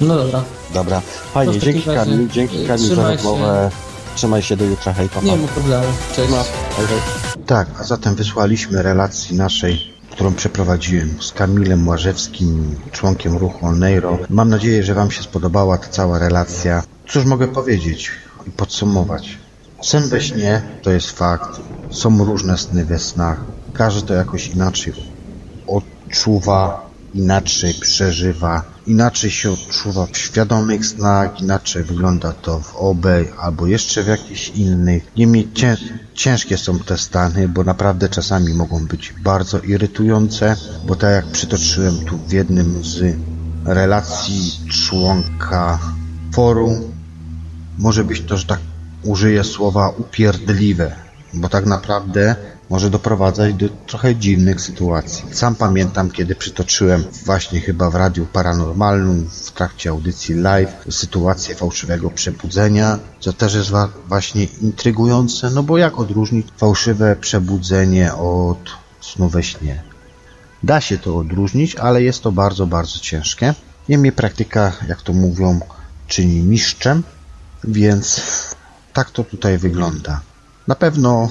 No dobra. Dobra. Fajnie, dzięki razie, Kamil, dzięki Kamil za trzymaj się. Trzymaj się do jutra, hej, papa. Nie ma problemu. Cześć. Hej, hej. Tak, a zatem wysłaliśmy relacji naszej, którą przeprowadziłem z Kamilem Łażewskim, członkiem ruchu Olneiro. Mam nadzieję, że Wam się spodobała ta cała relacja. Cóż mogę powiedzieć i podsumować? Sen we śnie to jest fakt. Są różne sny we snach. Każdy to jakoś inaczej odczuwa, inaczej przeżywa, inaczej się odczuwa w świadomych snach, inaczej wygląda to w OB albo jeszcze w jakichś innych. Niemniej cię, ciężkie są te stany, bo naprawdę czasami mogą być bardzo irytujące, bo tak jak przytoczyłem tu w jednym z relacji członka forum, może być to, że tak użyję słowa upierdliwe, bo tak naprawdę może doprowadzać do trochę dziwnych sytuacji. Sam pamiętam, kiedy przytoczyłem właśnie chyba w Radiu Paranormalnym w trakcie audycji live sytuację fałszywego przebudzenia, co też jest właśnie intrygujące, no bo jak odróżnić fałszywe przebudzenie od snu we śnie? Da się to odróżnić, ale jest to bardzo, bardzo ciężkie. Niemniej praktyka, jak to mówią, czyni mistrzem, więc tak to tutaj wygląda. Na pewno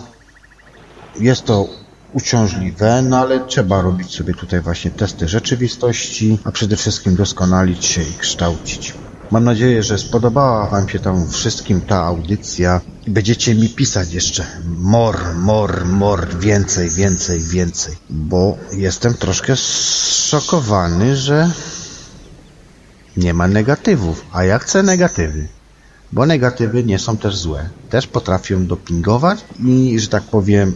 jest to uciążliwe, no ale trzeba robić sobie tutaj właśnie testy rzeczywistości, a przede wszystkim doskonalić się i kształcić. Mam nadzieję, że spodobała Wam się tam wszystkim ta audycja i będziecie mi pisać jeszcze mor, mor, mor, więcej, więcej, więcej, bo jestem troszkę zszokowany, że nie ma negatywów, a ja chcę negatywy bo negatywy nie są też złe. Też potrafią dopingować i, że tak powiem,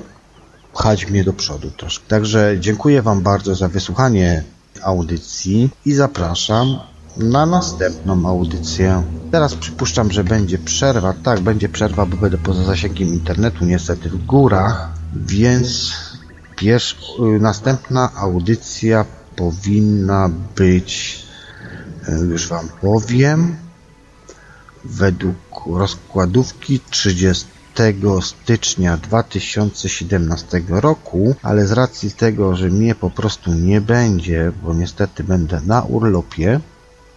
pchać mnie do przodu troszkę. Także dziękuję Wam bardzo za wysłuchanie audycji i zapraszam na następną audycję. Teraz przypuszczam, że będzie przerwa. Tak, będzie przerwa, bo będę poza zasięgiem internetu, niestety w górach, więc pierwsz, y, następna audycja powinna być, y, już Wam powiem, według rozkładówki 30 stycznia 2017 roku, ale z racji tego, że mnie po prostu nie będzie, bo niestety będę na urlopie,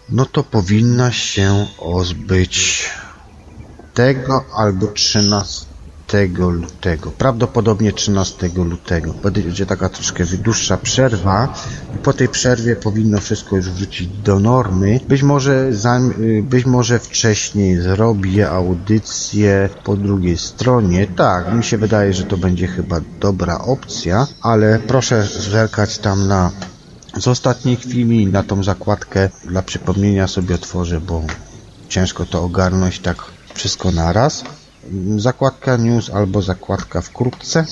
no to powinna się odbyć tego albo 13 lutego. Prawdopodobnie 13 lutego. Będzie taka troszkę dłuższa przerwa i po tej przerwie powinno wszystko już wrócić do normy. Być może, być może wcześniej zrobię audycję po drugiej stronie. Tak, mi się wydaje, że to będzie chyba dobra opcja, ale proszę zerkać tam na z ostatniej chwili na tą zakładkę dla przypomnienia sobie otworzę, bo ciężko to ogarnąć tak wszystko naraz. Zakładka news albo zakładka wkrótce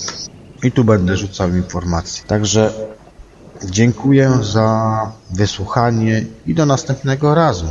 i tu będę rzucał informacje. Także dziękuję za wysłuchanie i do następnego razu.